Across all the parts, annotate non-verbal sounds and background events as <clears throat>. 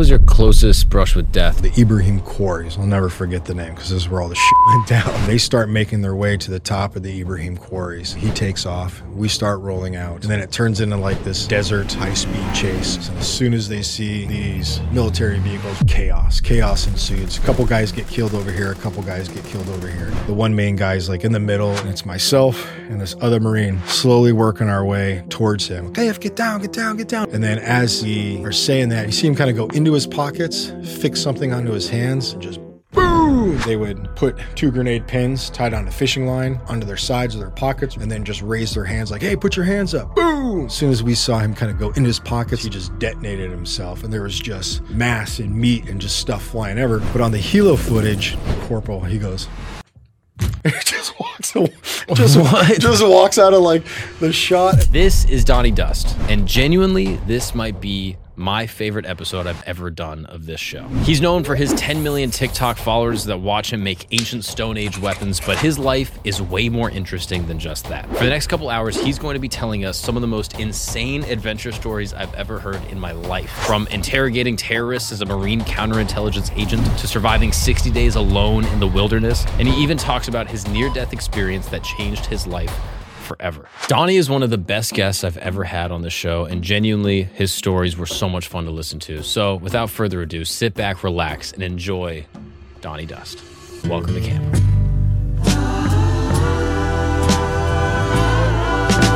was your closest brush with death? The Ibrahim Quarries. I'll never forget the name because this is where all the <laughs> shit went down. They start making their way to the top of the Ibrahim Quarries. He takes off. We start rolling out. And then it turns into like this desert high speed chase. And as soon as they see these military vehicles, chaos. Chaos ensues. A couple guys get killed over here. A couple guys get killed over here. The one main guy's like in the middle, and it's myself and this other Marine slowly working our way towards him. KF, get down, get down, get down. And then as we are saying that, you see him kind of go into his pockets, fix something onto his hands, and just boom! They would put two grenade pins tied on a fishing line onto their sides of their pockets and then just raise their hands like, hey, put your hands up. Boom! As soon as we saw him kind of go into his pockets, he just detonated himself. And there was just mass and meat and just stuff flying ever. But on the Hilo footage, Corporal, he goes, <laughs> just walks away, just, What? just walks out of like the shot. This is Donny Dust, and genuinely, this might be my favorite episode I've ever done of this show. He's known for his 10 million TikTok followers that watch him make ancient Stone Age weapons, but his life is way more interesting than just that. For the next couple hours, he's going to be telling us some of the most insane adventure stories I've ever heard in my life. From interrogating terrorists as a Marine counterintelligence agent to surviving 60 days alone in the wilderness, and he even talks about his near death experience that changed his life forever. Donny is one of the best guests I've ever had on the show, and genuinely, his stories were so much fun to listen to. So, without further ado, sit back, relax, and enjoy Donny Dust. Welcome to camp.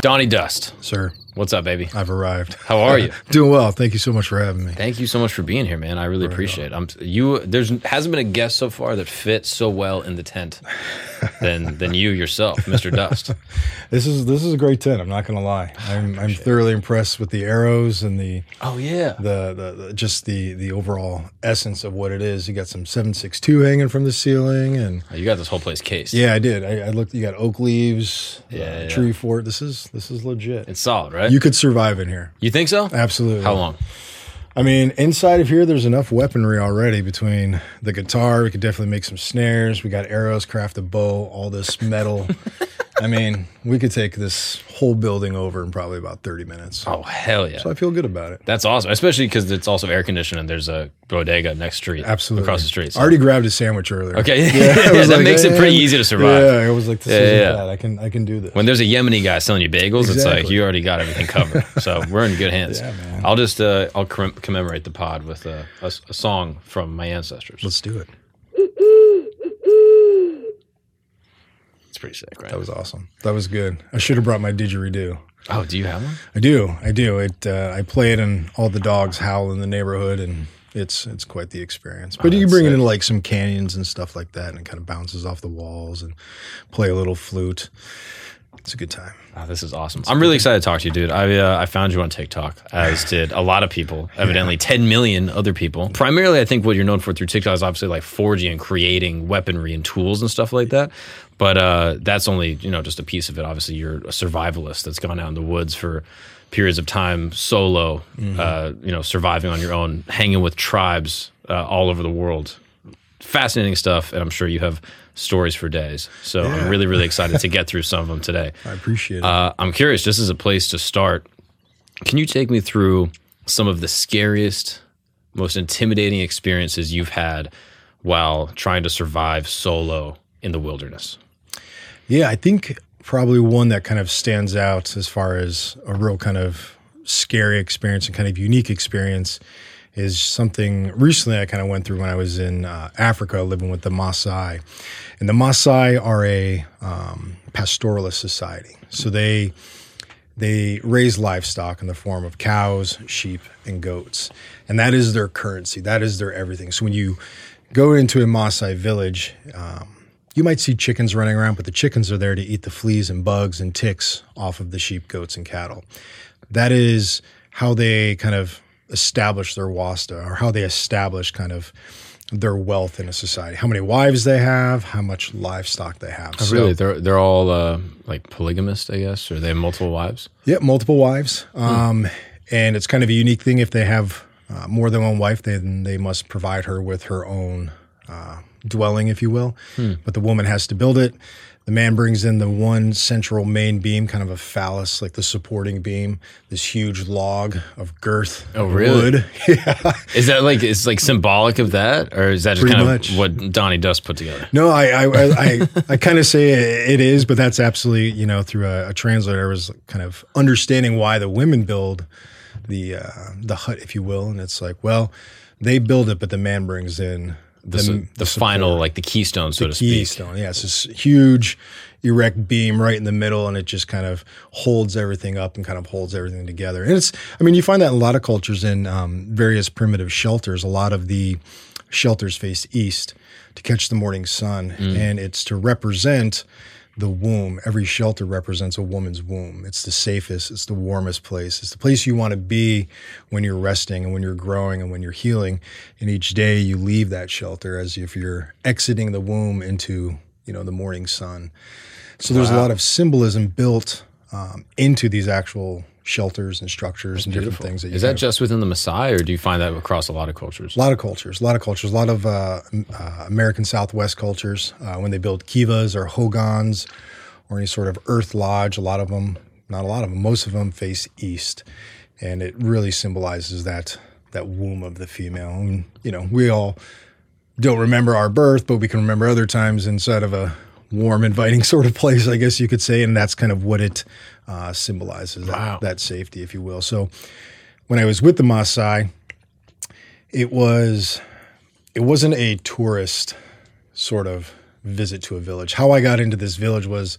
Donny Dust, Sir, what's up, baby? I've arrived. How are you? <laughs> Doing well. Thank you so much for having me. Thank you so much for being here, man. I really appreciate it. I'm you. There's hasn't been a guest so far that fits so well in the tent <laughs> than than you yourself, Mr. Dust. <laughs> This is this is a great tent. I'm not gonna lie. I'm I'm thoroughly impressed with the arrows and the Oh yeah. the, the, the just the the overall essence of what it is. You got some seven six two hanging from the ceiling, and Oh, you got this whole place cased. yeah, I did. I, I looked. You got oak leaves, uh, Yeah, yeah. tree fort. This is this is legit. It's solid, right? You could survive in here. You think so? Absolutely. How long? I mean, inside of here, there's enough weaponry already between the guitar. We could definitely make some snares. We got arrows, craft a bow, all this metal. <laughs> I mean, we could take this whole building over in probably about 30 minutes. Oh hell yeah. So I feel good about it. That's awesome, especially because it's also air conditioned and there's a bodega next street, Absolutely. across the street. so- I already grabbed a sandwich earlier. Okay, <laughs> I yeah, that like, makes it pretty "Eh, easy to survive. Yeah, I was like, this Yeah, isn't yeah. bad. I can, I can do this. When there's a Yemeni guy selling you bagels, it's like you already got everything covered. <laughs> so we're in good hands. Yeah, man. I'll just uh, I'll comm- commemorate the pod with a, a, a song from my ancestors. Let's do it. It's pretty sick, right? That was awesome. That was good. I should have brought my didgeridoo. oh, do you have one? I do. I do. It. Uh, I play it, and all the dogs howl in the neighborhood, and it's it's quite the experience. But you can that's bring it sick. into like some canyons and stuff like that, and it kind of bounces off the walls, and play a little flute. It's a good time. Oh, this is awesome. I'm really excited to talk to you, dude. I uh, I found you on TikTok, as <laughs> did a lot of people. Evidently, 10 million other people. Primarily, I think what you're known for through TikTok is obviously like forging and creating weaponry and tools and stuff like that. But uh, that's only you know just a piece of it. Obviously, you're a survivalist that's gone out in the woods for periods of time, solo. Uh, you know, surviving on your own, hanging with tribes uh, all over the world. Fascinating stuff, and I'm sure you have stories for days. So I'm really, really excited to get through some of them today. <laughs> I appreciate it. Uh, I'm curious, just as a place to start, can you take me through some of the scariest, most intimidating experiences you've had while trying to survive solo in the wilderness? Yeah, I think probably one that kind of stands out as far as a real kind of scary experience and kind of unique experience is something recently I kind of went through when I was in uh, Africa living with the Maasai. And the Maasai are a um, pastoralist society. So they they raise livestock in the form of cows, sheep, and goats. And that is their currency. That is their everything. So when you go into a Maasai village, um, you might see chickens running around, but the chickens are there to eat the fleas and bugs and ticks off of the sheep, goats, and cattle. That is how they kind of establish their wasta or how they establish kind of their wealth in a society. How many wives they have, how much livestock they have. So- really, they're they're all uh, like polygamist, I guess, or they have multiple wives. Yeah, multiple wives. Um, and it's kind of a unique thing if they have uh, more than one wife, then they must provide her with her own uh, dwelling, if you will. Hmm. But the woman has to build it. The man brings in the one central main beam, kind of a phallus, like the supporting beam, this huge log of girth. Oh, really? Wood. <laughs> yeah. Is that like it's like symbolic of that, or is that just Pretty kind much. of what Donny Dust put together? No, I I I, I, <laughs> I kind of say it is, but that's absolutely you know through a, a translator I was kind of understanding why the women build the uh, the hut, if you will, and it's like well they build it, but the man brings in The, the, the final, like the keystone, so to speak. keystone. Yeah, it's this huge erect beam right in the middle, and it just kind of holds everything up and kind of holds everything together. And it's, I mean, you find that in a lot of cultures in um, various primitive shelters. A lot of the shelters face east to catch the morning sun, and it's to represent the womb. Every shelter represents a woman's womb. It's the safest, it's the warmest place. It's the place you want to be when you're resting and when you're growing and when you're healing. And each day you leave that shelter as if you're exiting the womb into, you know, the morning sun. So there's a lot of symbolism built um, into these actual shelters and structures and different things that you Is that just within the Maasai, or do you find that across a lot of cultures? a lot of cultures, a lot of cultures, a lot of uh, uh, American Southwest cultures. Uh, when they build kivas or hogans or any sort of earth lodge, a lot of them, not a lot of them, most of them face east, and it really symbolizes that that womb of the female. And you know, we all don't remember our birth, but we can remember other times inside of a warm, inviting <laughs> sort of place, I guess you could say, and that's kind of what it uh, symbolizes that, Wow. that safety, if you will. So when I was with the Maasai, it was it wasn't a tourist sort of visit to a village. How I got into this village was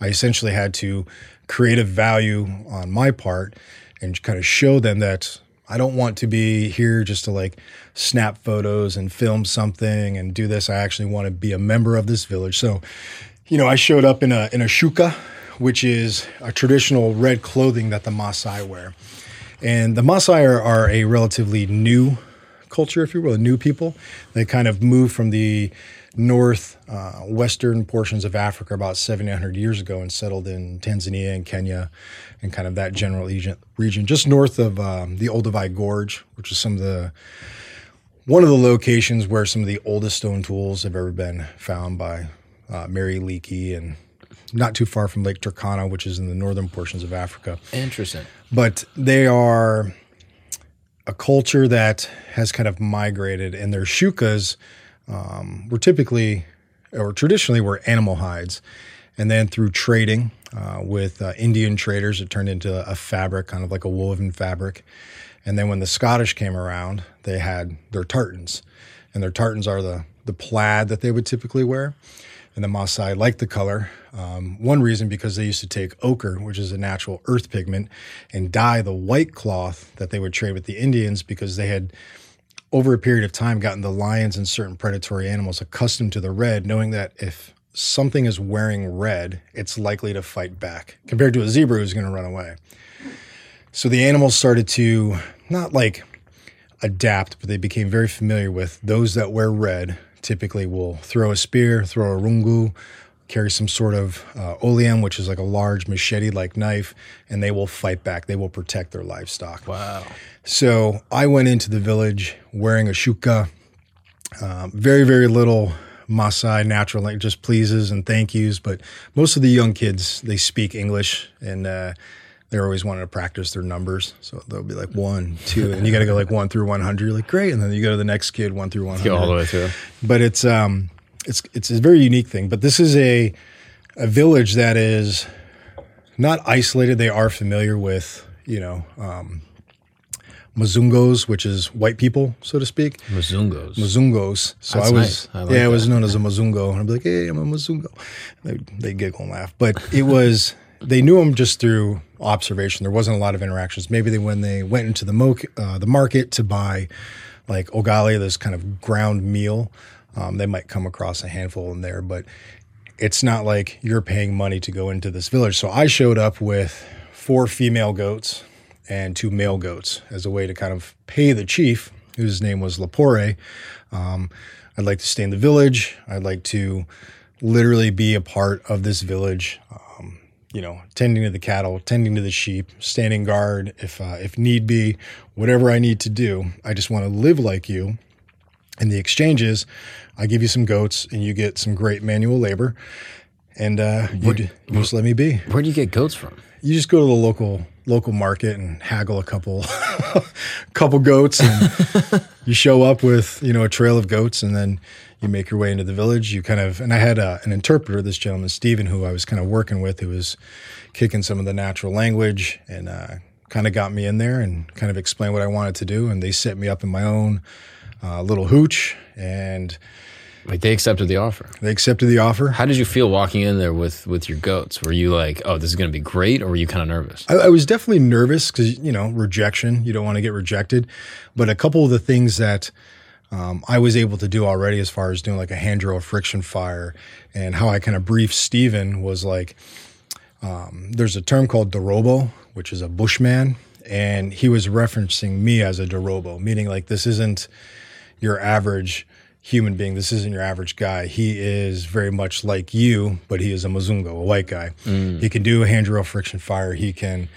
I essentially had to create a value on my part and kind of show them that I don't want to be here just to like snap photos and film something and do this. I actually want to be a member of this village. So, you know, I showed up in a in a shuka, which is a traditional red clothing that the Maasai wear. And the Maasai are, are a relatively new culture, if you will, a new people. They kind of move from the north uh, western portions of Africa about 700 years ago and settled in Tanzania and Kenya and kind of that general region, just north of um, the Olduvai Gorge, which is some of the one of the locations where some of the oldest stone tools have ever been found by uh, Mary Leakey and not too far from Lake Turkana, which is in the northern portions of Africa Interesting. but they are a culture that has kind of migrated, and their shukas um, were typically or traditionally were animal hides, and then through trading uh, with uh, Indian traders, it turned into a fabric, kind of like a woven fabric. And then when the Scottish came around, they had their tartans, and their tartans are the the plaid that they would typically wear. And the Maasai liked the color. Um, one reason because they used to take ochre, which is a natural earth pigment, and dye the white cloth that they would trade with the Indians because they had, over a period of time, gotten the lions and certain predatory animals accustomed to the red, knowing that if something is wearing red, it's likely to fight back compared to a zebra who's going to run away. So the animals started to not like adapt, but they became very familiar with those that wear red typically will throw a spear, throw a rungu, carry some sort of uh, oleum, which is like a large machete like knife, and they will fight back. They will protect their livestock. Wow. So I went into the village wearing a shuka, um, very, very little Maasai natural, just pleases and thank yous. But most of the young kids, they speak English and uh, they're always wanting to practice their numbers. So they'll be like one, two, and you got to go like one through 100. You're like, great. And then you go to the next kid, one through 100 Go all the way through. but it's um it's it's a very unique thing but this is a a village that is not isolated they are familiar with you know um Mazungos, which is white people, so to speak. Mazungos. Mazungos. So That's I was, nice. I like yeah, I was known as a Mazungo. And I'd be like, hey, I'm a Mazungo. They, they giggle and laugh. But it was, they knew him just through observation. There wasn't a lot of interactions. Maybe they, when they went into the, mo- uh, the market to buy like ugali, this kind of ground meal, um, they might come across a handful in there. But it's not like you're paying money to go into this village. So I showed up with four female goats and two male goats as a way to kind of pay the chief, whose name was Lapore. Um, I'd like to stay in the village. I'd like to literally be a part of this village. Um, you know, tending to the cattle, tending to the sheep, standing guard if uh, if need be, whatever I need to do. I just want to live like you And the exchange is I give you some goats and you get some great manual labor. And uh, you, d- you just let me be. Where do you get goats from? You just go to the local local market and haggle a couple <laughs> couple goats and <laughs> you show up with you know a trail of goats and then you make your way into the village you kind of and i had a, an interpreter this gentleman stephen who i was kind of working with who was kicking some of the natural language and uh, kind of got me in there and kind of explained what i wanted to do and they set me up in my own uh, little hooch and Like they accepted the offer. they accepted the offer How did you feel walking in there with with your goats? Were you like, oh, this is going to be great, or were you kind of nervous? I, I was definitely nervous because you know rejection. You don't want to get rejected, but a couple of the things that um, I was able to do already, as far as doing like a hand drill friction fire, and how I kind of briefed Steven was like, um, there's a term called Dorobo, which is a bushman, and he was referencing me as a Dorobo, meaning like this isn't your average human being. This isn't your average guy. He is very much like you, but he is a Muzungo, a white guy. He can do a hand drill friction fire. He can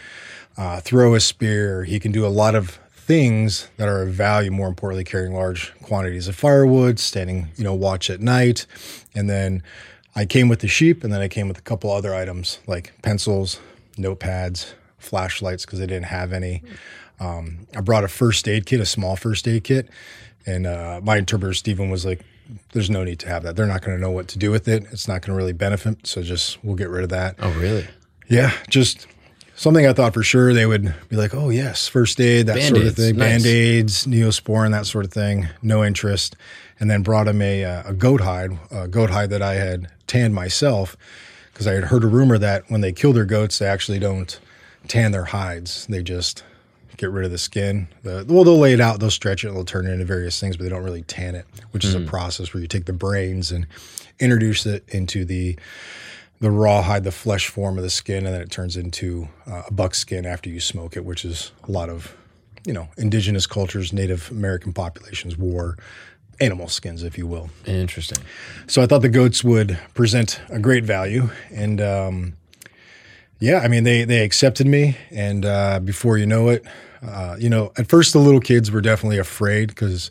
uh, throw a spear. He can do a lot of things that are of value. More importantly, carrying large quantities of firewood, standing, you know, watch at night, and then I came with the sheep, and then I came with a couple other items like pencils, notepads, flashlights because they didn't have any. Um, I brought a first aid kit, a small first aid kit, and uh, my interpreter Stephen was like, "There's no need to have that. They're not going to know what to do with it. It's not going to really benefit. So just we'll get rid of that." Oh, really? Yeah, just something I thought for sure they would be like, "Oh yes, first aid, that sort of thing, nice. band aids, neosporin, that sort of thing." No interest, and then brought him a uh, a goat hide, a goat hide that I had tanned myself because I had heard a rumor that when they kill their goats, they actually don't tan their hides; they just get rid of the skin. The, well, they'll lay it out, they'll stretch it, they'll turn it into various things, but they don't really tan it, which is a process where you take the brains and introduce it into the the rawhide, the flesh form of the skin, and then it turns into uh, a buckskin after you smoke it, which is a lot of, you know, indigenous cultures, Native American populations wore animal skins, if you will. Interesting. So I thought the goats would present a great value, and um, yeah, I mean they they accepted me, and uh, before you know it, uh, you know, at first the little kids were definitely afraid because.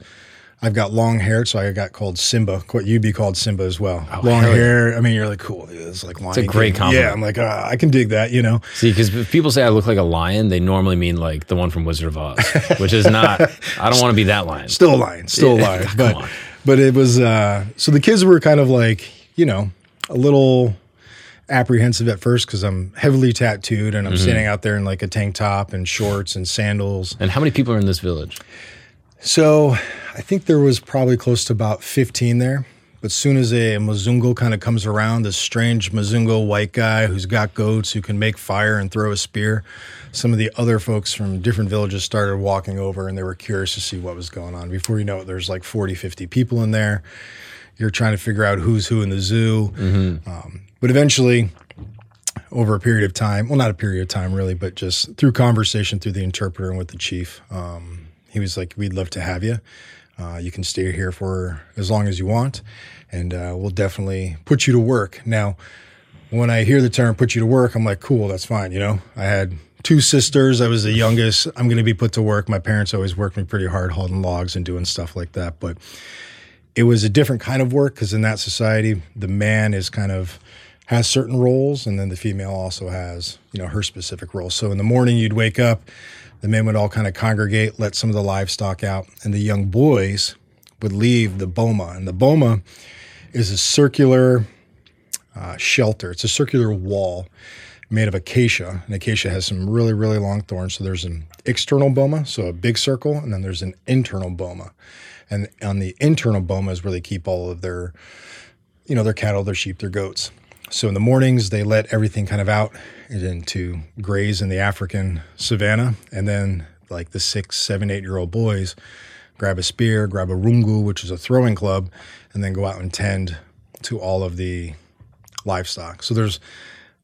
I've got long hair, so I got called Simba. What you'd be called Simba as well. long hell yeah. hair. I mean, you're like cool. It's like Lion a great compliment. Yeah, I'm like, uh, I can dig that. You know, See, because if people say I look like a lion, they normally mean like the one from Wizard of Oz, which is not. <laughs> I don't want to be that lion. still a lion, still a lion. <laughs> come But on. but it was uh, so the kids were kind of like you know a little apprehensive at first because I'm heavily tattooed and I'm Mm-hmm. standing out there in like a tank top and shorts and sandals. And how many people are in this village? So I think there was probably close to about 15 there. But soon as a Muzungo kind of comes around, this strange Muzungo white guy who's got goats who can make fire and throw a spear, some of the other folks from different villages started walking over and they were curious to see what was going on. Before you know it, there's like 40, 50 people in there. You're trying to figure out who's who in the zoo. Um, but eventually, over a period of time, well, not a period of time really, but just through conversation through the interpreter and with the chief, um, he was like, "We'd love to have you. Uh, you can stay here for as long as you want, and uh, we'll definitely put you to work." Now, when I hear the term "put you to work," I'm like, "Cool, that's fine." You know, I had two sisters. I was the youngest. I'm going to be put to work. My parents always worked me pretty hard, hauling logs and doing stuff like that, but it was a different kind of work because in that society the man is kind of has certain roles and then the female also has you know her specific role. so in the morning you'd wake up the men would all kind of congregate let some of the livestock out and the young boys would leave the boma. And the boma is a circular uh, shelter. It's a circular wall made of acacia. And acacia has some really really long thorns. So there's an external boma so a big circle and then there's an internal boma. And on the internal boma is where they keep all of their you know their cattle their sheep their goats so in the mornings they let everything kind of out into graze in the african savanna and then like the six seven eight year old boys grab a spear grab a rungu which is a throwing club and then go out and tend to all of the livestock. So there's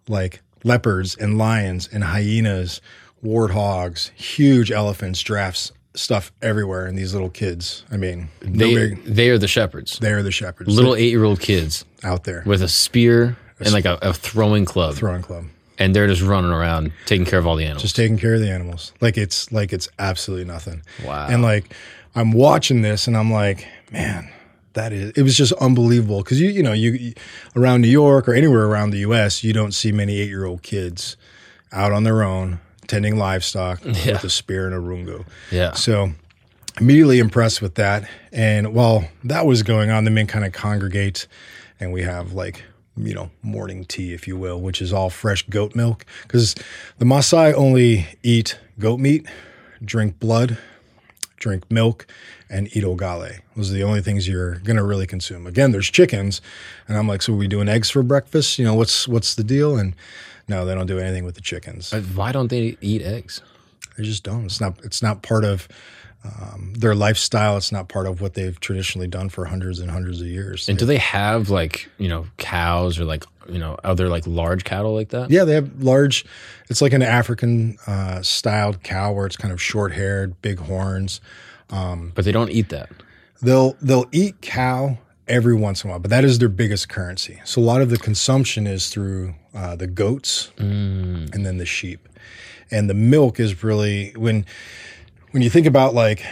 like leopards and lions and hyenas warthogs huge elephants giraffes stuff everywhere and these little kids. I mean They they are the shepherds. they're the shepherds. Little eight year old kids out there. with a spear and like a, a throwing club, throwing club and they're just running around taking care of all the animals. just taking care of the animals like it's like it's absolutely nothing Wow. and like i'm watching this and i'm like man, that is it was just unbelievable because you you know you, around New York or anywhere around the U.S. you don't see many eight year old kids out on their own tending livestock <laughs> Yeah. with a spear and a rungu. Yeah. So immediately impressed with that. And while that was going on, the men kind of congregate and we have like, you know, morning tea, if you will, which is all fresh goat milk. Because the Maasai only eat goat meat, drink blood, drink milk, and eat ugali. Those are the only things you're gonna really consume. Again, there's chickens, and I'm like, so are we doing eggs for breakfast? You know, what's what's the deal? And no, they don't do anything with the chickens. But Why don't they eat eggs? They just don't. It's not. It's not part of um, their lifestyle. It's not part of what they've traditionally done for hundreds and hundreds of years. And do they have like, you know, cows or like, you know, other like large cattle like that? yeah, they have large. It's like an African uh, styled cow where it's kind of short haired, big horns. Um, But they don't eat that. They'll they'll eat cow every once in a while, but that is their biggest currency. So a lot of the consumption is through uh, the goats and then the sheep, and the milk is really when when you think about like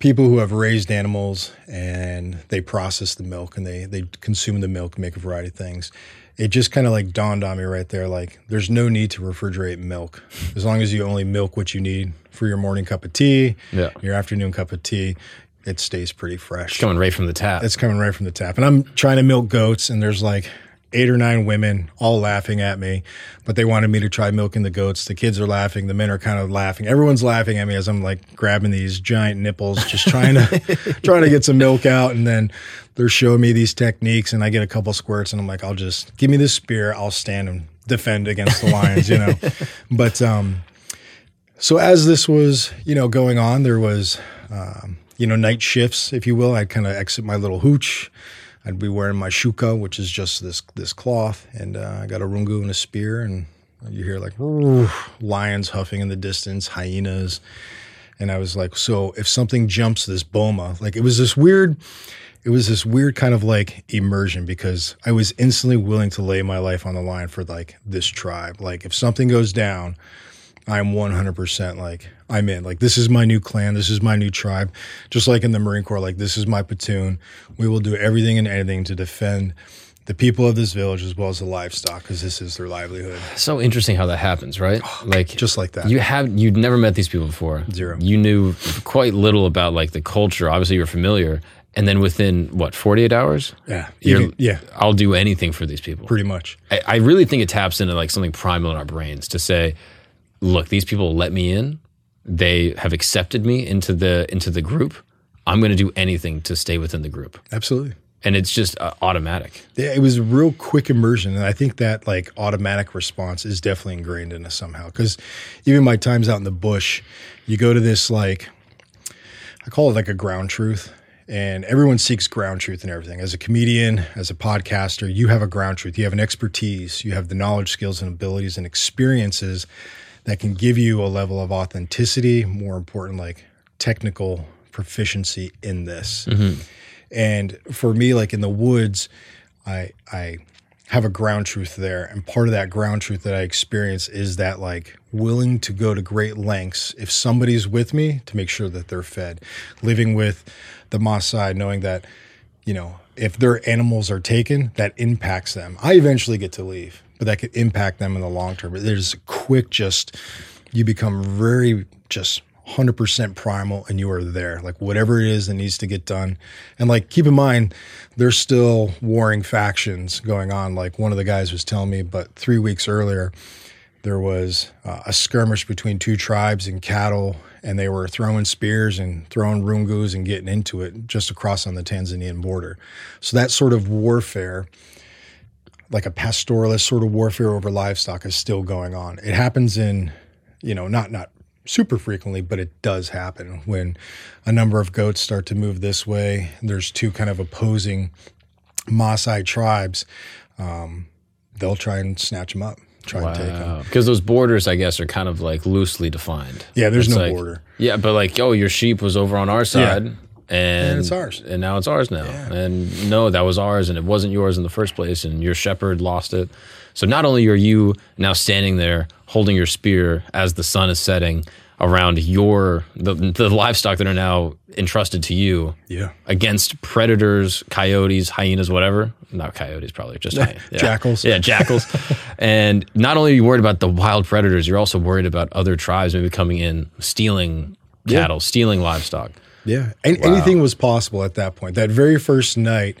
people who have raised animals and they process the milk and they they consume the milk, and make a variety of things. It just kind of like dawned on me right there. Like, there's no need to refrigerate milk as long as you only milk what you need for your morning cup of tea, Yeah. your afternoon cup of tea. It stays pretty fresh. It's Coming right from the tap. It's coming right from the tap. And I'm trying to milk goats, and there's like eight or nine women all laughing at me, but they wanted me to try milking the goats. The kids are laughing. The men are kind of laughing. Everyone's laughing at me as I'm like grabbing these giant nipples, just trying to <laughs> trying to get some milk out. And then they're showing me these techniques, and I get a couple squirts, and I'm like, I'll just give me this spear. I'll stand and defend against the lions, you know. <laughs> but um, so as this was, you know, going on, there was, um, you know, night shifts, if you will. I'd kind of exit my little hooch. I'd be wearing my shuka, which is just this this cloth, and uh, I got a rungu and a spear, and you hear like lions huffing in the distance, hyenas, and I was like, so if something jumps this boma, like it was this weird, it was this weird kind of like immersion because I was instantly willing to lay my life on the line for like this tribe. Like if something goes down, I'm 100% like I'm in. Like this is my new clan, this is my new tribe. Just like in the Marine Corps, like this is my platoon. We will do everything and anything to defend the people of this village as well as the livestock because this is their livelihood. so interesting how that happens, right? Oh, like Just like that. You have you'd never met these people before. Zero. You knew quite little about like the culture. Obviously, you're familiar, and then within what 48 hours, yeah. Even, yeah, I'll do anything for these people. pretty much. I, I really think it taps into like something primal in our brains to say, look, these people let me in. They have accepted me into the into the group. I'm going to do anything to stay within the group, Absolutely. and it's just uh, automatic. Yeah, it was real quick immersion, and I think that like automatic response is definitely ingrained in us somehow. Because even my times out in the bush, you go to this like I call it like a ground truth, and everyone seeks ground truth and everything. As a comedian, as a podcaster, you have a ground truth. You have an expertise. You have the knowledge, skills, and abilities and experiences that can give you a level of authenticity. More important, like technical proficiency in this. Mm-hmm. And for me, like in the woods, I I have a ground truth there. And part of that ground truth that I experience is that like willing to go to great lengths if somebody's with me to make sure that they're fed. Living with the Maasai, knowing that, you know, if their animals are taken, that impacts them. I eventually get to leave, but that could impact them in the long term. But there's a quick just you become very just 100% primal and you are there. Like whatever it is that needs to get done. And like keep in mind there's still warring factions going on. Like one of the guys was telling me but three weeks earlier there was uh, a skirmish between two tribes and cattle and they were throwing spears and throwing rungus and getting into it just across on the tanzanian border. So that sort of warfare like a pastoralist sort of warfare over livestock is still going on. It happens in, you know, not not super frequently, but it does happen when a number of goats start to move this way. There's two kind of opposing Maasai tribes. Um, they'll try and snatch them up, try and take them. Because those borders, I guess, are kind of like loosely defined. Yeah, there's It's no like- border. Yeah, but like, oh, your sheep was over on our side. And, it's ours. And now it's ours now. And no, that was ours and it wasn't yours in the first place. And your shepherd lost it. So not only are you now standing there holding your spear as the sun is setting around your the, the livestock that are now entrusted to you Yeah. against predators, coyotes, hyenas, whatever. Not coyotes, probably just <laughs> yeah. Jackals. Yeah, jackals. <laughs> and not only are you worried about the wild predators, you're also worried about other tribes maybe coming in, stealing cattle, stealing livestock. Yeah. An- Anything was possible at that point. That very first night,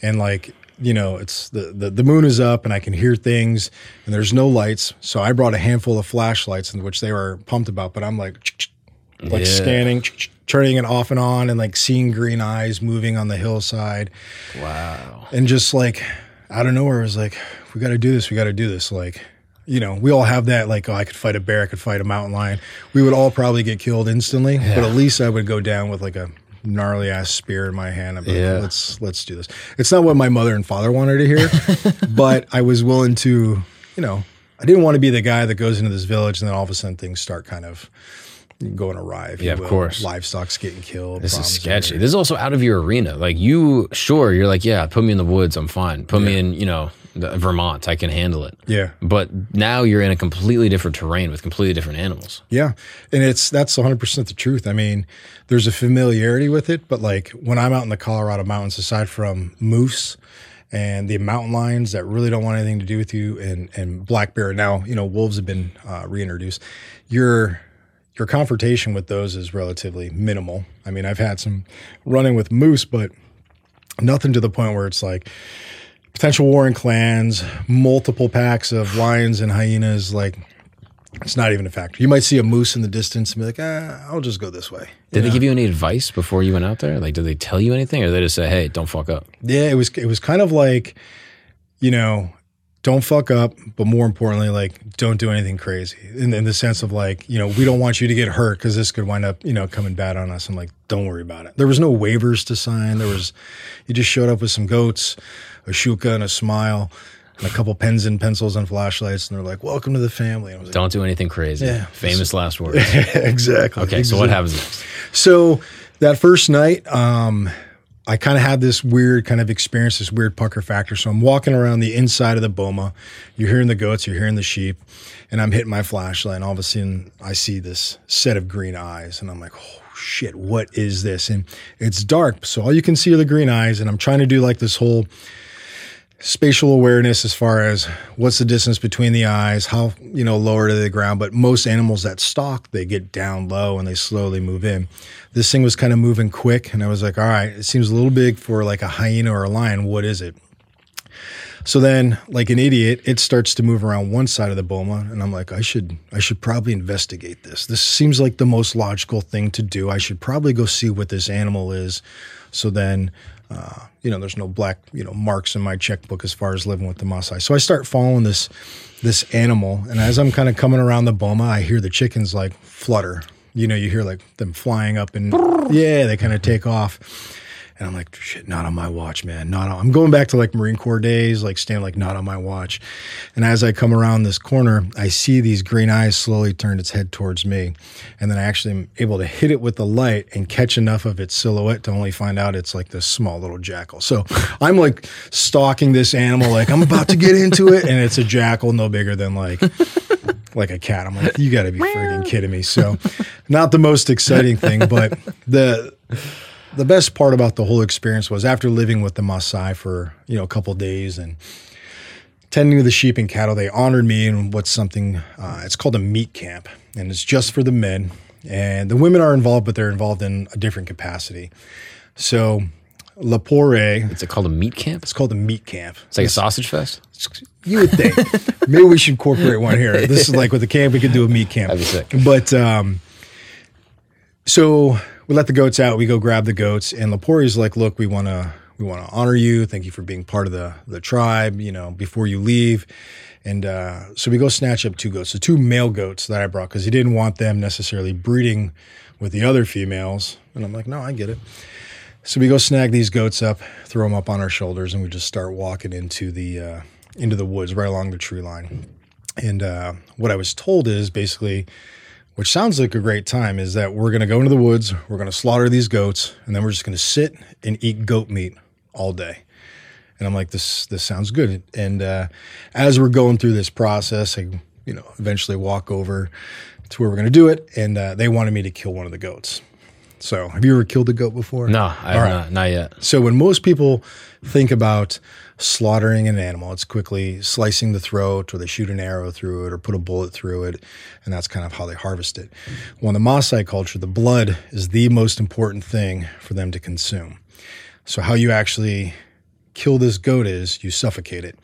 and like, you know, it's the, the, the moon is up and I can hear things and there's no lights. So I brought a handful of flashlights in which they were pumped about, but I'm like, like Yeah. scanning, turning it off and on and like seeing green eyes moving on the hillside. Wow. And just like, out of nowhere, it was like, we got to do this. We got to do this. Like, you know, we all have that, like, oh, I could fight a bear, I could fight a mountain lion. We would all probably get killed instantly, but at least I would go down with like a gnarly ass spear in my hand. I'm like, Yeah. let's let's do this. It's not what my mother and father wanted to hear, <laughs> but I was willing to, you know, I didn't want to be the guy that goes into this village and then all of a sudden things start kind of going awry. Yeah, of will. course. Livestock's getting killed. This is sketchy. This is also out of your arena. Like you, sure, you're like, yeah, put me in the woods, I'm fine. Put me in, you know, Vermont, I can handle it. Yeah. But now you're in a completely different terrain with completely different animals. Yeah. And it's that's 100% the truth. I mean, there's a familiarity with it, but like when I'm out in the Colorado mountains aside from moose and the mountain lions that really don't want anything to do with you and and black bear now, you know, wolves have been uh, reintroduced. Your your confrontation with those is relatively minimal. I mean, I've had some running with moose, but nothing to the point where it's like potential war warring clans, multiple packs of lions and hyenas like it's not even a factor. You might see a moose in the distance and be like, ah, I'll just go this way. Did they give you any advice before you went out there? Like, did they tell you anything, or did they just say, "Hey, don't fuck up"? Yeah, it was it was kind of like, you know, don't fuck up, but more importantly, like don't do anything crazy. In, in the sense of like, you know, we don't want you to get hurt because this could wind up, you know, coming bad on us. I'm like, don't worry about it. There was no waivers to sign. There was, you just showed up with some goats, a shuka, and a smile. And a couple pens and pencils and flashlights, and they're like, "Welcome to the family." And I was like, Don't do anything crazy. Yeah. Famous last words. <laughs> exactly. Okay, so what happens next? So that first night, um, I kind of had this weird kind of experience, this weird pucker factor. So I'm walking around the inside of the boma. You're hearing the goats, you're hearing the sheep, and I'm hitting my flashlight. And all of a sudden, I see this set of green eyes, and I'm like, oh shit, what is this? And it's dark, so all you can see are the green eyes. And I'm trying to do like this whole spatial awareness as far as what's the distance between the eyes, how you know lower to the ground. But most animals that stalk, they get down low and they slowly move in. This thing was kind of moving quick, and I was like, all right, it seems a little big for like a hyena or a lion. What is it? So then, like an idiot, it starts to move around one side of the boma, and I'm like, I should, I should probably investigate this. This seems like the most logical thing to do. I should probably go see what this animal is. So then, uh, you know, there's no black, you know, marks in my checkbook as far as living with the Maasai. So I start following this, this animal, and as I'm kind of coming around the boma, I hear the chickens like flutter. You know, you hear like them flying up, and yeah, they kind of take off. And I'm like, shit, not on my watch, man. Not on. I'm going back to like Marine Corps days, like staying like not on my watch. And as I come around this corner, I see these green eyes slowly turn its head towards me. And then I actually am able to hit it with the light and catch enough of its silhouette to only find out it's like this small little jackal. So <laughs> I'm like stalking this animal, like I'm about to get into it. And it's a jackal no bigger than like <laughs> like a cat. I'm like, you got to be freaking kidding me. So, not the most exciting thing, but the the best part about the whole experience was after living with the Maasai for you know a couple days and tending to the sheep and cattle, they honored me in what's something. Uh, it's called a meat camp, and it's just for the men. And the women are involved, but they're involved in a different capacity. So, Lapore, Is it called a meat camp? it's called a meat camp. It's like a sausage fest. You would think. <laughs> Maybe we should incorporate one here. This is like with the camp, we could do a meat camp. That'd be sick. But um, so we let the goats out. We go grab the goats, and Lapori's like, "Look, we want to we want to honor you. Thank you for being part of the the tribe. You know, before you leave." And uh, so we go snatch up two goats, so two male goats that I brought because he didn't want them necessarily breeding with the other females. And I'm like, "No, I get it." So we go snag these goats up, throw them up on our shoulders, and we just start walking into the uh, into the woods right along the tree line. And uh, what I was told is basically, which sounds like a great time, is that we're going to go into the woods, we're going to slaughter these goats, and then we're just going to sit and eat goat meat all day. And I'm like, this this sounds good. And uh, as we're going through this process, I you know eventually walk over to where we're going to do it, and uh, they wanted me to kill one of the goats. So, have you ever killed a goat before? No, I have right. not, not yet. So when most people think about slaughtering an animal, it's quickly slicing the throat, or they shoot an arrow through it, or put a bullet through it, and that's kind of how they harvest it. Well, in the Maasai culture, the blood is the most important thing for them to consume. So how you actually kill this goat is you suffocate it.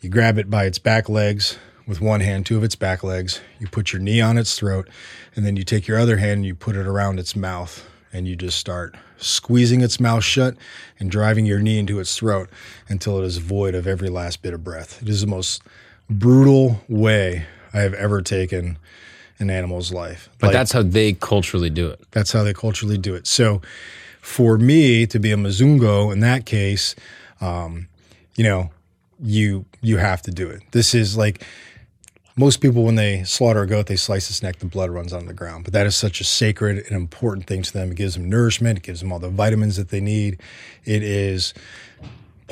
You grab it by its back legs with one hand, two of its back legs. You put your knee on its throat, and then you take your other hand and you put it around its mouth, and you just start squeezing its mouth shut and driving your knee into its throat until it is void of every last bit of breath. It is the most brutal way I have ever taken an animal's life. But Like- that's how they culturally do it. that's how they culturally do it. So for me to be a Mazungo in that case, um, you know, you you have to do it. This is like most people when they slaughter a goat, they slice its neck, the blood runs on the ground. But that is such a sacred and important thing to them. It gives them nourishment, it gives them all the vitamins that they need. It is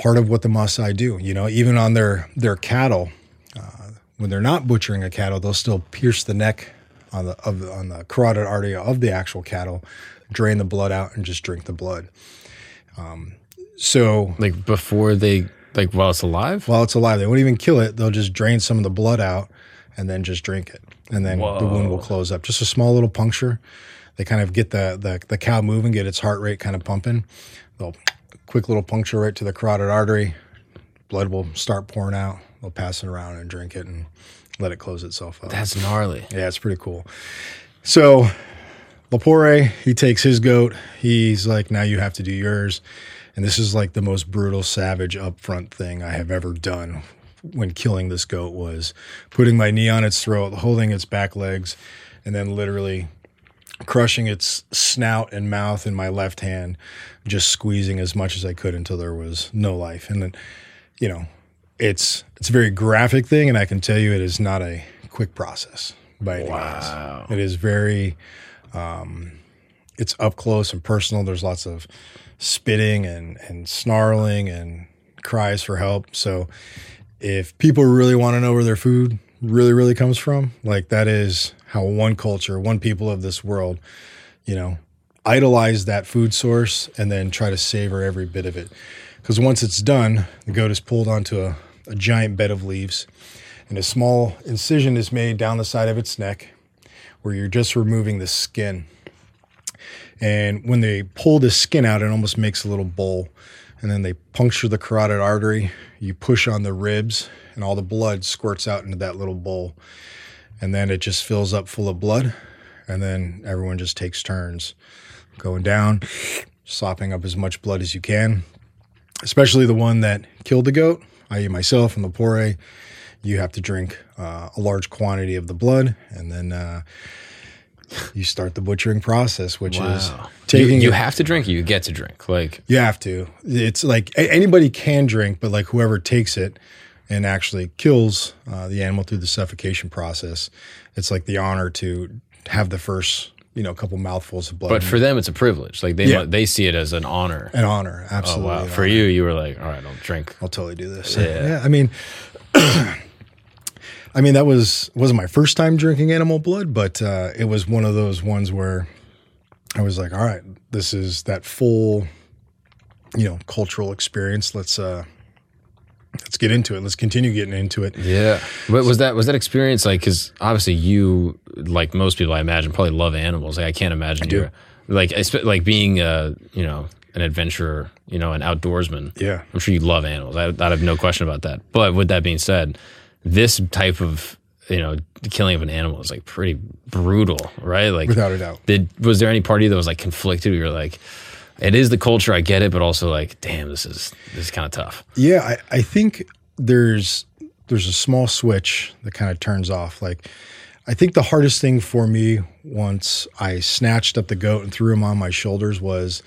part of what the Maasai do. You know, even on their their cattle, uh, when they're not butchering a cattle, they'll still pierce the neck on the of on the carotid artery of the actual cattle, drain the blood out, and just drink the blood. Um, so Like before they, like while it's alive. while it's alive, they won't even kill it. They'll just drain some of the blood out and then just drink it, and then the wound will close up. Just a small little puncture. They kind of get the the, the cow moving, get its heart rate kind of pumping. They'll quick little puncture right to the carotid artery. Blood will start pouring out. They'll pass it around and drink it and let it close itself up. That's gnarly. Yeah, it's pretty cool. So Lapore, he takes his goat. He's like, now you have to do yours. And this is like the most brutal, savage, upfront thing I have ever done when killing this goat was putting my knee on its throat, holding its back legs, and then literally crushing its snout and mouth in my left hand, just squeezing as much as I could until there was no life. And then, you know, it's it's a very graphic thing, and I can tell you it is not a quick process by any Wow. means. It is very, um, it's up close and personal. There's lots of spitting and and snarling and cries for help. So if people really want to know where their food really really comes from, like that is how one culture, one people of this world, you know, idolize that food source and then try to savor every bit of it. Because once it's done, the goat is pulled onto a, a giant bed of leaves, and a small incision is made down the side of its neck where you're just removing the skin. And when they pull the skin out, it almost makes a little bowl. And then they puncture the carotid artery. You push on the ribs, and all the blood squirts out into that little bowl. And then it just fills up full of blood. And then everyone just takes turns going down, sopping up as much blood as you can, especially the one that killed the goat, i.e., myself and Lapore. You have to drink uh, a large quantity of the blood, and then uh, you start the butchering process, which is taking you, you have to drink. You get to drink. Like you have to. It's like a- anybody can drink, but like whoever takes it and actually kills uh, the animal through the suffocation process, it's like the honor to have the first, you know, couple mouthfuls of blood. But for them, it's a privilege. Like they Yeah. they see it as an honor. an honor, Oh absolutely. wow! an For honor. you, you were like, all right, I'll drink. I'll totally do this. Yeah. <laughs> I mean, <clears throat> I mean that was wasn't my first time drinking animal blood, but uh, it was one of those ones where I was like, all right, this is that full, you know, cultural experience. Let's uh, let's get into it. Let's continue getting into it. Yeah. But was that was that experience like? Because obviously you, like most people, I imagine, probably love animals. Like I can't imagine do. you're like like being a you know an adventurer, you know, an outdoorsman. Yeah. I'm sure you love animals. I, I have no question about that. But with that being said, this type of you know killing of an animal is like pretty brutal, right? Like Without a doubt. Did was there any party that was like conflicted? You're like, it is the culture, I get it, but also like, damn, this is this is kind of tough. Yeah, I, I think there's there's a small switch that kind of turns off. Like I think the hardest thing for me once I snatched up the goat and threw him on my shoulders was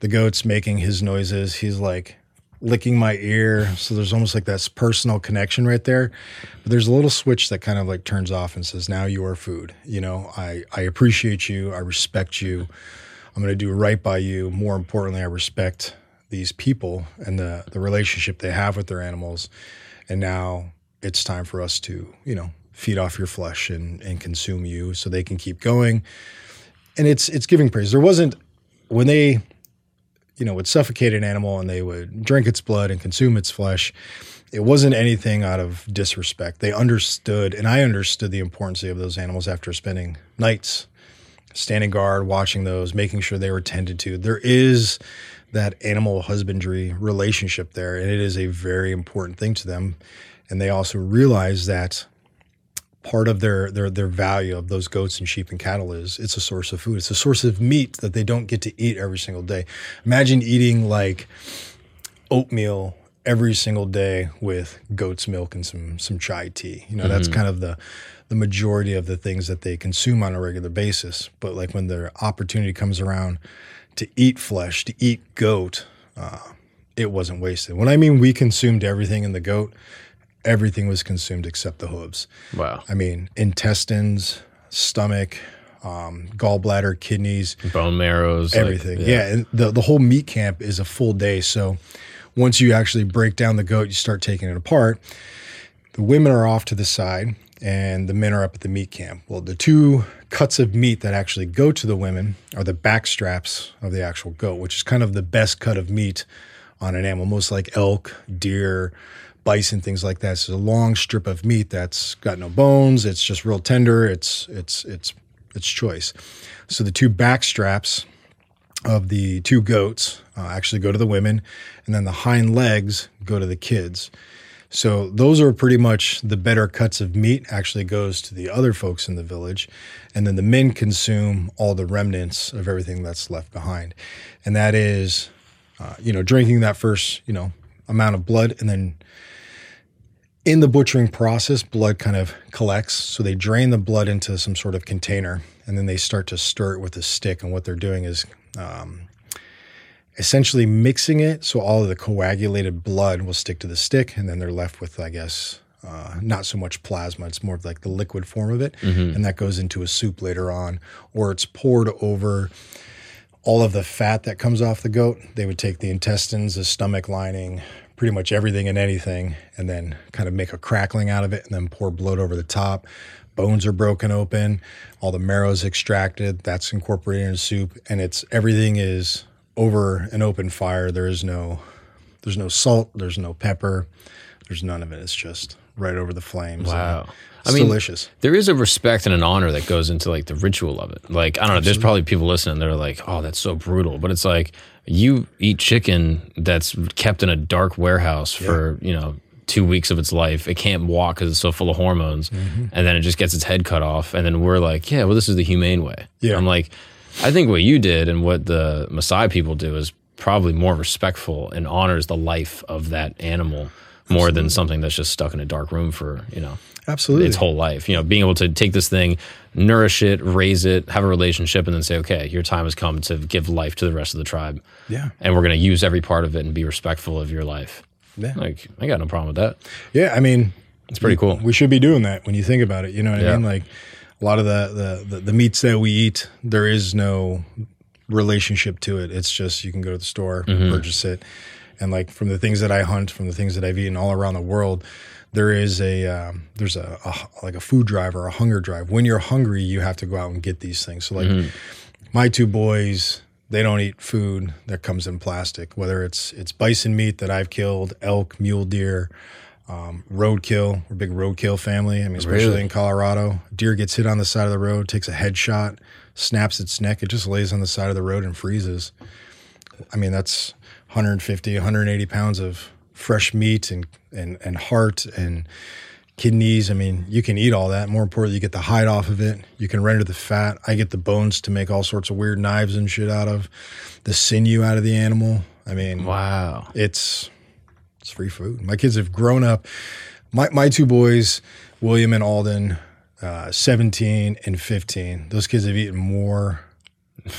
the goat's making his noises. He's like licking my ear. So there's almost like that personal connection right there. But there's a little switch that kind of like turns off and says, now you are food. You know, I, I appreciate you. I respect you. I'm going to do right by you. More importantly, I respect these people and the, the relationship they have with their animals. And now it's time for us to, you know, feed off your flesh and, and consume you so they can keep going. And it's it's giving praise. There wasn't when they you know would suffocate an animal and they would drink its blood and consume its flesh. It wasn't anything out of disrespect. They understood, and I understood the importance of those animals after spending nights standing guard, watching those, making sure they were tended to. There is that animal husbandry relationship there, and it is a very important thing to them. And they also realize that part of their their their value of those goats and sheep and cattle is it's a source of food. It's a source of meat that they don't get to eat every single day. Imagine eating like oatmeal every single day with goat's milk and some some chai tea. You know, mm-hmm. that's kind of the the majority of the things that they consume on a regular basis. But like when their opportunity comes around to eat flesh, to eat goat, uh, it wasn't wasted. When I mean we consumed everything in the goat, everything was consumed except the hooves. Wow. I mean, intestines, stomach, um, gallbladder, kidneys, bone marrows, everything. Like, yeah. yeah, and the the whole meat camp is a full day. So once you actually break down the goat, you start taking it apart. The women are off to the side, and the men are up at the meat camp. Well, the two cuts of meat that actually go to the women are the back straps of the actual goat, which is kind of the best cut of meat on an animal, most like elk, deer, bison, things like that. It's a long strip of meat that's got no bones. It's just real tender. It's it's it's it's choice. So the two back straps of the two goats uh, actually go to the women, and then the hind legs go to the kids. So those are pretty much the better cuts of meat actually goes to the other folks in the village. And then the men consume all the remnants of everything that's left behind. And that is, uh, you know, drinking that first, you know, amount of blood and then in the butchering process, blood kind of collects. So they drain the blood into some sort of container and then they start to stir it with a stick. And what they're doing is um, essentially mixing it so all of the coagulated blood will stick to the stick. And then they're left with, I guess, uh, not so much plasma. It's more of like the liquid form of it. Mm-hmm. And that goes into a soup later on, or it's poured over all of the fat that comes off the goat. They would take the intestines, the stomach lining, pretty much everything and anything, and then kind of make a crackling out of it, and then pour blood over the top. Bones are broken open, all the marrow is extracted. That's incorporated in soup, and it's everything is over an open fire. There is no, there's no salt, there's no pepper, there's none of it. It's just right over the flames. Wow. I mean, delicious. There is a respect and an honor that goes into like the ritual of it. Like, I don't know, Absolutely. there's probably people listening that are like, oh, that's so brutal. But it's like, you eat chicken that's kept in a dark warehouse yeah. for, you know, two weeks of its life. It can't walk because it's so full of hormones. Mm-hmm. And then it just gets its head cut off. And then we're like, yeah, well, this is the humane way. Yeah. I'm like, I think what you did and what the Maasai people do is probably more respectful and honors the life of that animal more Absolutely. than something that's just stuck in a dark room for, you know, Absolutely. its whole life. You know, being able to take this thing, nourish it, raise it, have a relationship, and then say, okay, your time has come to give life to the rest of the tribe. Yeah. And we're going to use every part of it and be respectful of your life. Yeah. Like, I got no problem with that. Yeah. I mean, it's pretty cool. We should be doing that when you think about it. You know what yeah. I mean? Like, a lot of the, the, the, the meats that we eat, there is no relationship to it. It's just you can go to the store, mm-hmm. purchase it. And like from the things that I hunt, from the things that I've eaten all around the world, there is a um, there's a, a, like a food drive or a hunger drive. When you're hungry, you have to go out and get these things. So like mm-hmm. my two boys, they don't eat food that comes in plastic. Whether it's it's bison meat that I've killed, elk, mule deer, um, roadkill. We're a big roadkill family. I mean, especially really? in Colorado, deer gets hit on the side of the road, takes a headshot, snaps its neck. It just lays on the side of the road and freezes. I mean, that's 150, 180 pounds of fresh meat and, and, and heart and kidneys. I mean, you can eat all that. More importantly, you get the hide off of it. You can render the fat. I get the bones to make all sorts of weird knives and shit out of. The sinew out of the animal. I mean, wow, it's it's free food. My kids have grown up. My my two boys, William and Alden, uh, seventeen and fifteen. Those kids have eaten more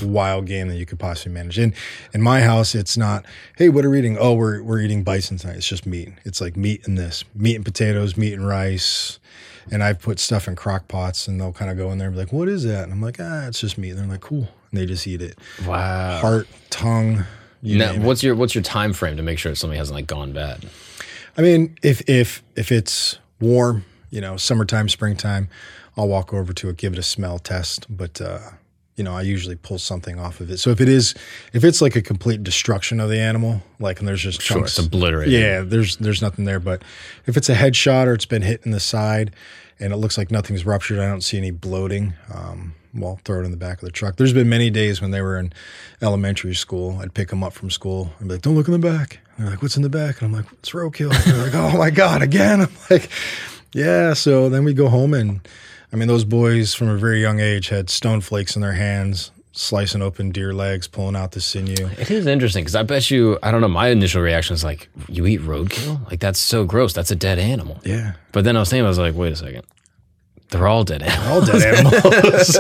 wild game that you could possibly manage. In in my house, it's not, hey, what are we eating? Oh, we're we're eating bison tonight. It's just meat. It's like meat and this, meat and potatoes, meat and rice. And I've put stuff in crock pots and they'll kind of go in there and be like, what is that? And I'm like, ah, it's just meat. And they're like, cool. And they just eat it. Wow. Heart, tongue. now, what's it. your what's your time frame to make sure something hasn't like gone bad? I mean, if if if it's warm you know, summertime, springtime, I'll walk over to it, give it a smell test. But uh, you know, I usually pull something off of it. So if it is, if it's like a complete destruction of the animal, like and there's just Sure, chunks, it's obliterated. Yeah, there's there's nothing there. But if it's a headshot or it's been hit in the side, and it looks like nothing's ruptured, I don't see any bloating. Um, well, throw it in the back of the truck. There's been many days when they were in elementary school. I'd pick them up from school and be like, "Don't look in the back." And they're like, "What's in the back?" And I'm like, "It's roadkill." And they're like, "Oh my god, again!" <laughs> I'm like, "Yeah." So then we go home and. I mean, those boys from a very young age had stone flakes in their hands, slicing open deer legs, pulling out the sinew. It is interesting because I bet you, I don't know, my initial reaction is like, you eat roadkill? Like, that's so gross. That's a dead animal. Yeah. But then I was thinking, I was like, wait a second. They're all dead animals. All dead <laughs> animals.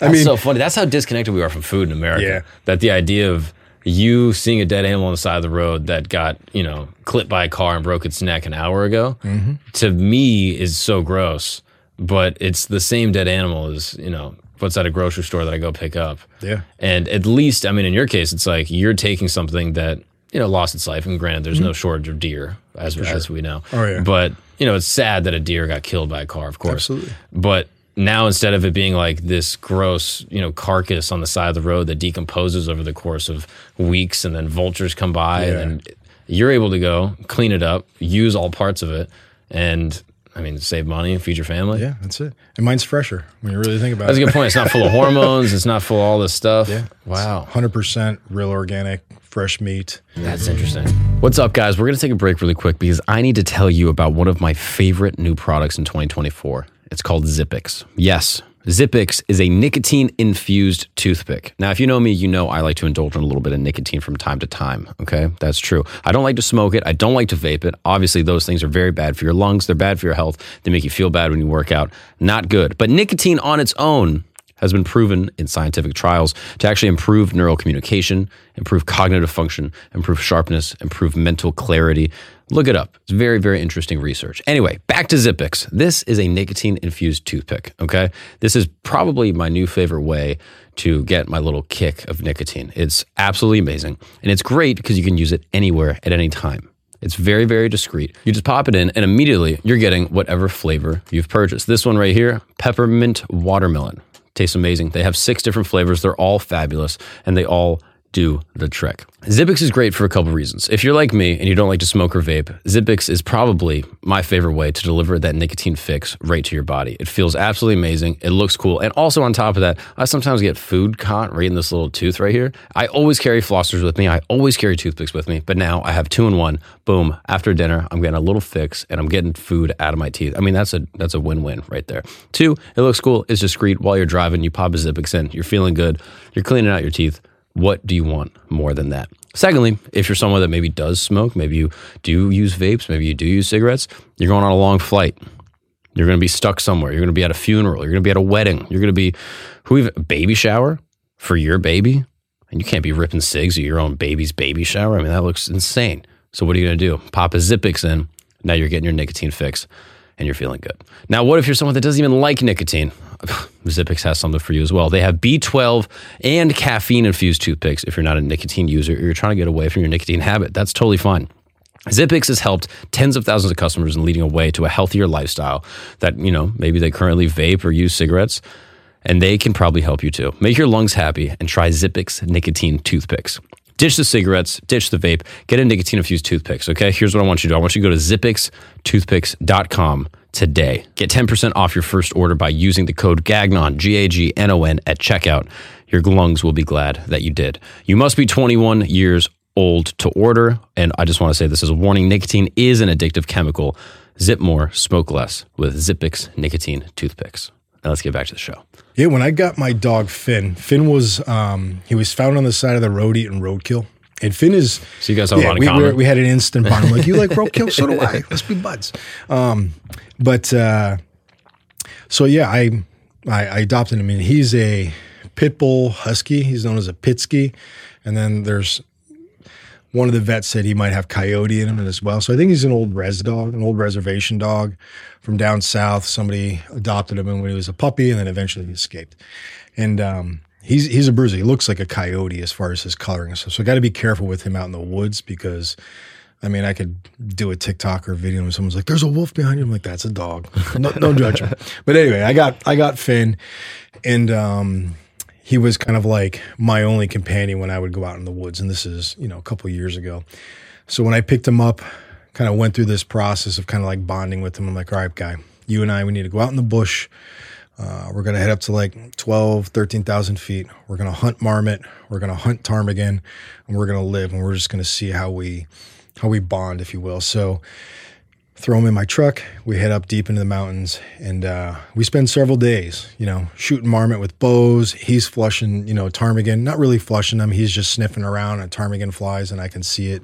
I mean, so funny. That's how disconnected we are from food in America. Yeah. That the idea of you seeing a dead animal on the side of the road that got, you know, clipped by a car and broke its neck an hour ago, Mm-hmm. to me is so gross. But it's the same dead animal as, you know, what's at a grocery store that I go pick up. Yeah. And at least, I mean, in your case, it's like you're taking something that, you know, lost its life. And granted, there's no shortage of deer, as, as we know. Mm-hmm. Oh, yeah. But, you know, it's sad that a deer got killed by a car, of course. Absolutely. But now instead of it being like this gross, you know, carcass on the side of the road that decomposes over the course of weeks and then vultures come by Yeah. and then you're able to go clean it up, use all parts of it and I mean, save money, and feed your family. yeah, that's it. And mine's fresher when you really think about it. That's a good point. It's not full of <laughs> hormones. It's not full of all this stuff. Yeah. Wow. 100% real organic, fresh meat. That's interesting. What's up, guys? We're going to take a break really quick because I need to tell you about one of my favorite new products in 2024. It's called Zippix. Yes, Zippix is a nicotine infused toothpick. Now, if you know me, you know I like to indulge in a little bit of nicotine from time to time. Okay, that's true. I don't like to smoke it. I don't like to vape it. Obviously, those things are very bad for your lungs. They're bad for your health. They make you feel bad when you work out. Not good. But nicotine on its own has been proven in scientific trials to actually improve neural communication, improve cognitive function, improve sharpness, improve mental clarity. Look it up. It's very, very interesting research. Anyway, back to Zippix. This is a nicotine infused toothpick, okay? This is probably my new favorite way to get my little kick of nicotine. It's absolutely amazing. And it's great because you can use it anywhere at any time. It's very, very discreet. You just pop it in, and immediately you're getting whatever flavor you've purchased. This one right here, peppermint watermelon. Tastes amazing. They have six different flavors. They're all fabulous, and they all do the trick. Zippix is great for a couple reasons. If you're like me and you don't like to smoke or vape, Zippix is probably my favorite way to deliver that nicotine fix right to your body. It feels absolutely amazing. It looks cool. And also on top of that, I sometimes get food caught right in this little tooth right here. I always carry flossers with me. I always carry toothpicks with me, but now I have two in one. Boom. After dinner, I'm getting a little fix and I'm getting food out of my teeth. I mean, that's a that's a win-win right there. Two, it looks cool. It's discreet. While you're driving, you pop a Zippix in. You're feeling good. You're cleaning out your teeth. What do you want more than that? Secondly, if you're someone that maybe does smoke, maybe you do use vapes, maybe you do use cigarettes, you're going on a long flight. You're going to be stuck somewhere. You're going to be at a funeral. You're going to be at a wedding. You're going to be who even a baby shower for your baby, and you can't be ripping cigs at your own baby's baby shower. I mean, that looks insane. So what are you going to do? Pop a Zippix in. Now you're getting your nicotine fix, and you're feeling good. Now, what if you're someone that doesn't even like nicotine? <laughs> Zippix has something for you as well. They have B12 and caffeine infused toothpicks if you're not a nicotine user or you're trying to get away from your nicotine habit. That's totally fine. Zippix has helped tens of thousands of customers in leading a way to a healthier lifestyle that, you know, maybe they currently vape or use cigarettes, and they can probably help you too. Make your lungs happy and try Zippix nicotine toothpicks. Ditch the cigarettes, ditch the vape, get a nicotine infused toothpicks, okay? Here's what I want you to do I want you to go to zippixtoothpicks.com today. Get 10% off your first order by using the code GAGNON, G A G N O N, at checkout. Your lungs will be glad that you did. You must be 21 years old to order. And I just want to say this is a warning nicotine is an addictive chemical. Zip more, smoke less with Zippix nicotine toothpicks. Now let's get back to the show. Yeah, when I got my dog Finn, Finn was um, he was found on the side of the road eating roadkill. And Finn is So you guys have a yeah, lot in we, common. were- we had an instant bond. I'm like, you like roadkill? So do <laughs> I. Let's be buds. Um, but uh, so yeah, I, I I adopted him, and he's a pit bull husky. He's known as a pitsky, and then there's one of the vets said he might have coyote in him as well. So I think he's an old res dog, an old reservation dog from down south. Somebody adopted him when he was a puppy, and then eventually he escaped. And um, he's he's a bruiser. He looks like a coyote as far as his coloring and. So I got to be careful with him out in the woods because I mean, I could do a TikTok or video and someone's like, "There's a wolf behind you." I'm like, "That's a dog." no, don't judge him. But anyway, I got I got Finn, and um, he was kind of like my only companion when I would go out in the woods. And this is you know a couple years ago. So when I picked him up, kind of went through this process of kind of like bonding with him. I'm like, "All right, guy, you and I, we need to go out in the bush." Uh, we're going to head up to like 12, 13,000 feet. We're going to hunt marmot. We're going to hunt ptarmigan and we're going to live and we're just going to see how we, how we bond, if you will. So throw him in my truck. We head up deep into the mountains and, uh, we spend several days, you know, shooting marmot with bows. He's flushing, you know, ptarmigan, not really flushing them. He's just sniffing around and ptarmigan flies and I can see it.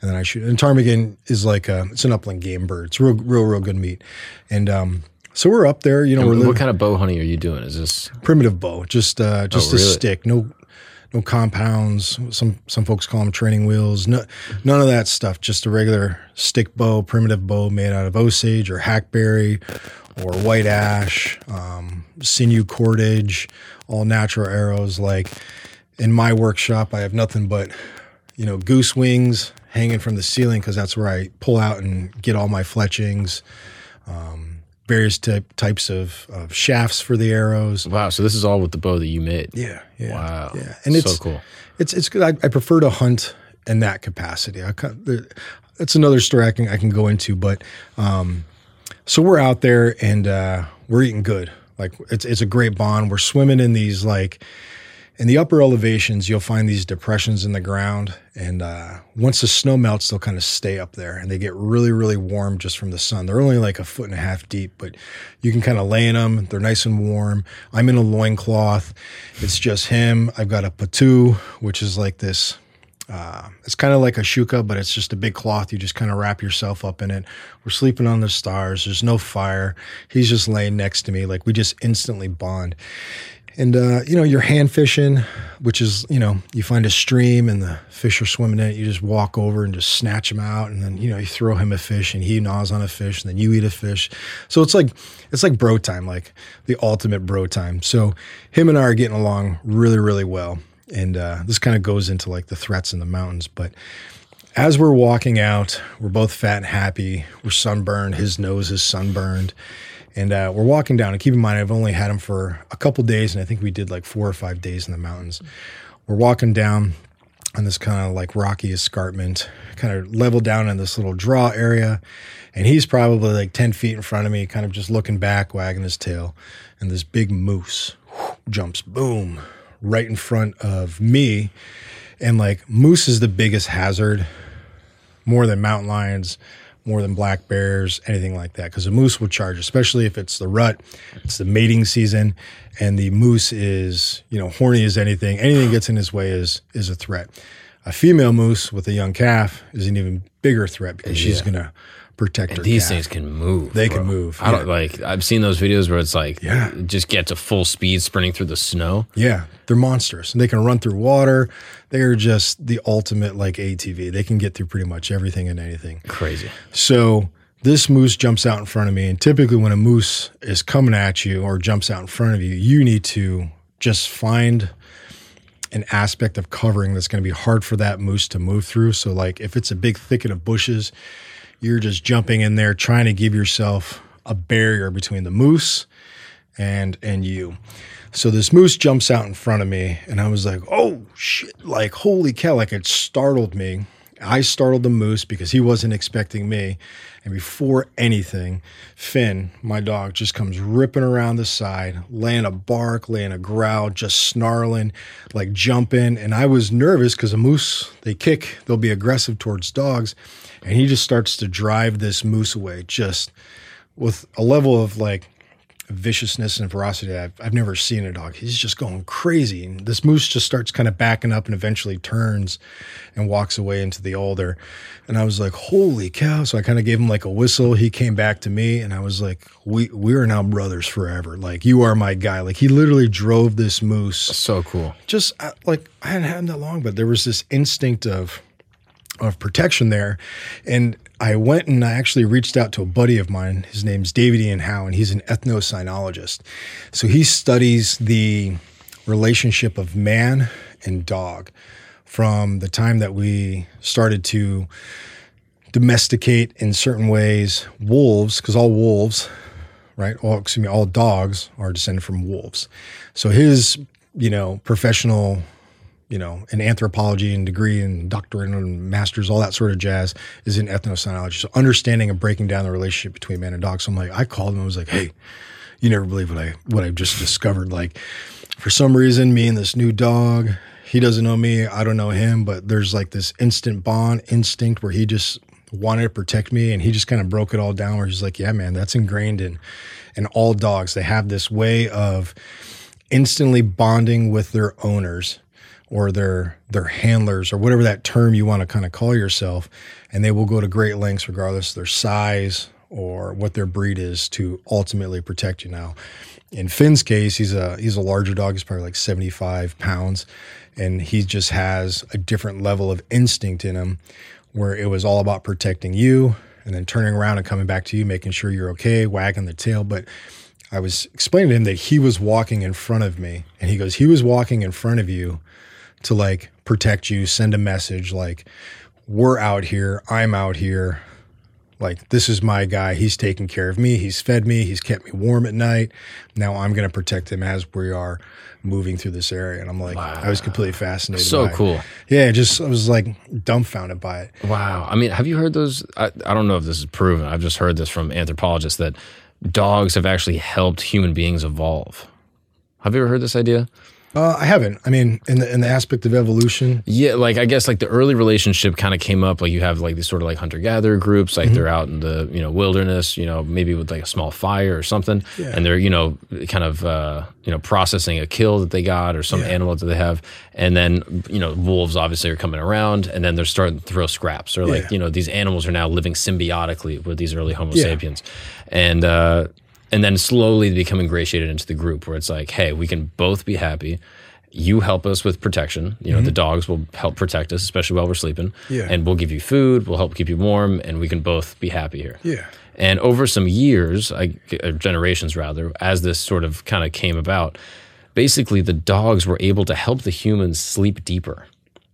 And then I shoot. And ptarmigan is like a, it's an upland game bird. It's real, real, real good meat. And, um, so we're up there, you know. What living, kind of bow hunting are you doing? Is this primitive bow, just uh, just Oh, a stick, no no compounds. Some some folks call them training wheels. No, none of that stuff. Just a regular stick bow, primitive bow made out of osage or hackberry or white ash, um, sinew cordage, all natural arrows. Like in my workshop, I have nothing but you know goose wings hanging from the ceiling because that's where I pull out and get all my fletchings. Um, various type, types of, of shafts for the arrows. wow? So this is all with the bow that you made. Yeah, yeah, Wow. yeah. And it's so cool. It's it's good. I, I prefer to hunt in that capacity. I, that's another story I can I can go into. But um, so we're out there and uh, we're eating good. Like it's it's a great bond. We're swimming in these like in the upper elevations. You'll find these depressions in the ground, and uh, once the snow melts, they'll kind of stay up there, and they get really really warm just from the sun. They're only like a foot and a half deep, but you can kind of lay in them. They're nice and warm. I'm in a loincloth. It's just him. I've got a patu, which is like this uh, it's kind of like a shuka, but it's just a big cloth. You just kind of wrap yourself up in it. We're sleeping on the stars. There's no fire. He's just laying next to me. Like we just instantly bond. And, uh, you know, you're hand fishing, which is, you know, you find a stream and the fish are swimming in it. You just walk over and just snatch him out. And then, you know, you throw him a fish and he gnaws on a fish and then you eat a fish. So it's like, it's like bro time, like the ultimate bro time. So him and I are getting along really, really well and uh, this kind of goes into like the threats in the mountains but as we're walking out we're both fat and happy we're sunburned his nose is sunburned and uh, we're walking down and keep in mind i've only had him for a couple days and i think we did like four or five days in the mountains we're walking down on this kind of like rocky escarpment kind of level down in this little draw area and he's probably like 10 feet in front of me kind of just looking back wagging his tail and this big moose jumps boom right in front of me. And like moose is the biggest hazard, more than mountain lions, more than black bears, anything like that. Because a moose will charge, especially if it's the rut, it's the mating season, and the moose is, you know, horny as anything. Anything gets in his way is is a threat. A female moose with a young calf is an even bigger threat because she's gonna protect her. These things can move. They can move, I don't like. I've seen those videos where it's like, Yeah. it just get to full speed sprinting through the snow. Yeah, they're monsters. And they can run through water. They are just the ultimate like ATV. They can get through pretty much everything and anything. Crazy. So this moose jumps out in front of me. And typically, when a moose is coming at you or jumps out in front of you, you need to just find an aspect of covering that's going to be hard for that moose to move through. So, like if it's a big thicket of bushes, you're just jumping in there trying to give yourself a barrier between the moose and and you. So this moose jumps out in front of me, and I was like, "Oh shit!" Like holy cow! Like it startled me. I startled the moose because he wasn't expecting me. And before anything, Finn, my dog, just comes ripping around the side, laying a bark, laying a growl, just snarling, like jumping. And I was nervous because a moose, they kick, they'll be aggressive towards dogs. And he just starts to drive this moose away, just with a level of like viciousness and ferocity I've, I've never seen a dog. He's just going crazy. And this moose just starts kind of backing up and eventually turns and walks away into the alder. And I was like, holy cow. So I kind of gave him like a whistle. He came back to me and I was like, we, we are now brothers forever. Like you are my guy. Like he literally drove this moose So cool. just uh, like I hadn't had him that long, but there was this instinct of of protection there. And I went and I actually reached out to a buddy of mine. His name's David Ian Howe, and he's an ethnocynologist. So he studies the relationship of man and dog from the time that we started to domesticate in certain ways wolves, because all wolves, right? All excuse me, all dogs are descended from wolves. So his, you know, professional, you know, in anthropology and degree and doctorate and masters, all that sort of jazz is in ethnocynology. So understanding and breaking down the relationship between man and dog. So I'm like, I called him. I was like, hey, you never believe what I what I've just discovered. Like, for some reason, me and this new dog, he doesn't know me, I don't know him, but there's like this instant bond instinct where he just wanted to protect me and he just kind of broke it all down where he's like, Yeah, man, that's ingrained in in all dogs. They have this way of instantly bonding with their owners or their their handlers or whatever that term you want to kind of call yourself and they will go to great lengths regardless of their size or what their breed is to ultimately protect you. Now in finn's case he's a he's a larger dog. He's probably like 75 pounds and he just has a different level of instinct in him where it was all about protecting you and then turning around and coming back to you making sure you're okay wagging the tail. But I was explaining to him that he was walking in front of me, and he goes, he was walking in front of you to like protect you, send a message like, we're out here, I'm out here. Like, this is my guy. He's taking care of me. He's fed me. He's kept me warm at night. Now I'm going to protect him as we are moving through this area. And I'm like, I was completely fascinated. So by it. cool. Yeah, just, I was like dumbfounded by it. Wow. I mean, have you heard those? I, I don't know if this is proven. I've just heard this from anthropologists that dogs have actually helped human beings evolve. Have you ever heard this idea? Uh, I haven't. I mean, in the in the aspect of evolution, Yeah, like I guess like the early relationship kind of came up. Like you have like these sort of like hunter gatherer groups, like they're out in the you know wilderness, you know maybe with like a small fire or something, Yeah. and they're you know kind of uh, you know processing a kill that they got or some Yeah. animal that they have, and then you know wolves obviously are coming around, and then they're starting to throw scraps or like Yeah. you know these animals are now living symbiotically with these early Homo sapiens, and uh, and then slowly become ingratiated into the group where it's like, hey, we can both be happy. You help us with protection. You know, the dogs will help protect us, especially while we're sleeping. Mm-hmm. Yeah. And we'll give you food. We'll help keep you warm, and we can both be happy here. Yeah. And over some years, I, generations rather, as this sort of kind of came about, basically the dogs were able to help the humans sleep deeper.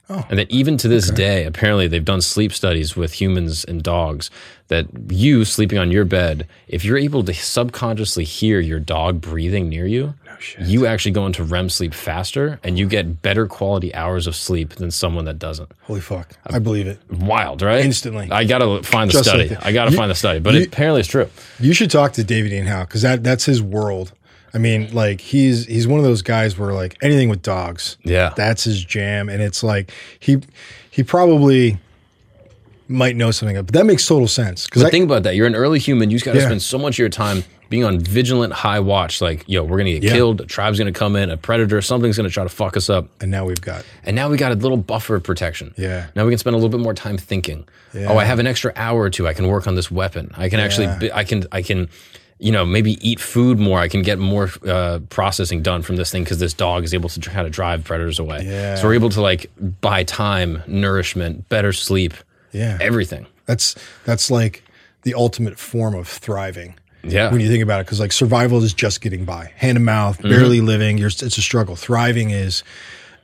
Oh, and that even to this day, apparently they've done sleep studies with humans and dogs that you sleeping on your bed, if you're able to subconsciously hear your dog breathing near you, shit. you actually go into REM sleep faster and you get better quality hours of sleep than someone that doesn't. holy fuck, uh, I believe it. Wild, right? Instantly. I gotta find the Just study. like. I gotta find the study, but you- it, apparently it's true. You should talk to David Ian Howe because that that's his world. I mean, like he's he's one of those guys where like anything with dogs, Yeah. that's his jam, and it's like he he probably might know something, but that makes total sense because think about that. You're an early human. You have got to Yeah. spend so much of your time being on vigilant high watch. Like, yo, we're gonna get Yeah. killed. A tribe's gonna come in. A predator. Something's gonna try to fuck us up. and now we've got And now we got a little buffer of protection. Yeah. Now we can spend a little bit more time thinking. Yeah. Oh, I have an extra hour or two. I can work on this weapon. I can actually. I can. I can. You know, maybe eat food more. I can get more uh, processing done from this thing because this dog is able to try to drive predators away. Yeah. So we're able to like buy time, nourishment, better sleep, yeah. everything. That's that's like the ultimate form of thriving. Yeah. When you think about it, because like survival is just getting by, hand to mouth, Mm-hmm. barely living. You're, it's a struggle. Thriving is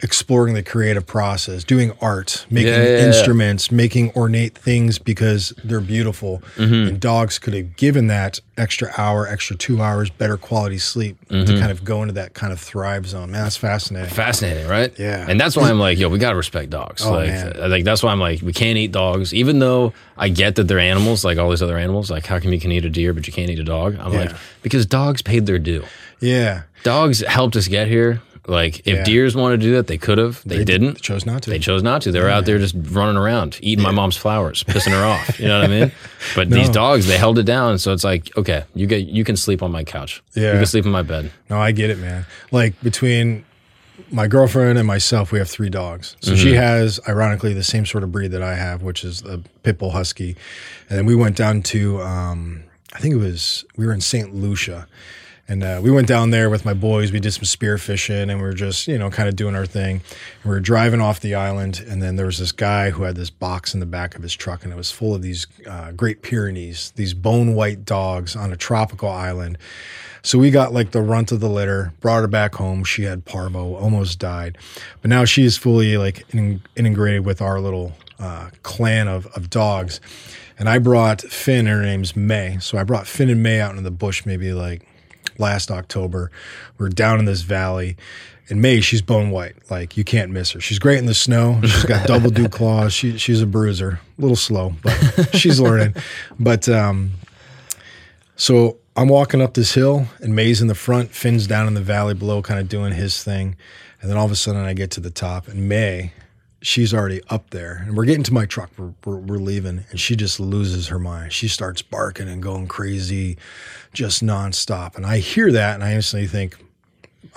exploring the creative process, doing art, making Yeah, yeah, yeah. instruments, making ornate things because they're beautiful. Mm-hmm. And dogs could have given that extra hour, extra two hours, better quality sleep Mm-hmm. to kind of go into that kind of thrive zone. Man, that's fascinating. Fascinating, right? Yeah. And that's why I'm like, yo, we gotta respect dogs. Oh, like, man. Like that's why I'm like, we can't eat dogs, even though I get that they're animals, like all these other animals. Like, how come you can eat a deer but you can't eat a dog? I'm like, because dogs paid their due. Yeah. Dogs helped us get here. Like, if Yeah. deers wanted to do that, they could have. They, didn't. They chose not to. They chose not to. They were out there just running around, eating my mom's flowers, pissing her off. You know what I mean? <laughs> But these dogs, they held it down. So it's like, okay, you get, you can sleep on my couch. Yeah. You can sleep in my bed. No, I get it, man. Like between my girlfriend and myself, we have three dogs. So Mm-hmm. she has, ironically, the same sort of breed that I have, which is a pit bull husky. And then we went down to, um, I think it was, we were in St. Lucia. And uh, we went down there with my boys. We did some spear fishing and we were just, you know, kind of doing our thing. And we were driving off the island. And then there was this guy who had this box in the back of his truck and it was full of these uh, Great Pyrenees, these bone white dogs on a tropical island. So we got like the runt of the litter, brought her back home. She had parvo, almost died, but now she is fully like in, integrated with our little uh, clan of, of dogs. And I brought Finn, her name's May. So I brought Finn and May out into the bush maybe like last October. We're down in this valley. And May, she's bone white. Like you can't miss her. She's great in the snow. She's got double <laughs> dew claws. She, she's a bruiser. A little slow, but <laughs> she's learning. But um, so I'm walking up this hill, and May's in the front, Finn's down in the valley below, kind of doing his thing. And then all of a sudden, I get to the top, and May, she's already up there, and we're getting to my truck. We're, we're, we're leaving, and she just loses her mind. She starts barking and going crazy, just nonstop. And I hear that, and I instantly think,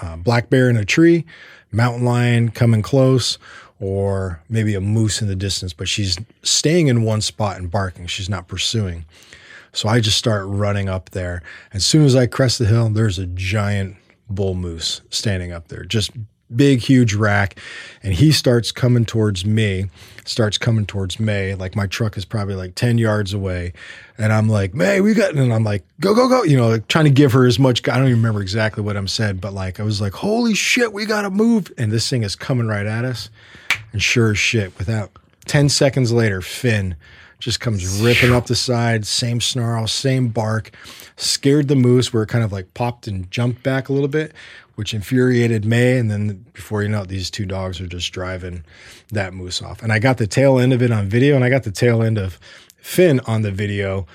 uh, black bear in a tree, mountain lion coming close, or maybe a moose in the distance. But she's staying in one spot and barking. She's not pursuing. So I just start running up there. As soon as I crest the hill, there's a giant bull moose standing up there, just big, huge rack. And he starts coming towards me, starts coming towards May. Like my truck is probably like 10 yards away. And I'm like, May, we got, and I'm like, go, go, go, you know, like trying to give her as much. I don't even remember exactly what I'm said, but like, I was like, holy shit, we got to move. And this thing is coming right at us. And sure as shit, without 10 seconds later, Finn just comes ripping up the side, same snarl, same bark, scared the moose where it kind of like popped and jumped back a little bit, which infuriated May. And then before you know it, these two dogs are just driving that moose off. And I got the tail end of it on video, and I got the tail end of Finn on the video.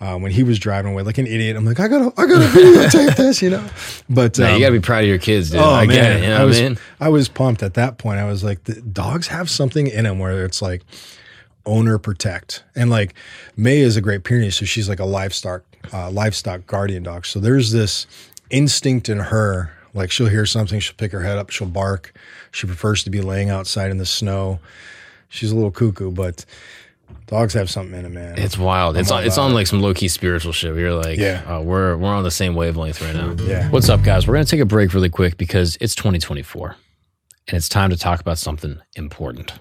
Uh, when he was driving away like an idiot, I'm like, I gotta, I gotta videotape <laughs> this, you know. But um, you gotta be proud of your kids, dude. Oh I man, get it. You know I was I mean? I was pumped at that point. I was like, the dogs have something in them where it's like owner protect, and like May is a great Pyrenees, so she's like a livestock uh, livestock guardian dog. So there's this instinct in her. Like she'll hear something, she'll pick her head up, she'll bark. She prefers to be laying outside in the snow. She's a little cuckoo, but dogs have something in them, man. It's wild. It's on, it's on like some low key spiritual shit. You're like, Yeah. uh, we're we're on the same wavelength right now. Yeah. What's up, guys? We're gonna take a break really quick because it's 2024, and it's time to talk about something important.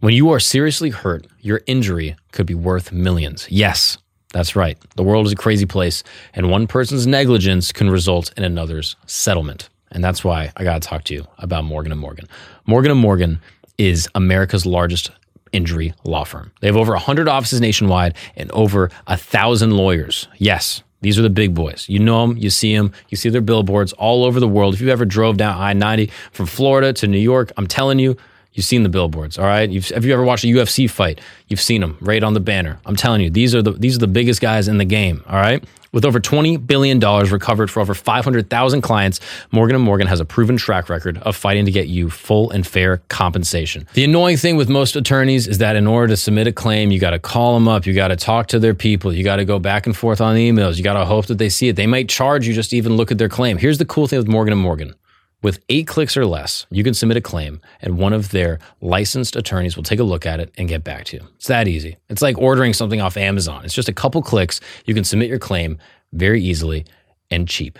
When you are seriously hurt, your injury could be worth millions. Yes, that's right. The world is a crazy place, and one person's negligence can result in another's settlement. And that's why I got to talk to you about Morgan and Morgan. Morgan and Morgan is America's largest injury law firm. They have over 100 offices nationwide and over a thousand lawyers. Yes, these are the big boys. You know them, you see them, you see their billboards all over the world. If you ever drove down I 90 from Florida to New York, I'm telling you, You've seen the billboards, all right. You've, have you ever watched a UFC fight? You've seen them right on the banner. I'm telling you, these are the these are the biggest guys in the game, all right. With over 20 billion dollars recovered for over 500,000 clients, Morgan & Morgan has a proven track record of fighting to get you full and fair compensation. The annoying thing with most attorneys is that in order to submit a claim, you got to call them up, you got to talk to their people, you got to go back and forth on emails, you got to hope that they see it. They might charge you just to even look at their claim. Here's the cool thing with Morgan & Morgan. With eight clicks or less, you can submit a claim, and one of their licensed attorneys will take a look at it and get back to you. It's that easy. It's like ordering something off Amazon. It's just a couple clicks. You can submit your claim very easily and cheap.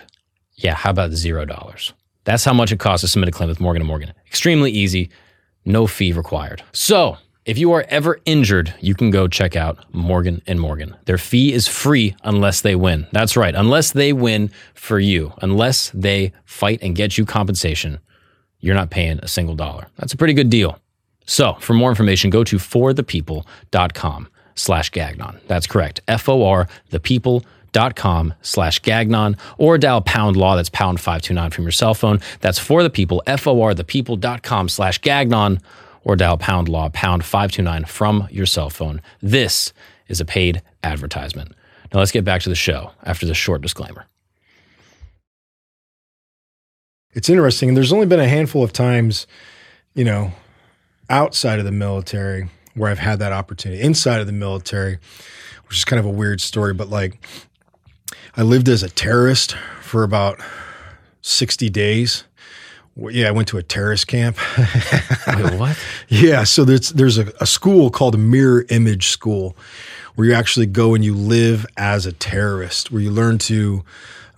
Yeah, how about zero dollars? That's how much it costs to submit a claim with Morgan & Morgan. Extremely easy, no fee required. So, if you are ever injured, you can go check out Morgan and Morgan. Their fee is free unless they win. That's right, unless they win for you, unless they fight and get you compensation, you're not paying a single dollar. That's a pretty good deal. So, for more information, go to forthepeople.com slash gagnon. That's correct. F-O-R, thepeople.com slash gagnon, or dial pound law, that's pound 529 from your cell phone. That's for the people, F-O-R, thepeople.com slash gagnon, or dial pound law, pound 529 from your cell phone. This is a paid advertisement. Now let's get back to the show after this short disclaimer. it's interesting. And there's only been a handful of times, you know, outside of the military where I've had that opportunity. Inside of the military, which is kind of a weird story, but like I lived as a terrorist for about 60 days. Well, Yeah, I went to a terrorist camp. Wait, <laughs> what? Yeah, so there's there's a, a school called a Mirror Image School, where you actually go and you live as a terrorist, where you learn to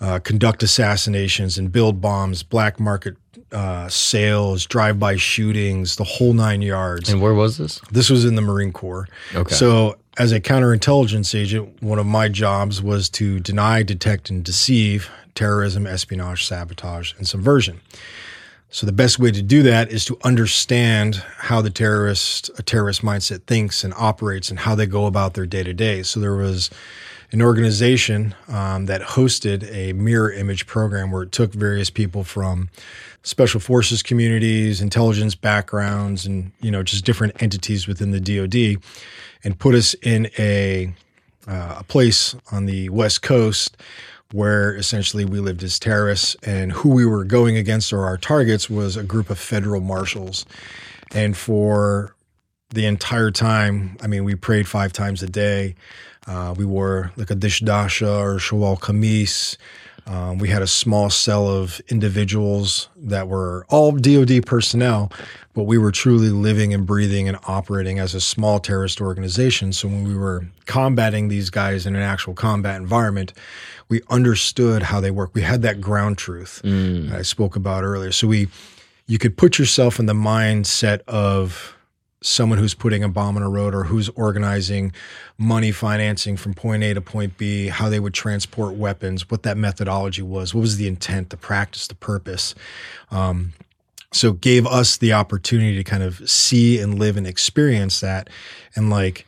uh, conduct assassinations and build bombs, black market uh, sales, drive-by shootings, the whole nine yards. And where was this? This was in the Marine Corps. Okay. So, as a counterintelligence agent, one of my jobs was to deny, detect, and deceive terrorism, espionage, sabotage, and subversion. So the best way to do that is to understand how the terrorist, a terrorist mindset thinks and operates and how they go about their day to day. So there was an organization um, that hosted a mirror image program where it took various people from special forces communities, intelligence backgrounds, and you know just different entities within the DoD, and put us in a uh, a place on the west coast where essentially we lived as terrorists, and who we were going against or our targets was a group of federal marshals, and for the entire time, I mean, we prayed five times a day. Uh, we wore like a dishdasha or shalwar kameez. Um, we had a small cell of individuals that were all DoD personnel, but we were truly living and breathing and operating as a small terrorist organization. So when we were combating these guys in an actual combat environment, we understood how they work. We had that ground truth mm. I spoke about earlier. So we, you could put yourself in the mindset of someone who's putting a bomb on a road or who's organizing money financing from point A to point B, how they would transport weapons, what that methodology was, what was the intent, the practice, the purpose. Um, so gave us the opportunity to kind of see and live and experience that. And like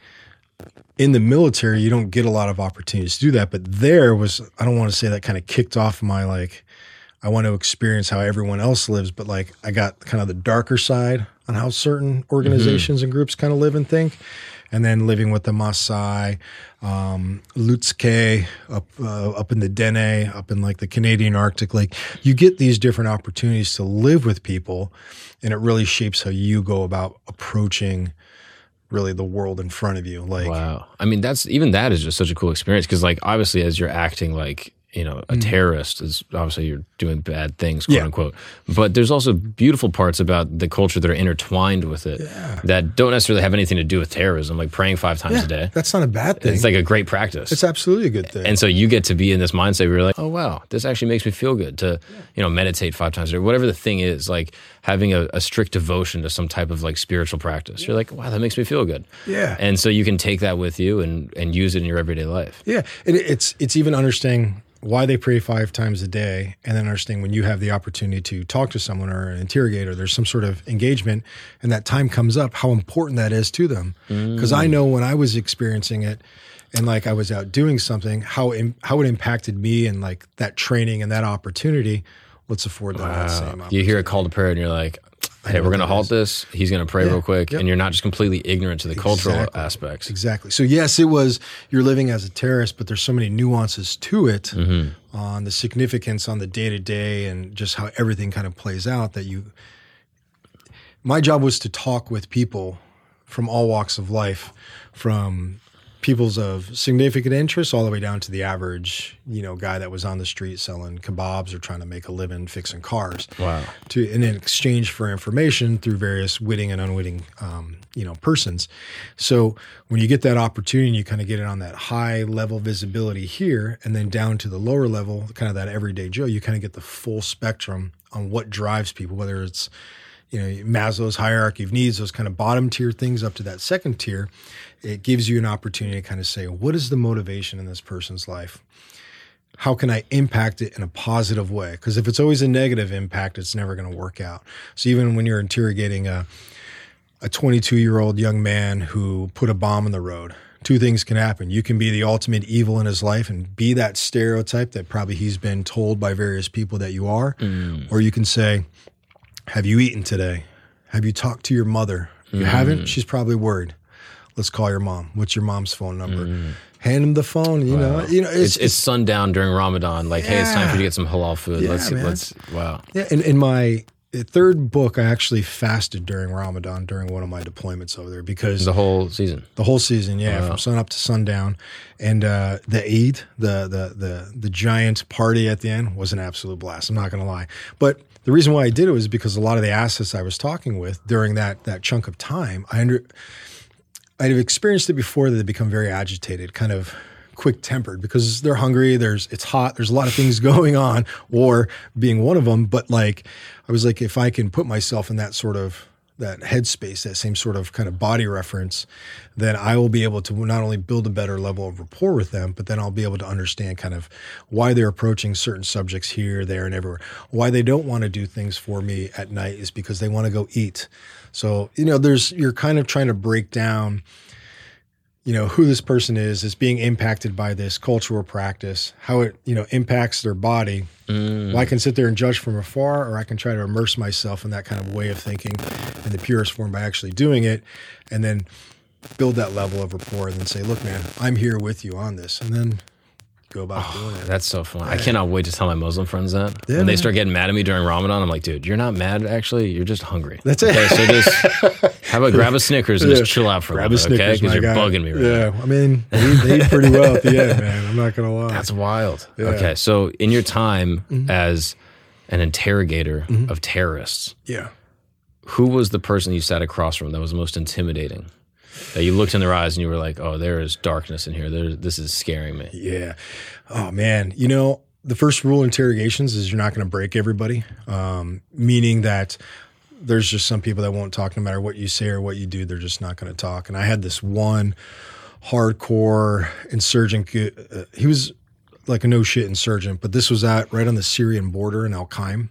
in the military, you don't get a lot of opportunities to do that. But there was, I don't want to say that kind of kicked off my like, I want to experience how everyone else lives, but like I got kind of the darker side on how certain organizations mm-hmm. and groups kind of live and think. And then living with the Maasai, um, Lutsel K'e up uh, up in the Dene, up in like the Canadian Arctic, like you get these different opportunities to live with people, and it really shapes how you go about approaching really the world in front of you. Like, wow, I mean, that's even that is just such a cool experience because, like, obviously, as you're acting like you know, a mm. terrorist is obviously you're doing bad things, quote yeah. unquote. But there's also beautiful parts about the culture that are intertwined with it yeah. that don't necessarily have anything to do with terrorism, like praying five times yeah, a day. That's not a bad thing. It's like a great practice. It's absolutely a good thing. And so you get to be in this mindset where you're like, oh wow, this actually makes me feel good to, you know, meditate five times a day, whatever the thing is, like having a, a strict devotion to some type of like spiritual practice. You're like, wow, that makes me feel good. Yeah. And so you can take that with you and and use it in your everyday life. Yeah. And it's it's even understanding why they pray five times a day, and then understanding when you have the opportunity to talk to someone or an interrogator, there's some sort of engagement, and that time comes up, how important that is to them. Because mm. I know when I was experiencing it, and like I was out doing something, how how it impacted me, and like that training and that opportunity. Let's afford them wow. that same. You hear a call to prayer, and you're like, hey, we're going to halt this. He's going to pray yeah, real quick. Yep. And you're not just completely ignorant to the exactly. cultural aspects. Exactly. So, yes, it was you're living as a terrorist, but there's so many nuances to it mm-hmm. on the significance on the day to day and just how everything kind of plays out that you. My job was to talk with people from all walks of life, from people's of significant interest all the way down to the average, you know, guy that was on the street selling kebabs or trying to make a living fixing cars. Wow. To in exchange for information through various witting and unwitting, um, you know, persons. So when you get that opportunity, you kind of get it on that high level visibility here, and then down to the lower level, kind of that everyday Joe. You kind of get the full spectrum on what drives people, whether it's you know Maslow's hierarchy of needs, those kind of bottom tier things up to that second tier it gives you an opportunity to kind of say, what is the motivation in this person's life? How can I impact it in a positive way? Because if it's always a negative impact, it's never going to work out. So even when you're interrogating a a 22 year old young man who put a bomb in the road, two things can happen. You can be the ultimate evil in his life and be that stereotype that probably he's been told by various people that you are. Mm. Or you can say, Have you eaten today? Have you talked to your mother? You mm. haven't? She's probably worried let's call your mom. What's your mom's phone number? Mm. Hand him the phone. You wow. know, you know, it's, it's, it's, sundown during Ramadan. Like, yeah. hey, it's time for you to get some halal food. Yeah, let's, man. let's, wow. Yeah. In, in my third book, I actually fasted during Ramadan during one of my deployments over there because the whole season, the whole season, yeah, wow. from sun up to sundown, and uh, the Eid, the the the the giant party at the end was an absolute blast. I'm not going to lie, but the reason why I did it was because a lot of the assets I was talking with during that that chunk of time, I under I'd have experienced it before that they become very agitated, kind of quick tempered because they're hungry. There's it's hot. There's a lot of things <laughs> going on, war being one of them. But like, I was like, if I can put myself in that sort of that headspace, that same sort of kind of body reference, then I will be able to not only build a better level of rapport with them, but then I'll be able to understand kind of why they're approaching certain subjects here, there, and everywhere. Why they don't want to do things for me at night is because they want to go eat. So, you know, there's, you're kind of trying to break down you know who this person is is being impacted by this cultural practice how it you know impacts their body mm. well, i can sit there and judge from afar or i can try to immerse myself in that kind of way of thinking in the purest form by actually doing it and then build that level of rapport and then say look man i'm here with you on this and then go about oh, doing it. That's so fun. I cannot wait to tell my Muslim friends that. Yeah, when they start getting mad at me during Ramadan, I'm like, dude, you're not mad actually. You're just hungry. That's okay, it. So just how about grab a Snickers and <laughs> yeah. just chill out for grab a, little bit, okay? Because you're guy. bugging me right yeah, now. I mean, they, they eat pretty well at the end, man. I'm not gonna lie. That's wild. Yeah. Okay, so in your time mm-hmm. as an interrogator mm-hmm. of terrorists, yeah, who was the person you sat across from that was most intimidating? That you looked in their eyes and you were like, "Oh, there is darkness in here. There, this is scaring me." Yeah. Oh man, you know the first rule in interrogations is you're not going to break everybody, um, meaning that there's just some people that won't talk no matter what you say or what you do. They're just not going to talk. And I had this one hardcore insurgent. Uh, he was like a no shit insurgent, but this was at right on the Syrian border in Al Qaim,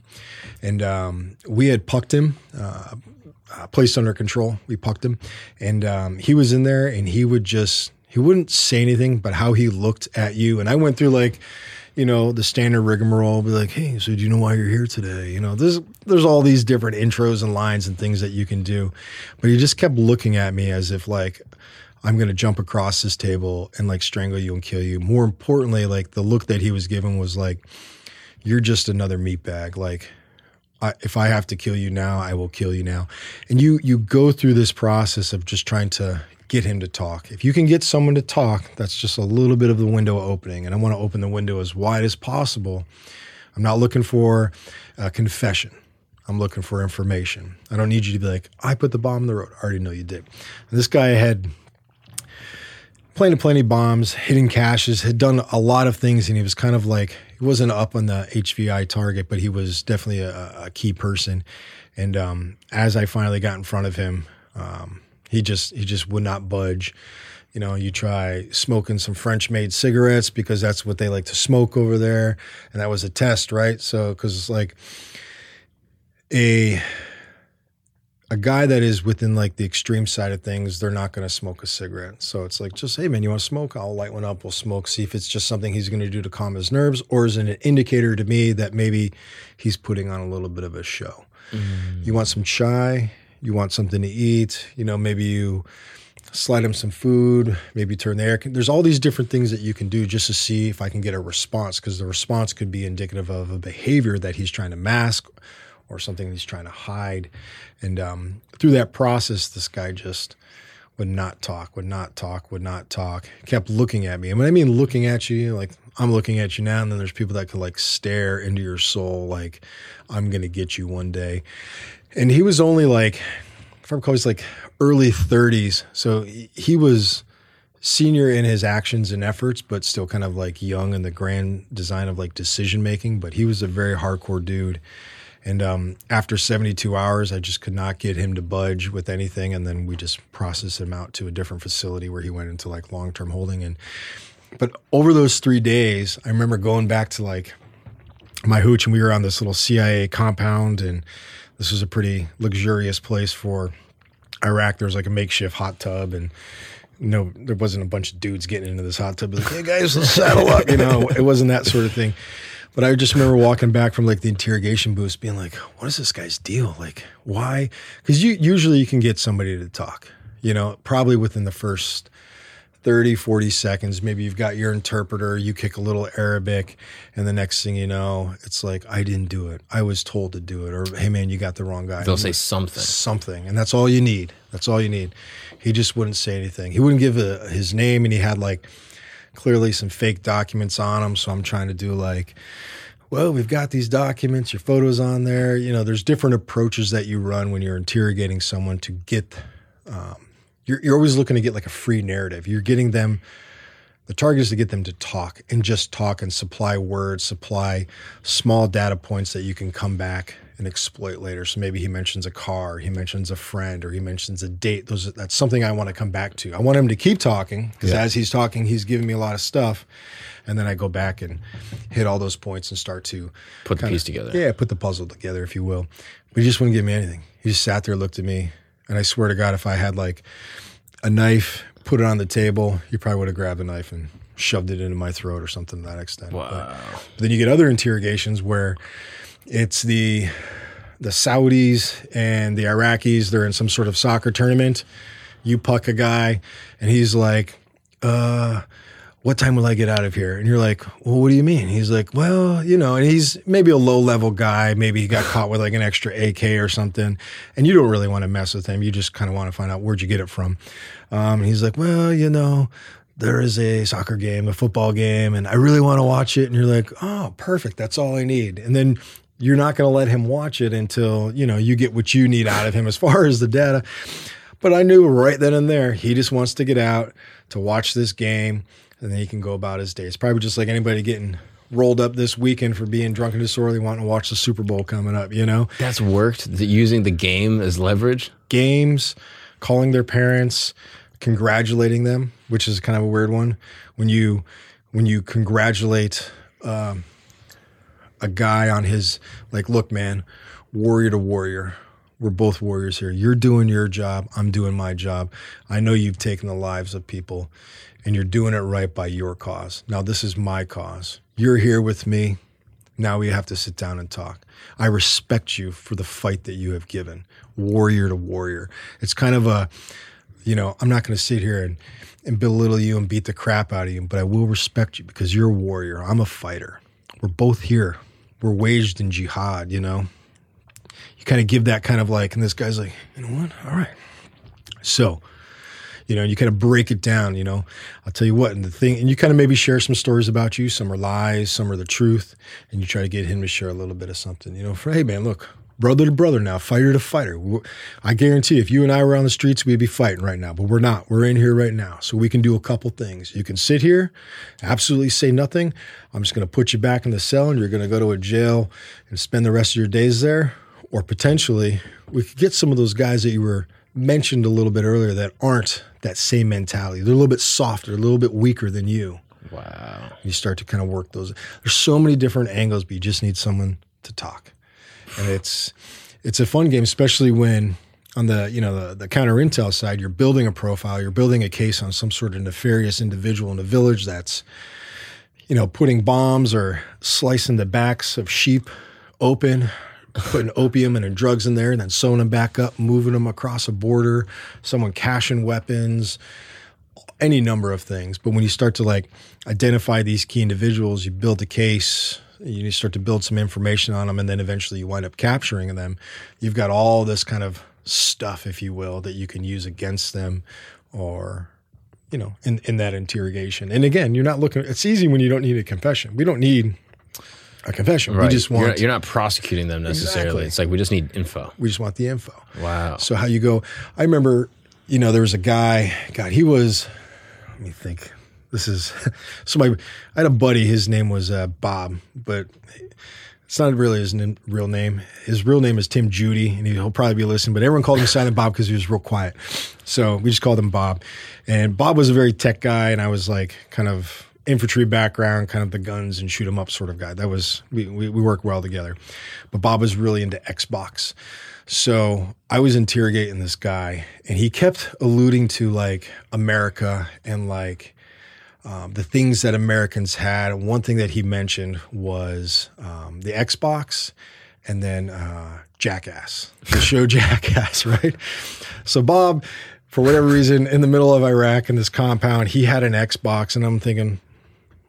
and um, we had pucked him. Uh, uh, placed under control. We pucked him, and um, he was in there, and he would just he wouldn't say anything, but how he looked at you. And I went through like, you know, the standard rigmarole, be like, hey, so do you know why you're here today? You know, there's there's all these different intros and lines and things that you can do, but he just kept looking at me as if like. I'm going to jump across this table and like strangle you and kill you. More importantly, like the look that he was given was like, you're just another meat bag. Like, If I have to kill you now, I will kill you now. And you you go through this process of just trying to get him to talk. If you can get someone to talk, that's just a little bit of the window opening. And I want to open the window as wide as possible. I'm not looking for a confession. I'm looking for information. I don't need you to be like, I put the bomb in the road. I already know you did. And this guy had planted plenty bombs, hidden caches, had done a lot of things, and he was kind of like he wasn't up on the HVI target, but he was definitely a, a key person. And um, as I finally got in front of him, um, he just he just would not budge. You know, you try smoking some French made cigarettes because that's what they like to smoke over there, and that was a test, right? So because it's like a a guy that is within like the extreme side of things, they're not going to smoke a cigarette. So it's like, just hey man, you want to smoke? I'll light one up. We'll smoke. See if it's just something he's going to do to calm his nerves, or is it an indicator to me that maybe he's putting on a little bit of a show. Mm. You want some chai? You want something to eat? You know, maybe you slide him some food, maybe turn the air. There's all these different things that you can do just to see if I can get a response because the response could be indicative of a behavior that he's trying to mask or something he's trying to hide. And um, through that process, this guy just would not talk, would not talk, would not talk, kept looking at me. And when I mean looking at you, like I'm looking at you now, and then there's people that could like stare into your soul, like I'm to get you one day. And he was only like, if I recall, he's like early 30s. So he was senior in his actions and efforts, but still kind of like young in the grand design of like decision making. But he was a very hardcore dude. And um, after 72 hours, I just could not get him to budge with anything. And then we just processed him out to a different facility where he went into like long term holding. And but over those three days, I remember going back to like my hooch, and we were on this little CIA compound, and this was a pretty luxurious place for Iraq. There was like a makeshift hot tub, and no, there wasn't a bunch of dudes getting into this hot tub. Like, hey guys, let's saddle up. You know, it wasn't that sort of thing. But I just remember walking back from like the interrogation booth, being like, "What is this guy's deal? Like, why?" Because you usually you can get somebody to talk. You know, probably within the first 30, 40 seconds. Maybe you've got your interpreter, you kick a little Arabic, and the next thing you know, it's like, I didn't do it. I was told to do it. Or, hey, man, you got the wrong guy. They'll say something. Something. And that's all you need. That's all you need. He just wouldn't say anything. He wouldn't give a, his name, and he had like clearly some fake documents on them. So I'm trying to do like, well, we've got these documents, your photos on there. You know, there's different approaches that you run when you're interrogating someone to get, um, you're, you're always looking to get like a free narrative. You're getting them, the target is to get them to talk and just talk and supply words, supply small data points that you can come back and exploit later. So maybe he mentions a car, he mentions a friend, or he mentions a date. Those that's something I want to come back to. I want him to keep talking because Yeah. as he's talking, he's giving me a lot of stuff, and then I go back and hit all those points and start to Put the kinda- piece together. Yeah, put the puzzle together, if you will. But he just wouldn't give me anything. He just sat there, looked at me, and I swear to God, if I had like a knife, put it on the table, he probably would have grabbed a knife and shoved it into my throat or something to that extent. But- Wow. but then you get other interrogations where it's the the Saudis and the Iraqis. They're in some sort of soccer tournament. You puck a guy, and he's like, "Uh, what time will I get out of here?" And you're like, "Well, what do you mean?" He's like, "Well, you know," and he's maybe a low level guy. Maybe he got caught with like an extra AK or something, and you don't really want to mess with him. You just kind of want to find out where'd you get it from. Um, he's like, "Well, you know." There is a soccer game, a football game, and I really want to watch it. And you're like, oh, perfect. That's all I need. And then you're not going to let him watch it until you know you get what you need out of him as far as the data. But I knew right then and there he just wants to get out to watch this game, and then he can go about his day. It's probably just like anybody getting rolled up this weekend for being drunk and disorderly, wanting to watch the Super Bowl coming up. You know, That's worked. Using the game as leverage. games, calling their parents, congratulating them, which is kind of a weird one. When you when you congratulate um, a guy on his like, look, man, warrior to warrior. We're both warriors here. You're doing your job. I'm doing my job. I know you've taken the lives of people and you're doing it right by your cause. Now, this is my cause. You're here with me. Now we have to sit down and talk. I respect you for the fight that you have given, warrior to warrior. It's kind of a, you know, I'm not going to sit here and, and belittle you and beat the crap out of you, but I will respect you because you're a warrior. I'm a fighter. We're both here. We're waged in jihad, you know? You kind of give that kind of like, and this guy's like, you know what? All right. So, you know, you kind of break it down, you know. I'll tell you what, and the thing, and you kind of maybe share some stories about you. Some are lies, some are the truth, and you try to get him to share a little bit of something, you know. For hey, man, look, brother to brother now, fighter to fighter. I guarantee, if you and I were on the streets, we'd be fighting right now, but we're not. We're in here right now, so we can do a couple things. You can sit here, absolutely say nothing. I'm just going to put you back in the cell, and you're going to go to a jail and spend the rest of your days there, or potentially we could get some of those guys that you were mentioned a little bit earlier that aren't that same mentality. They're a little bit softer, a little bit weaker than you. Wow. You start to kind of work those. There's so many different angles, but you just need someone to talk. And it's it's a fun game, especially when on the you know the, the counter intel side, you're building a profile, you're building a case on some sort of nefarious individual in a village that's you know putting bombs or slicing the backs of sheep open, putting opium and drugs in there, and then sewing them back up, moving them across a border, someone caching weapons, any number of things. But when you start to like identify these key individuals, you build a case, you start to build some information on them, and then eventually you wind up capturing them. You've got all this kind of stuff, if you will, that you can use against them or you know, in, in that interrogation. And again, you're not looking it's easy when you don't need a confession. We don't need a confession. Right. We just want you're, not, you're not prosecuting them necessarily. Exactly. It's like we just need info. we just want the info. Wow. So how you go? I remember, you know, there was a guy. God, he was. Let me think. This is <laughs> so. My I had a buddy. His name was uh, Bob, but it's not really his real name. His real name is Tim Judy, and he'll probably be listening. But everyone called him Silent Bob because he was real quiet. So we just called him Bob. And Bob was a very tech guy, and I was like kind of infantry background, kind of the guns and shoot 'em up sort of guy. That was we we, we worked well together. But Bob was really into Xbox. So I was interrogating this guy, and he kept alluding to like America and like um, the things that Americans had. One thing that he mentioned was um, the Xbox and then uh, Jackass, the <laughs> show Jackass, <laughs> right? So Bob, for whatever reason, in the middle of Iraq in this compound, he had an Xbox, and I'm thinking,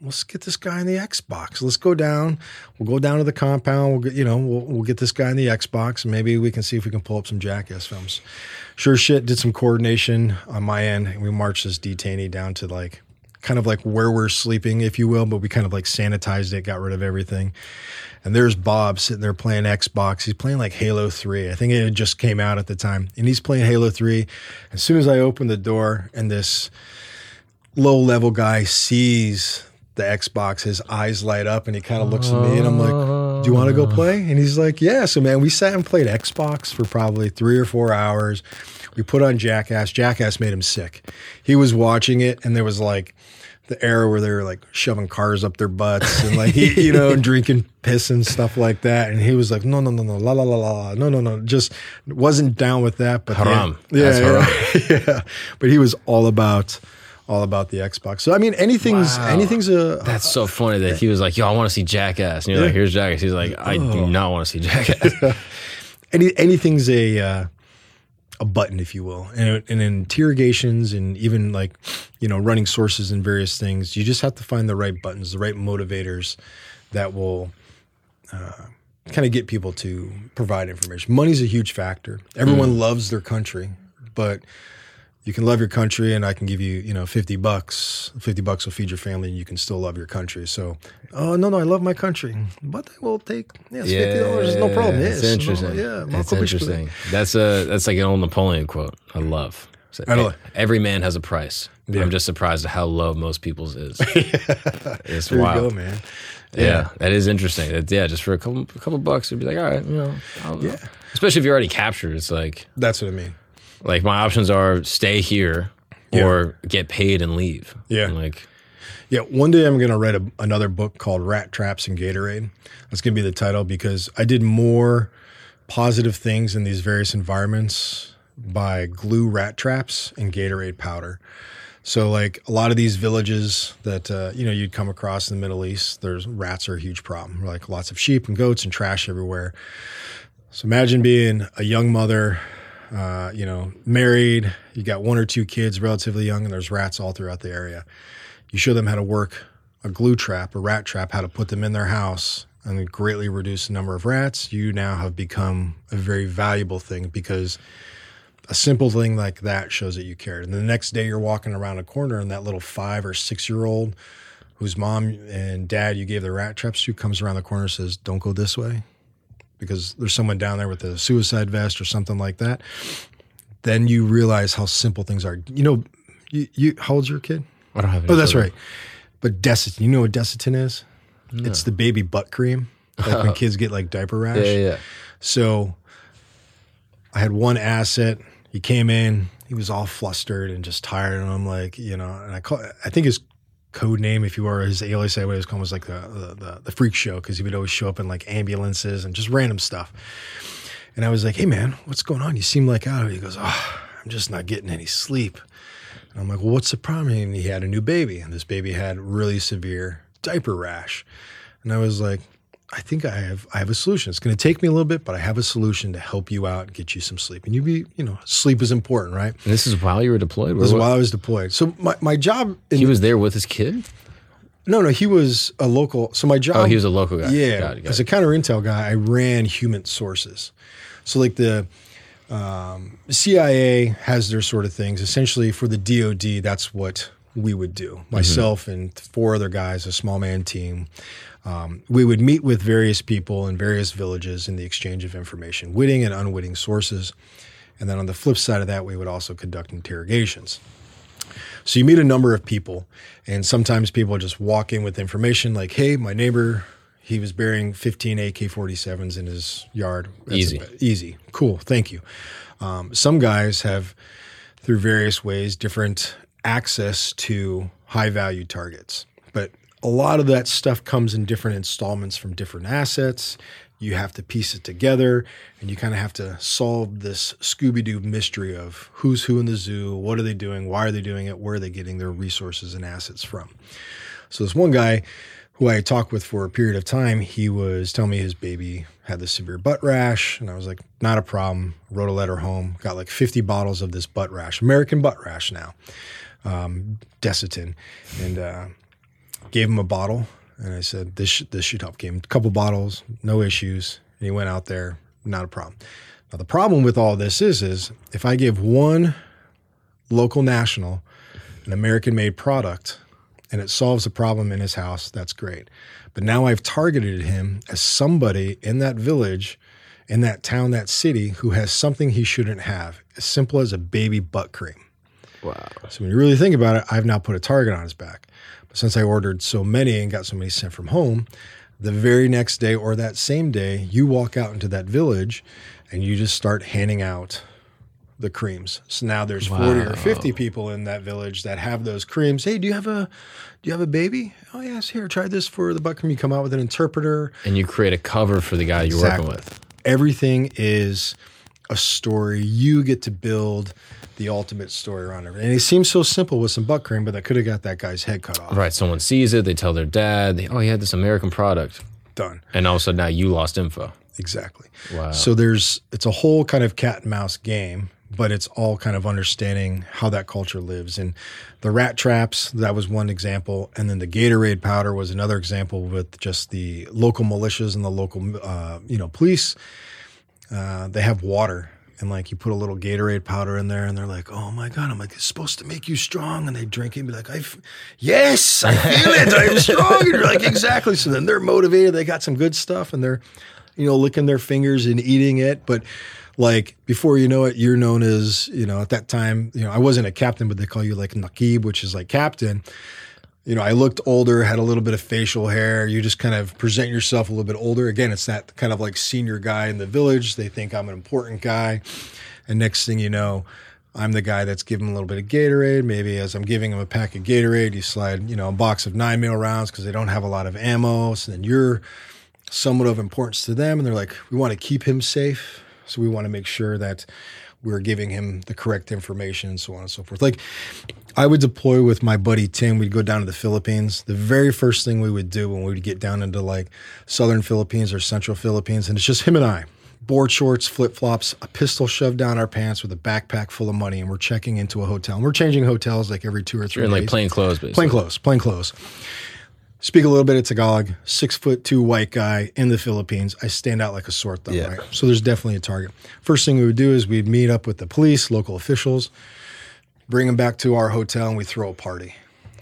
let's get this guy in the Xbox. Let's go down. We'll go down to the compound. We'll get, you know, we'll, we'll get this guy in the Xbox, and maybe we can see if we can pull up some Jackass films. Sure shit, did some coordination on my end, and we marched this detainee down to like, kind of like where we're sleeping, if you will, but we kind of like sanitized it, got rid of everything. And there's Bob sitting there playing Xbox. He's playing like Halo 3. I think it just came out at the time. And he's playing Halo 3. As soon as I open the door and this low level guy sees the Xbox, his eyes light up and he kind of looks at me and I'm like, do you want to go ah. play? And he's like, yeah. So man, we sat and played Xbox for probably three or four hours. We put on Jackass. Jackass made him sick. He was watching it, and there was like the era where they were like shoving cars up their butts and like <laughs> he, you know drinking piss and stuff like that and he was like no no no no la la la la no no no just wasn't down with that but Haram. yeah That's yeah, <laughs> yeah but he was all about all about the Xbox so I mean anything's Wow. anything's a That's so funny that he was like, "Yo, I want to see Jackass," and you're like, "Here's Jackass." He's like, "I Oh. do not want to see Jackass." <laughs> any anything's a uh, a button, if you will, and, and in interrogations and even like you know running sources and various things, you just have to find the right buttons, the right motivators that will uh, kind of get people to provide information. Money's a huge factor. Everyone loves their country, but you can love your country and I can give you, you know, 50 bucks. 50 bucks will feed your family and you can still love your country. So, oh, no, no, I love my country. But I will take, yes, $50 is no problem. It's Yes, interesting. No, yeah, it's Malcolm interesting. That's a that's like an old Napoleon quote. I love. I know. Every man has a price. Yeah. I'm just surprised at how low most people's is. <laughs> it's There you wild. go, man. Yeah. that is interesting. It- yeah, just for a couple a couple bucks, it'd be like, all right, you know, Yeah. Especially if you're already captured, it's like That's what I mean. Like my options are stay here Yeah. or get paid and leave. Yeah. I'm like Yeah, one day I'm going to write a, another book called Rat Traps and Gatorade. That's going to be the title because I did more positive things in these various environments by glue rat traps and Gatorade powder. So, like a lot of these villages that uh, you know you'd come across in the Middle East, there's rats are a huge problem. Like lots of sheep and goats and trash everywhere. So imagine being a young mother, uh, you know, married, you got one or two kids, relatively young, and there's rats all throughout the area. You show them how to work a glue trap, a rat trap, how to put them in their house, and greatly reduce the number of rats. You now have become a very valuable thing because a simple thing like that shows that you cared. And the next day you're walking around a corner and that little five or six year old whose mom and dad you gave the rat traps to comes around the corner and says, Don't go this way because there's someone down there with a suicide vest or something like that. Then you realize how simple things are. You know, you, you how old's your kid? I don't have any Oh, that's children. right. But Desitin, you know what Desitin is? It's the baby butt cream. Like when <laughs> kids get like diaper rash. Yeah, yeah, yeah. So I had one asset. He came in. He was all flustered and just tired. And I'm like, you know, and I call. I think his code name, if you were his alias, I was called was like the the, the, freak show because he would always show up in like ambulances and just random stuff. And I was like, hey man, what's going on? You seem like out of it. He goes, oh, I'm just not getting any sleep. And I'm like, well, what's the problem? And he had a new baby, and this baby had really severe diaper rash. And I was like, I think I have I have a solution. It's going to take me a little bit, but I have a solution to help you out and get you some sleep. And you be, you know, sleep is important, right? And this is while you were deployed. This is while I was deployed. So my, my job in, he was there with his kid. no, no, he was a local. So my job Oh, he was a local guy. yeah, Got it, got as a counter intel guy, I ran human sources. So like the um, CIA has their sort of things. Essentially, for the DoD, that's what we would do. Myself and four other guys, a small man team. Um, we would meet with various people in various villages in the exchange of information, witting and unwitting sources. And then on the flip side of that, we would also conduct interrogations. So you meet a number of people, and sometimes people just walk in with information like, "Hey, my neighbor, he was burying 15 AK-47s in his yard." That's Easy. a- easy, cool, thank you. Um, some guys have, through various ways, different access to high-value targets, but a lot of that stuff comes in different installments from different assets. You have to piece it together, and you kind of have to solve this Scooby Doo mystery of who's who in the zoo, what are they doing, why are they doing it, where are they getting their resources and assets from. So this one guy who I talked with for a period of time, he was telling me his baby had this severe butt rash, and I was like, not a problem. Wrote a letter home, got like 50 bottles of this butt rash, American butt rash now, um, Desitin, and uh, gave him a bottle, and I said, this sh- this should help. Gave him a couple bottles, no issues, and he went out there, not a problem. Now the problem with all this is, is if I give one local national an American made product and it solves a problem in his house, that's great. But now I've targeted him as somebody in that village, in that town, that city who has something he shouldn't have, as simple as a baby butt cream. Wow. So when you really think about it, I've now put a target on his back. Since I ordered so many and got so many sent from home, The very next day or that same day, you walk out into that village and you just start handing out the creams. So now there's 40 or 50 people in that village that have those creams. Hey, do you have a do you have a baby? Oh yes, here, try this for the butt cream. You come out with an interpreter. And you create a cover for the guy you're working with. Everything is a story. You get to build the ultimate story around it. And it seems so simple with some butt cream, but that could have got that guy's head cut off. Right. Someone sees it, they tell their dad, they, oh, he had this American product. Done. And all of a sudden now you lost info. Exactly. Wow. So there's it's a whole kind of cat and mouse game, but it's all kind of understanding how that culture lives. And the rat traps, that was one example, and then the Gatorade powder was another example with just the local militias and the local uh, you know police. Uh, they have water. And like you put a little Gatorade powder in there, and they're like, "Oh my god!" I'm like, "It's supposed to make you strong." And they drink it, and be like, "I, f- yes, I feel it. I'm <laughs> strong." And you're like, "Exactly." So then they're motivated. They got some good stuff, and they're you know, licking their fingers and eating it. But like before you know it, you're known as, you know, at that time, you know, I wasn't a captain, but they call you like Nakib, which is like captain. You know, I looked older, had a little bit of facial hair. You just kind of present yourself a little bit older. Again, it's that kind of like senior guy in the village. They think I'm an important guy. And next thing you know, I'm the guy that's giving a little bit of Gatorade. Maybe as I'm giving him a pack of Gatorade, you slide, you know, a box of nine mil rounds because they don't have a lot of ammo. So then you're somewhat of importance to them. And they're like, we want to keep him safe. So we want to make sure that we're giving him the correct information and so on and so forth. Like I would deploy with my buddy Tim. We'd go down to the Philippines. The very first thing we would do when we would get down into like southern Philippines or central Philippines, and it's just him and I. Board shorts, flip flops, a pistol shoved down our pants with a backpack full of money, and we're checking into a hotel. And we're changing hotels like every two or 3 You're in days. like plain clothes, basically. Plain clothes, plain clothes. Speak a little bit of Tagalog, six foot two white guy in the Philippines. I stand out like a sore thumb, Yeah. right? So there's definitely a target. First thing we would do is we'd meet up with the police, local officials, bring them back to our hotel, and we throw a party.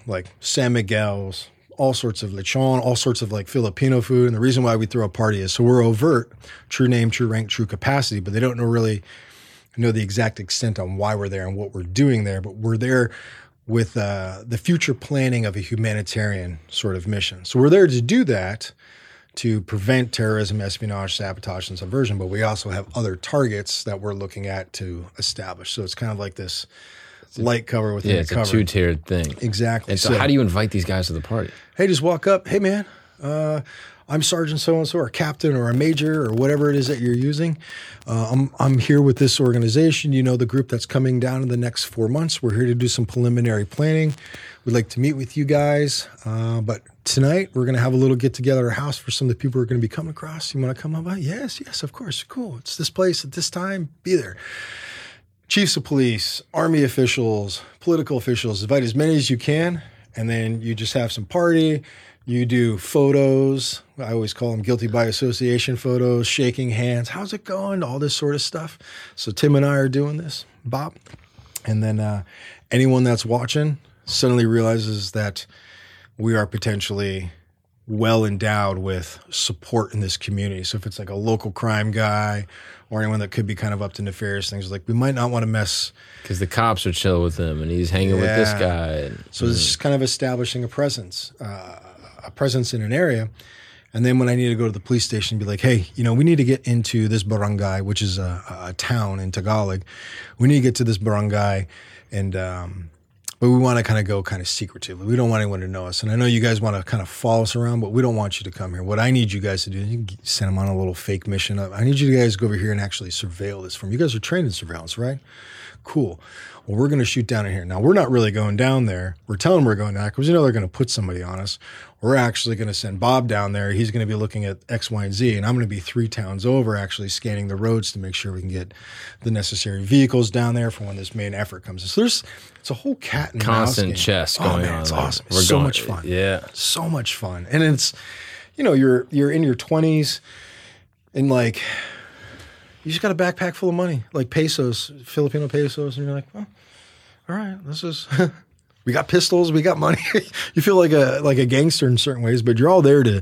Like San Miguel's, all sorts of lechon, all sorts of like Filipino food. And the reason why we throw a party is so we're overt, true name, true rank, true capacity, but they don't know really know the exact extent on why we're there and what we're doing there, but we're there with uh, the future planning of a humanitarian sort of mission. So we're there to do that to prevent terrorism, espionage, sabotage, and subversion, but we also have other targets that we're looking at to establish. So it's kind of like this light cover within Yeah, it's cover. a two tiered thing. exactly. And so, how do you invite these guys to the party? hey, just walk up. Hey, man, uh, I'm Sergeant so and so, or Captain, or a Major, or whatever it is that you're using. Uh, I'm I'm here with this organization. You know, the group that's coming down in the next four months. We're here to do some preliminary planning. We'd like to meet with you guys, uh, but tonight we're going to have a little get together at our house for some of the people who are going to be coming across. You want to come up? Yes, yes, of course. Cool. It's this place at this time. Be there chiefs of police, army officials, political officials, invite as many as you can, and then you just have some party. You do photos. I always call them guilty by association photos, shaking hands. How's it going? All this sort of stuff. So Tim and I are doing this, Bob. And then uh, anyone that's watching suddenly realizes that we are potentially well endowed with support in this community. So if it's like a local crime guy or anyone that could be kind of up to nefarious things, like we might not want to mess. Because the cops are chill with him and he's hanging with this Yeah. guy. And, So it's just kind of establishing a presence, uh, a presence in an area. And then when I need to go to the police station, be like, hey, you know, we need to get into this barangay, which is a, a town in Tagalog. We need to get to this barangay, and um, but we want to kind of go kind of secretively. We don't want anyone to know us. And I know you guys want to kind of follow us around, but we don't want you to come here. What I need you guys to do, you send them on a little fake mission. I need you guys to go over here and actually surveil this from. You guys are trained in surveillance, right? Cool. Well, we're going to shoot down in here. Now, we're not really going down there. We're telling them we're going down because you know they're going to put somebody on us. We're actually going to send Bob down there. He's going to be looking at X, Y, and Z. And I'm going to be three towns over actually scanning the roads to make sure we can get the necessary vehicles down there for when this main effort comes. in. So there's, it's a whole cat and constant mouse game. chess Oh, going man, on. It's like, awesome. we're so going- much fun Yeah. so much fun and it's you know you're you're in your 20s and like you just got a backpack full of money like pesos filipino pesos and you're like well all right this is <laughs> we got pistols we got money <laughs> you feel like a like a gangster in certain ways but you're all there to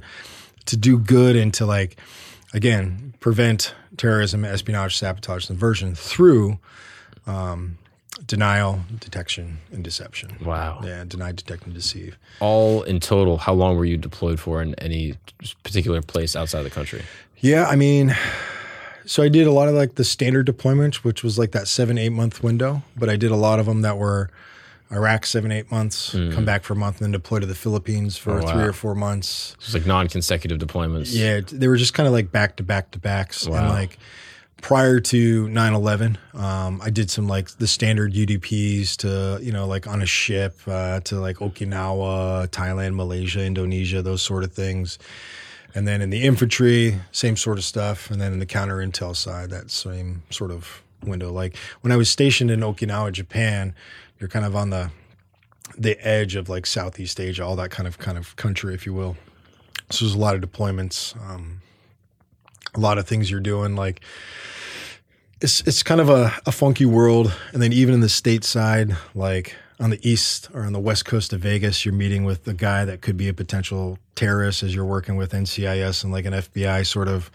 to do good and to like again prevent terrorism espionage sabotage subversion through um, denial, detection, and deception. Wow. Yeah, deny, detect, and deceive. All in total, how long were you deployed for in any particular place outside the country? Yeah, I mean, so I did a lot of like the standard deployments, which was like that seven, eight month window, but I did a lot of them that were Iraq seven, eight months, come back for a month, and then deploy to the Philippines for Hmm. Oh, three wow. or four months. It's like non-consecutive deployments. Yeah, they were just kind of like back to back to backs. Wow. And like prior to 9 11, um, I did some like the standard UDPs to, you know, like on a ship uh, to like Okinawa, Thailand, Malaysia, Indonesia, those sort of things. And then in the infantry, same sort of stuff. And then in the counter intel side, that same sort of window. Like when I was stationed in Okinawa, Japan, you're kind of on the the edge of like Southeast Asia, all that kind of kind of country, if you will. So there's a lot of deployments, um, a lot of things you're doing. Like it's it's kind of a, a funky world. And then even in the stateside, like on the east or on the west coast of Vegas, you're meeting with a guy that could be a potential terrorist as you're working with NCIS and like an FBI sort of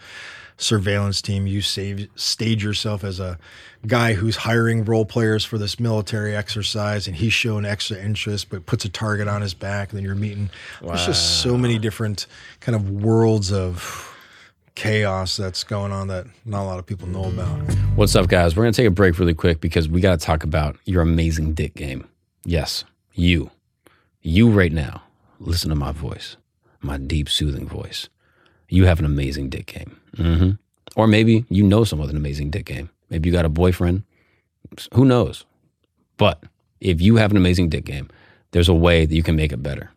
surveillance team. You save, stage yourself as a guy who's hiring role players for this military exercise, and he's showing extra interest, but puts a target on his back. And then you're meeting. There's just so many different kind of worlds of chaos that's going on that not a lot of people know about. What's up, guys? We're going to take a break really quick because we got to talk about your amazing dick game. Yes, you. You right now. Listen to my voice, my deep, soothing voice. You have an amazing dick game. hmm Or maybe you know someone with an amazing dick game. Maybe you got a boyfriend. Who knows? But if you have an amazing dick game, there's a way that you can make it better.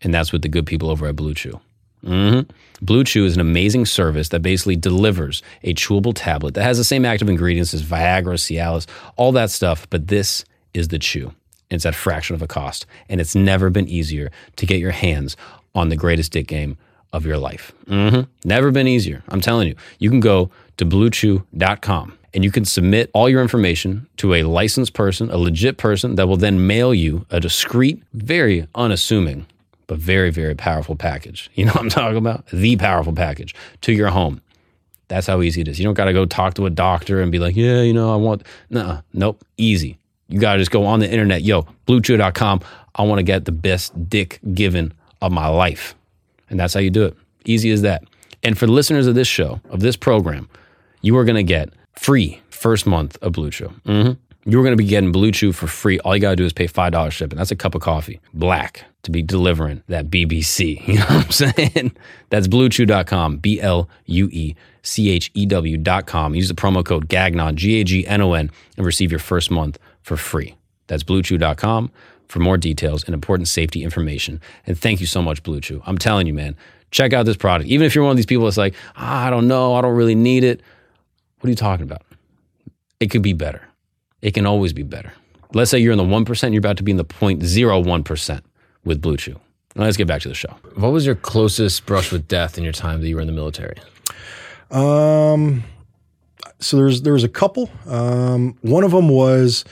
And that's with the good people over at Blue Chew. hmm Blue Chew is an amazing service that basically delivers a chewable tablet that has the same active ingredients as Viagra, Cialis, all that stuff, but this is the chew. It's at fraction of a cost, and it's never been easier to get your hands on the greatest dick game of your life. hmm Never been easier. I'm telling you. You can go to bluechew.com and you can submit all your information to a licensed person, a legit person that will then mail you a discreet, very unassuming, but very, very powerful package. You know what I'm talking about? The powerful package to your home. That's how easy it is. You don't got to go talk to a doctor and be like, yeah, you know, I want, no, nope, easy. You got to just go on the internet, yo, bluechew.com. I want to get the best dick given of my life. And that's how you do it. Easy as that. And for the listeners of this show, of this program, you are going to get free first month of Blue Chew. hmm You're going to be getting Blue Chew for free. All you got to do is pay $5 shipping. That's a cup of coffee, black, to be delivering that BBC. <laughs> You know what I'm saying? That's bluechew.com, B L U E C H E W.com. Use the promo code GAGNON, G A G N O N, and receive your first month for free. That's bluechew.com for more details and important safety information. And thank you so much, Blue Chew. I'm telling you, man, check out this product. Even if you're one of these people that's like, ah, I don't know, I don't really need it. What are you talking about? It could be better. It can always be better. Let's say you're in the 1%, you're about to be in the 0.01% with Blue Chew. Now let's get back to the show. What was your closest brush with death in your time that you were in the military? Um, so there's there was a couple. Um, one of them was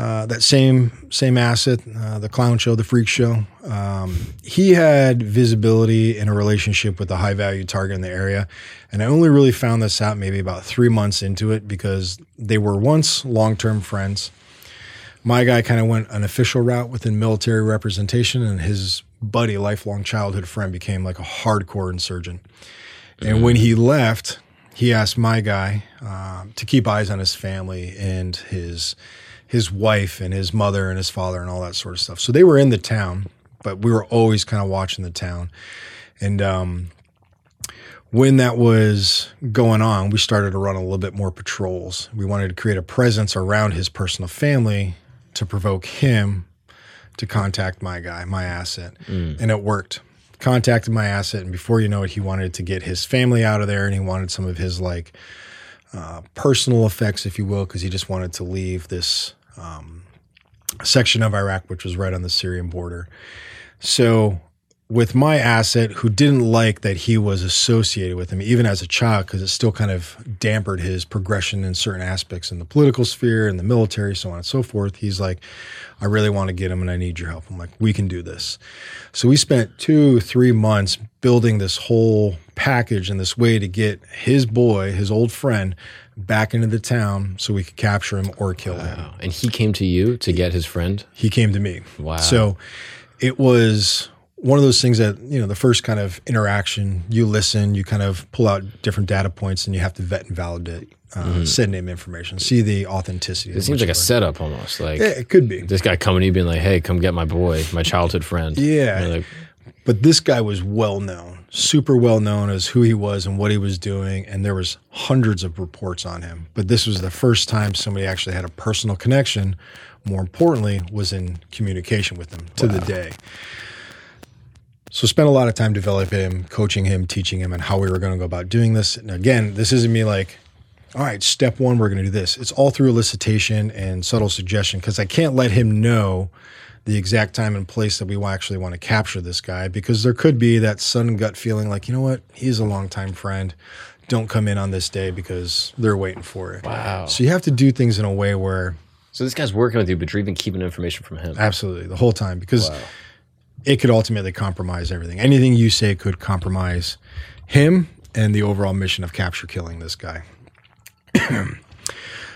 uh, that same same asset, uh, the clown show, the freak show. Um, he had visibility in a relationship with a high value target in the area, and I only really found this out maybe about three months into it because they were once long term friends. My guy kind of went an official route within military representation, and his buddy, lifelong childhood friend, became like a hardcore insurgent. And when he left, he asked my guy um, to keep eyes on his family and his his wife and his mother and his father and all that sort of stuff. So they were in the town, but we were always kind of watching the town. And um, when that was going on, we started to run a little bit more patrols. We wanted to create a presence around his personal family to provoke him to contact my guy, my asset. And it worked. Contacted my asset, and before you know it, he wanted to get his family out of there and he wanted some of his like uh, personal effects, if you will, because he just wanted to leave this um, section of Iraq, which was right on the Syrian border. So, with my asset, who didn't like that he was associated with him, even as a child, because it still kind of dampened his progression in certain aspects in the political sphere and the military, so on and so forth. He's like, I really want to get him and I need your help. I'm like, we can do this. So we spent two, three months building this whole package and this way to get his boy, his old friend, back into the town so we could capture him or kill him. And he came to you to get his friend? He came to me. Wow. So it was one of those things that, you know, the first kind of interaction, you listen, you kind of pull out different data points and you have to vet and validate uh, said name information, see the authenticity. It seems like a setup almost. Like Yeah, it could be. this guy coming to you being like, hey, come get my boy, my childhood friend. Yeah. Like, but this guy was well known super well known as who he was and what he was doing and there was hundreds of reports on him. But this was the first time somebody actually had a personal connection. More importantly was in communication with him to the day. So spent a lot of time developing him coaching him teaching him and how we were going to go about doing this. And again this isn't me like all right step one we're going to do this. It's all through elicitation and subtle suggestion because i can't let him know the exact time and place that we actually want to capture this guy because there could be that sudden gut feeling like, you know what, he's a longtime friend. Don't come in on this day because they're waiting for it. Wow. So you have to do things in a way where, so this guy's working with you, but you're even keeping information from him. absolutely, the whole time, because it could ultimately compromise everything. Anything you say could compromise him and the overall mission of capture killing this guy. <clears throat>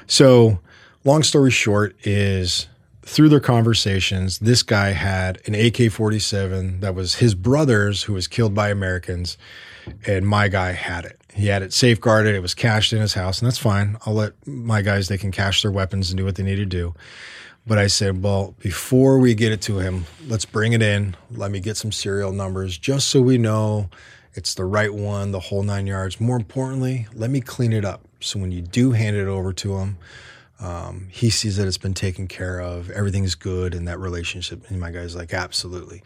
so, long story short, is through their conversations, this guy had an AK 47 that was his brother's who was killed by Americans, and my guy had it. He had it safeguarded, it was cached in his house, and that's fine. I'll let my guys, they can cache their weapons and do what they need to do. But I said, well, before we get it to him, let's bring it in. Let me get some serial numbers just so we know it's the right one, the whole nine yards. More importantly, let me clean it up. So when you do hand it over to him, um, he sees that it's been taken care of, everything's good, and that relationship. And my guy's like, absolutely.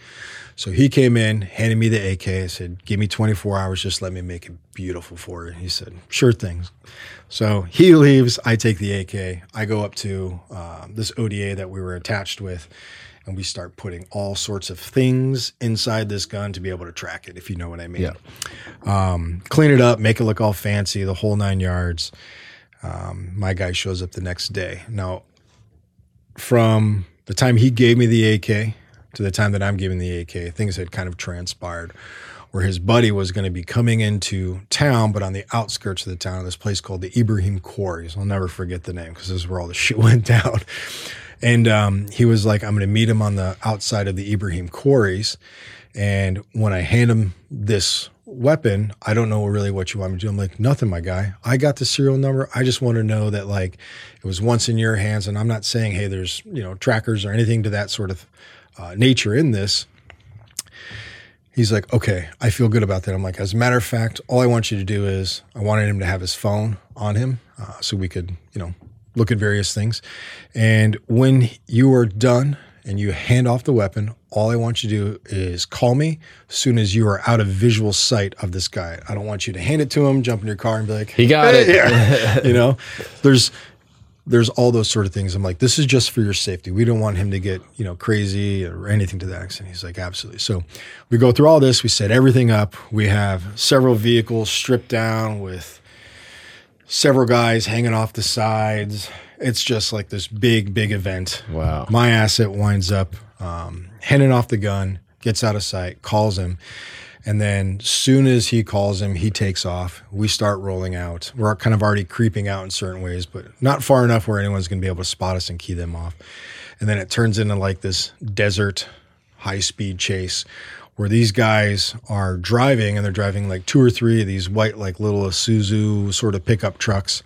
So he came in, handed me the AK. Said, give me 24 hours, just let me make it beautiful for you. He said, sure thing. So he leaves. I take the AK. I go up to uh, this ODA that we were attached with, and we start putting all sorts of things inside this gun to be able to track it, if you know what I mean. Yeah. Um, clean it up, make it look all fancy, the whole nine yards. Um, my guy shows up the next day. Now, from the time he gave me the AK to the time that I'm giving the AK, things had kind of transpired where his buddy was going to be coming into town, but on the outskirts of the town, this place called the Ibrahim Quarries. I'll never forget the name because this is where all the <laughs> shit went down. And um, he was like, I'm going to meet him on the outside of the Ibrahim Quarries. And when I hand him this weapon, I don't know really what you want me to do. I'm like, nothing, my guy. I got the serial number. I just want to know that like it was once in your hands. And I'm not saying, hey, there's, you know, trackers or anything to that sort of uh, nature in this. He's like, okay, I feel good about that. I'm like, as a matter of fact, all I want you to do is I wanted him to have his phone on him uh, so we could, you know, look at various things. And when you are done and you hand off the weapon, all I want you to do is call me as soon as you are out of visual sight of this guy. I don't want you to hand it to him, jump in your car, and be like, He got it. yeah. <laughs> <laughs> you know, there's there's all those sort of things. I'm like, this is just for your safety. We don't want him to get, you know, crazy or anything to that extent. He's like, absolutely. So we go through all this. We set everything up. We have several vehicles stripped down with several guys hanging off the sides. It's just like this big, big event. Wow. My asset winds up um, handing off the gun, gets out of sight, calls him. And then soon as he calls him, he takes off. We start rolling out. We're kind of already creeping out in certain ways, but not far enough where anyone's going to be able to spot us and key them off. And then it turns into like this desert high speed chase where these guys are driving and they're driving like two or three of these white, like little Isuzu sort of pickup trucks.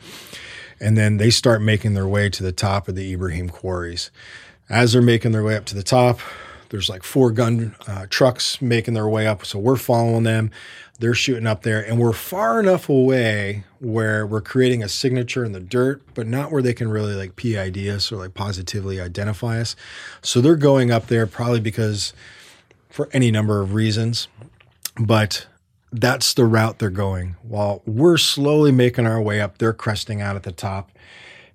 And then they start making their way to the top of the Ibrahim quarries. As they're making their way up to the top, there's like four gun uh, trucks making their way up. So we're following them. They're shooting up there, and we're far enough away where we're creating a signature in the dirt, but not where they can really like PID us or like positively identify us. So they're going up there probably because for any number of reasons, but that's the route they're going. While we're slowly making our way up, they're cresting out at the top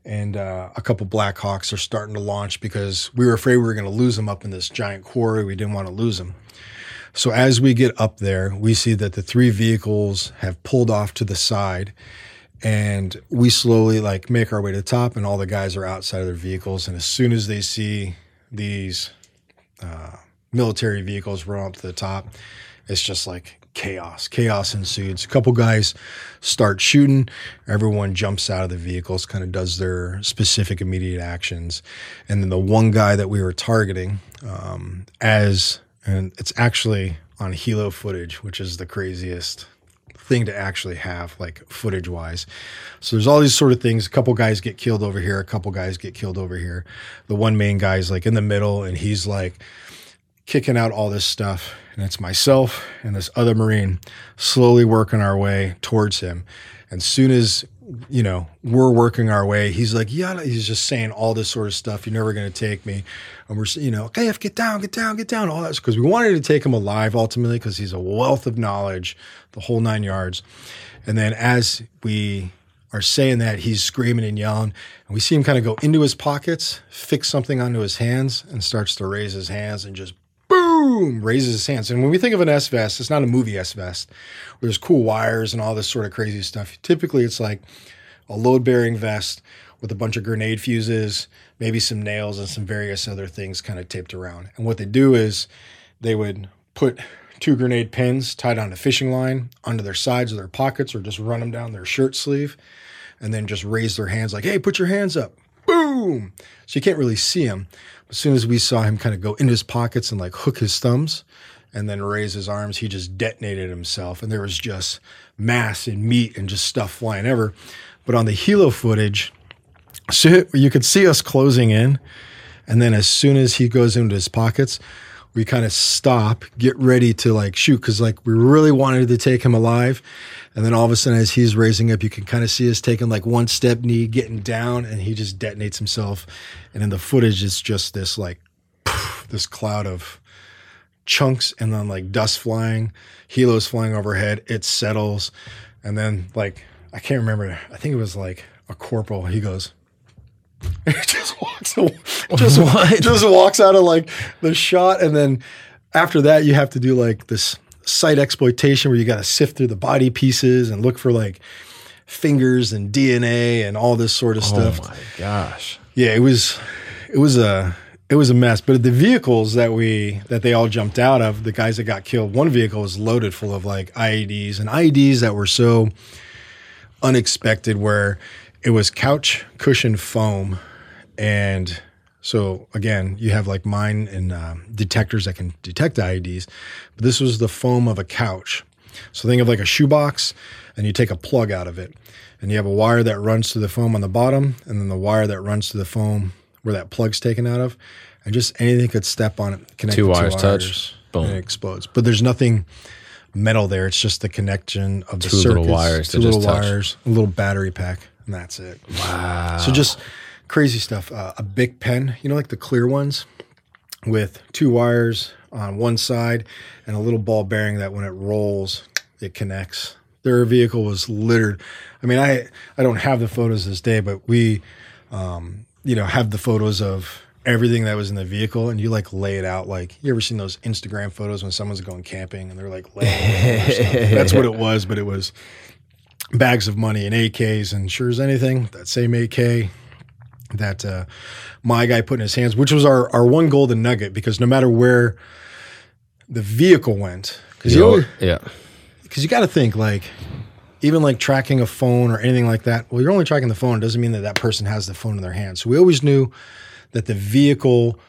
and uh, a couple Blackhawks are starting to launch because we were afraid we were going to lose them up in this giant quarry. We didn't want to lose them. So as we get up there, we see that the three vehicles have pulled off to the side, and we slowly like make our way to the top, and all the guys are outside of their vehicles. And as soon as they see these uh, military vehicles run up to the top, it's just like chaos. Chaos ensues. A couple guys start shooting. Everyone jumps out of the vehicles, kind of does their specific immediate actions. And then the one guy that we were targeting, um, as, and it's actually on helo footage, which is the craziest thing to actually have, like footage wise. So there's all these sort of things. A couple guys get killed over here, a couple guys get killed over here. The one main guy's like in the middle, and he's like kicking out all this stuff. And it's myself and this other Marine slowly working our way towards him. And as soon as you know, we're working our way. He's like, yeah, he's just saying all this sort of stuff. You're never going to take me. And we're, you know, okay, get down, get down, get down, all that. Because we wanted to take him alive ultimately because he's a wealth of knowledge, the whole nine yards. And then as we are saying that, he's screaming and yelling. And we see him kind of go into his pockets, fix something onto his hands, and starts to raise his hands and just boom, raises his hands. And when we think of an S vest, it's not a movie S vest where there's cool wires and all this sort of crazy stuff. Typically, it's like a load bearing vest with a bunch of grenade fuses, maybe some nails and some various other things kind of taped around. And what they do is they would put two grenade pins tied on a fishing line onto their sides of their pockets or just run them down their shirt sleeve and then just raise their hands like, hey, put your hands up. Boom. So you can't really see them. As soon as we saw him kind of go into his pockets and like hook his thumbs and then raise his arms, he just detonated himself. And there was just mass and meat and just stuff flying ever. But on the helo footage, so you could see us closing in. And then as soon as he goes into his pockets, we kind of stop, get ready to like shoot because like we really wanted to take him alive. And then all of a sudden, as he's raising up, you can kind of see us taking like one step knee, getting down, and he just detonates himself. And in the footage, it's just this like poof, this cloud of chunks and then like dust flying, helos flying overhead. It settles, and then like I can't remember. I think it was like a corporal. He goes. <laughs> he just walks. <laughs> Just, What? just walks out of like the shot, and then after that, you have to do like this site exploitation where you got to sift through the body pieces and look for like fingers and DNA and all this sort of oh stuff. Oh my gosh. Yeah, it was it was a it was a mess. But the vehicles that we that they all jumped out of, the guys that got killed, one vehicle was loaded full of like IEDs and IEDs that were so unexpected where it was couch cushion foam and so again you have like mine and uh, detectors that can detect ieds but this was the foam of a couch so think of like a shoebox and you take a plug out of it and you have a wire that runs to the foam on the bottom and then the wire that runs to the foam where that plug's taken out of and just anything could step on it connect Two the wires touch, boom. and it explodes but there's nothing metal there it's just the connection of the Two little circuits, wires two little touch. wires a little battery pack and that's it Wow. so just crazy stuff. Uh, a big pen, you know, like the clear ones with two wires on one side and a little ball bearing that when it rolls, it connects. Their vehicle was littered. I mean, I I don't have the photos this day, but we, um, you know, have the photos of everything that was in the vehicle, and you like lay it out. Like you ever seen those Instagram photos when someone's going camping and they're like laying it out or stuff? That's what it <laughs> was, but it was bags of money and AKs and sure as anything, that same AK that uh, my guy put in his hands, which was our, our one golden nugget because no matter where the vehicle went, because you, Yo, yeah. because you got to think like even like tracking a phone or anything like that. Well, you're only tracking the phone. It doesn't mean that that person has the phone in their hand. So we always knew that the vehicle,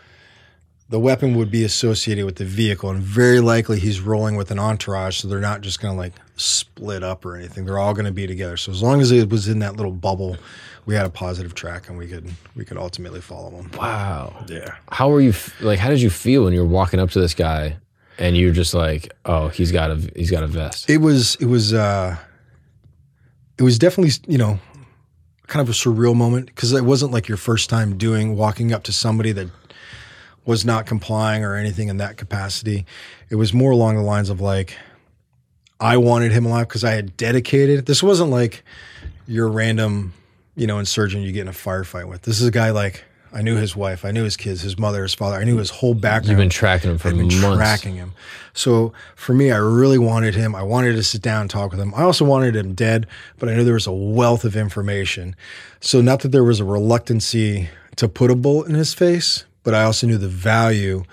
the weapon would be associated with the vehicle, and very likely he's rolling with an entourage. So they're not just going to like split up or anything. They're all going to be together. So as long as it was in that little bubble, we had a positive track, and we could we could ultimately follow them. Wow. Yeah. How were you like? How did you feel when you were walking up to this guy and you're just like, oh, he's got a he's got a vest. it was it was uh it was definitely you know kind of a surreal moment because it wasn't like your first time doing walking up to somebody that was not complying or anything in that capacity it was more along the lines of like i wanted him alive because i had dedicated this wasn't like your random you know insurgent you get in a firefight with this is a guy like i knew his wife i knew his kids his mother his father i knew his whole background You've been tracking him for I've been months. tracking him. So for me, I really wanted him. I wanted to sit down and talk with him. I also wanted him dead, but I knew there was a wealth of information. So not that there was a reluctancy to put a bullet in his face, but I also knew the value.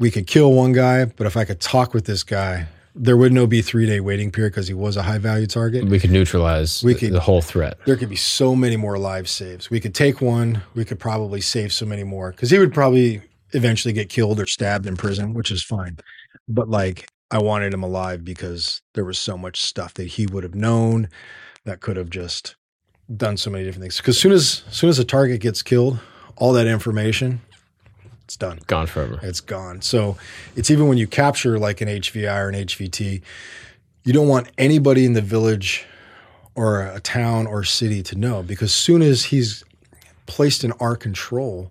We could kill one guy, but if I could talk with this guy there would no be three day waiting period because he was a high value target. We could neutralize We the, could- the whole threat. There could be so many more live saves. We could take one. We could probably save so many more because he would probably eventually get killed or stabbed in prison, which is fine. But like, I wanted him alive because there was so much stuff that he would have known that could have just done so many different things. Because soon as soon as a target gets killed, all that information, it's done. Gone forever. It's gone. So it's even when you capture like an HVI or an HVT, you don't want anybody in the village or a town or city to know because soon as he's placed in our control,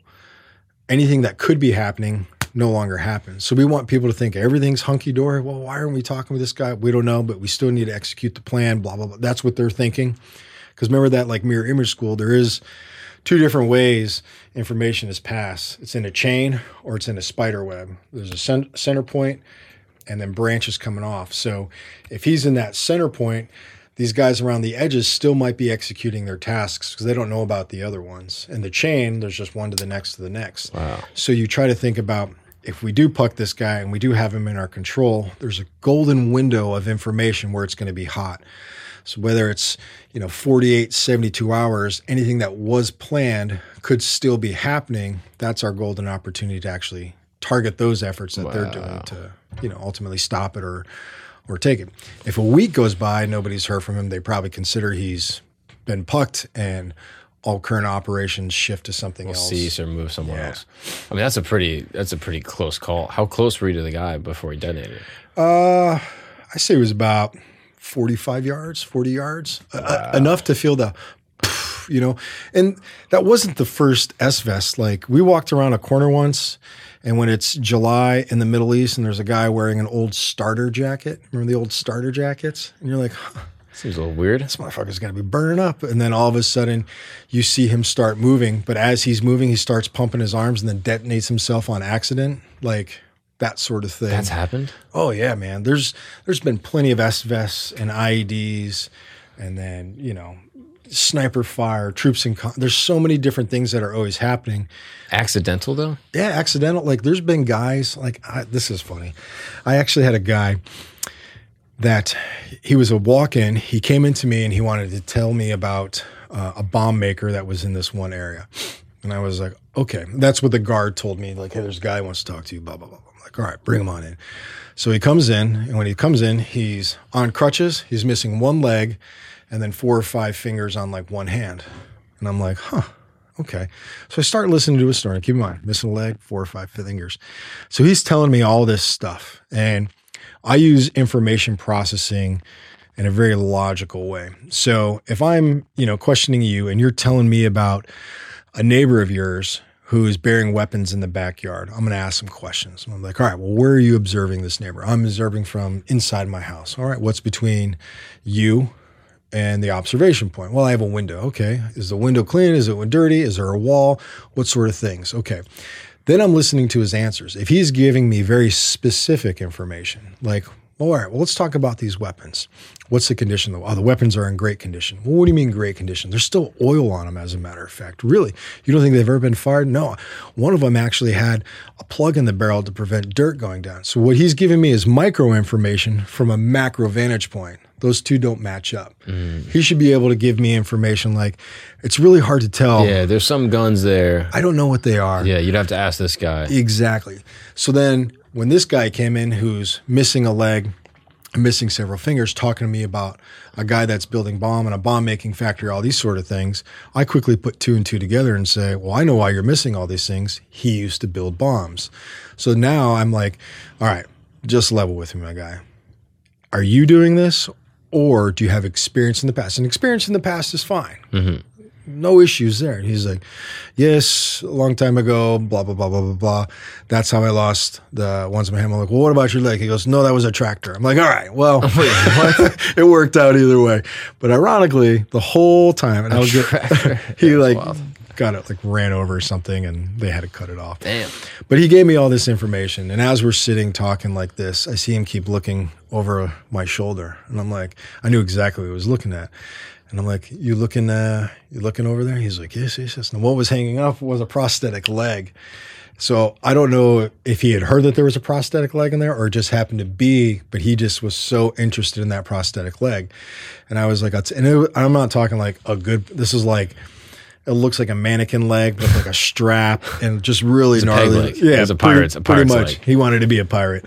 anything that could be happening no longer happens. So we want people to think everything's hunky dory. Well, why aren't we talking with this guy? We don't know, but we still need to execute the plan, blah, blah, blah. That's what they're thinking. Because remember that like mirror image school, there is two different ways information is passed. It's in a chain or it's in a spider web. There's a cen- center point and then branches coming off. So if he's in that center point, these guys around the edges still might be executing their tasks because they don't know about the other ones. In the chain, there's just one to the next to the next. Wow. So you try to think about if we do PUC this guy and we do have him in our control, there's a golden window of information where it's going to be hot. So whether it's, you know, 48, 72 hours, anything that was planned could still be happening. That's our golden opportunity to actually target those efforts that they're doing to, you know, ultimately stop it or or take it. If a week goes by, nobody's heard from him, they probably consider he's been PUC'd and all current operations shift to something else. Cease or move somewhere Yeah. else. I mean, that's a pretty that's a pretty close call. How close were you to the guy before he detonated? Uh, I say it was about 45 yards, 40 yards, uh, enough to feel the, you know, and that wasn't the first S vest. Like we walked around a corner once, and when it's July in the Middle East, and there's a guy wearing an old starter jacket. Remember the old starter jackets? And you're like, huh, Seems a little weird. this motherfucker's gonna be burning up. And then all of a sudden, you see him start moving. But as he's moving, he starts pumping his arms and then detonates himself on accident, like that sort of thing. That's happened. Oh yeah, man. There's there's been plenty of SVESs and IEDs, and then you know, sniper fire, troops in. Con- there's so many different things that are always happening. Accidental though. Yeah, accidental. Like there's been guys like I, this is funny. I actually had a guy that he was a walk-in. He came into me and he wanted to tell me about uh, a bomb maker that was in this one area, and I was like, okay, that's what the guard told me. Like, hey, there's a guy who wants to talk to you. Blah blah blah. Like, all right, bring him on in. So he comes in, and when he comes in, he's on crutches. He's missing one leg, and then four or five fingers on like one hand. And I'm like, huh, okay. So I start listening to his story. Keep in mind, missing a leg, four or five fingers. So he's telling me all this stuff. And I use information processing in a very logical way. So if I'm, you know, questioning you and you're telling me about a neighbor of yours who is bearing weapons in the backyard, I'm going to ask some questions. I'm like, all right, well, where are you observing this neighbor? I'm observing from inside my house. All right, what's between you and the observation point? Well, I have a window. Okay. Is the window clean? Is it dirty? Is there a wall? What sort of things? Okay. Then I'm listening to his answers. If he's giving me very specific information, like, all right, well, let's talk about these weapons. What's the condition? Oh, the weapons are in great condition. Well, what do you mean great condition? There's still oil on them, as a matter of fact. Really? You don't think they've ever been fired? No. One of them actually had a plug in the barrel to prevent dirt going down. So what he's giving me is micro information from a macro vantage point. Those two don't match up. Mm. He should be able to give me information like, it's really hard to tell. Yeah, there's some guns there. I don't know what they are. Yeah, you'd have to ask this guy. Exactly. So then when this guy came in who's missing a leg, missing several fingers, talking to me about a guy that's building bomb and a bomb making factory, all these sort of things, I quickly put two and two together and say, well, I know why you're missing all these things. He used to build bombs. So now I'm like, all right, just level with me, my guy. Are you doing this or do you have experience in the past? And experience in the past is fine mm-hmm. No issues there. And he's like, yes, a long time ago, blah, blah, blah, blah, blah, blah. That's how I lost the ones in my hand. I'm like, well, what about your leg? He goes, no, that was a tractor. I'm like, all right, well, <laughs> it worked out either way. But ironically, the whole time, and I was <laughs> he like wild. got it, like ran over something and they had to cut it off. Damn. But he gave me all this information. And as we're sitting talking like this, I see him keep looking over my shoulder. And I'm like, I knew exactly what he was looking at. And I'm like, you looking, uh, you looking over there? He's like, yes, yes, yes. And what was hanging up was a prosthetic leg. So I don't know if he had heard that there was a prosthetic leg in there or just happened to be, but he just was so interested in that prosthetic leg. And I was like, and it, I'm not talking like a good, this is like, it looks like a mannequin leg with like a strap and just really gnarly. Yeah, it's a pirate's a pretty much. Leg. He wanted to be a pirate.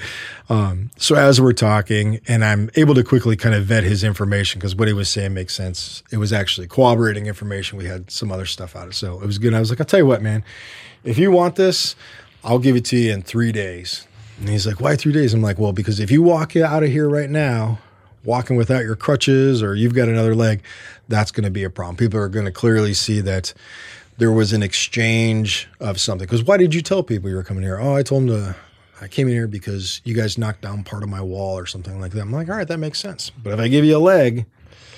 Um, so as we're talking, and I'm able to quickly kind of vet his information because what he was saying makes sense. It was actually corroborating information. We had some other stuff out of, so it was good. I was like, I'll tell you what, man, if you want this, I'll give it to you in three days. And he's like, why three days? I'm like, well, because if you walk out of here right now, walking without your crutches or you've got another leg, that's going to be a problem. People are going to clearly see that there was an exchange of something. Because why did you tell people you were coming here? Oh, I told them to. I came in here because you guys knocked down part of my wall or something like that. I'm like, all right, that makes sense. But if I give you a leg,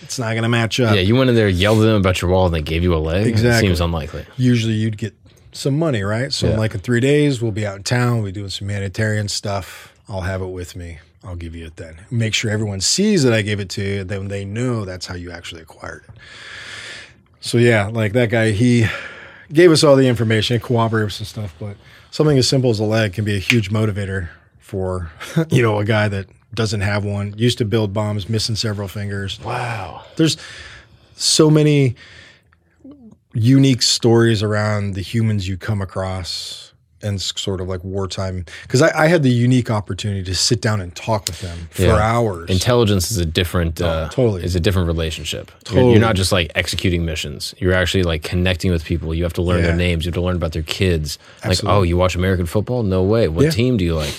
it's not going to match up. Yeah, you went in there, yelled at them about your wall, and they gave you a leg. Exactly. It seems unlikely. Usually, you'd get some money, right? So, yeah. like in three days, we'll be out in town. We'll be doing some humanitarian stuff. I'll have it with me. I'll give you it then. Make sure everyone sees that I gave it to you, then they know that's how you actually acquired it. So yeah, like that guy, he gave us all the information, cooperated with some stuff, but something as simple as a leg can be a huge motivator for, <laughs> you know, a guy that doesn't have one, used to build bombs, missing several fingers. Wow. There's so many unique stories around the humans you come across and sort of like wartime because I, I, had the unique opportunity to sit down and talk with them for yeah. hours. Intelligence is a different, oh, uh, totally, is a different relationship. Totally. You're, you're, not just like executing missions. You're actually like connecting with people. You have to learn yeah. their names. You have to learn about their kids. Absolutely. Like, oh, you watch American football? No way. What yeah. team do you like?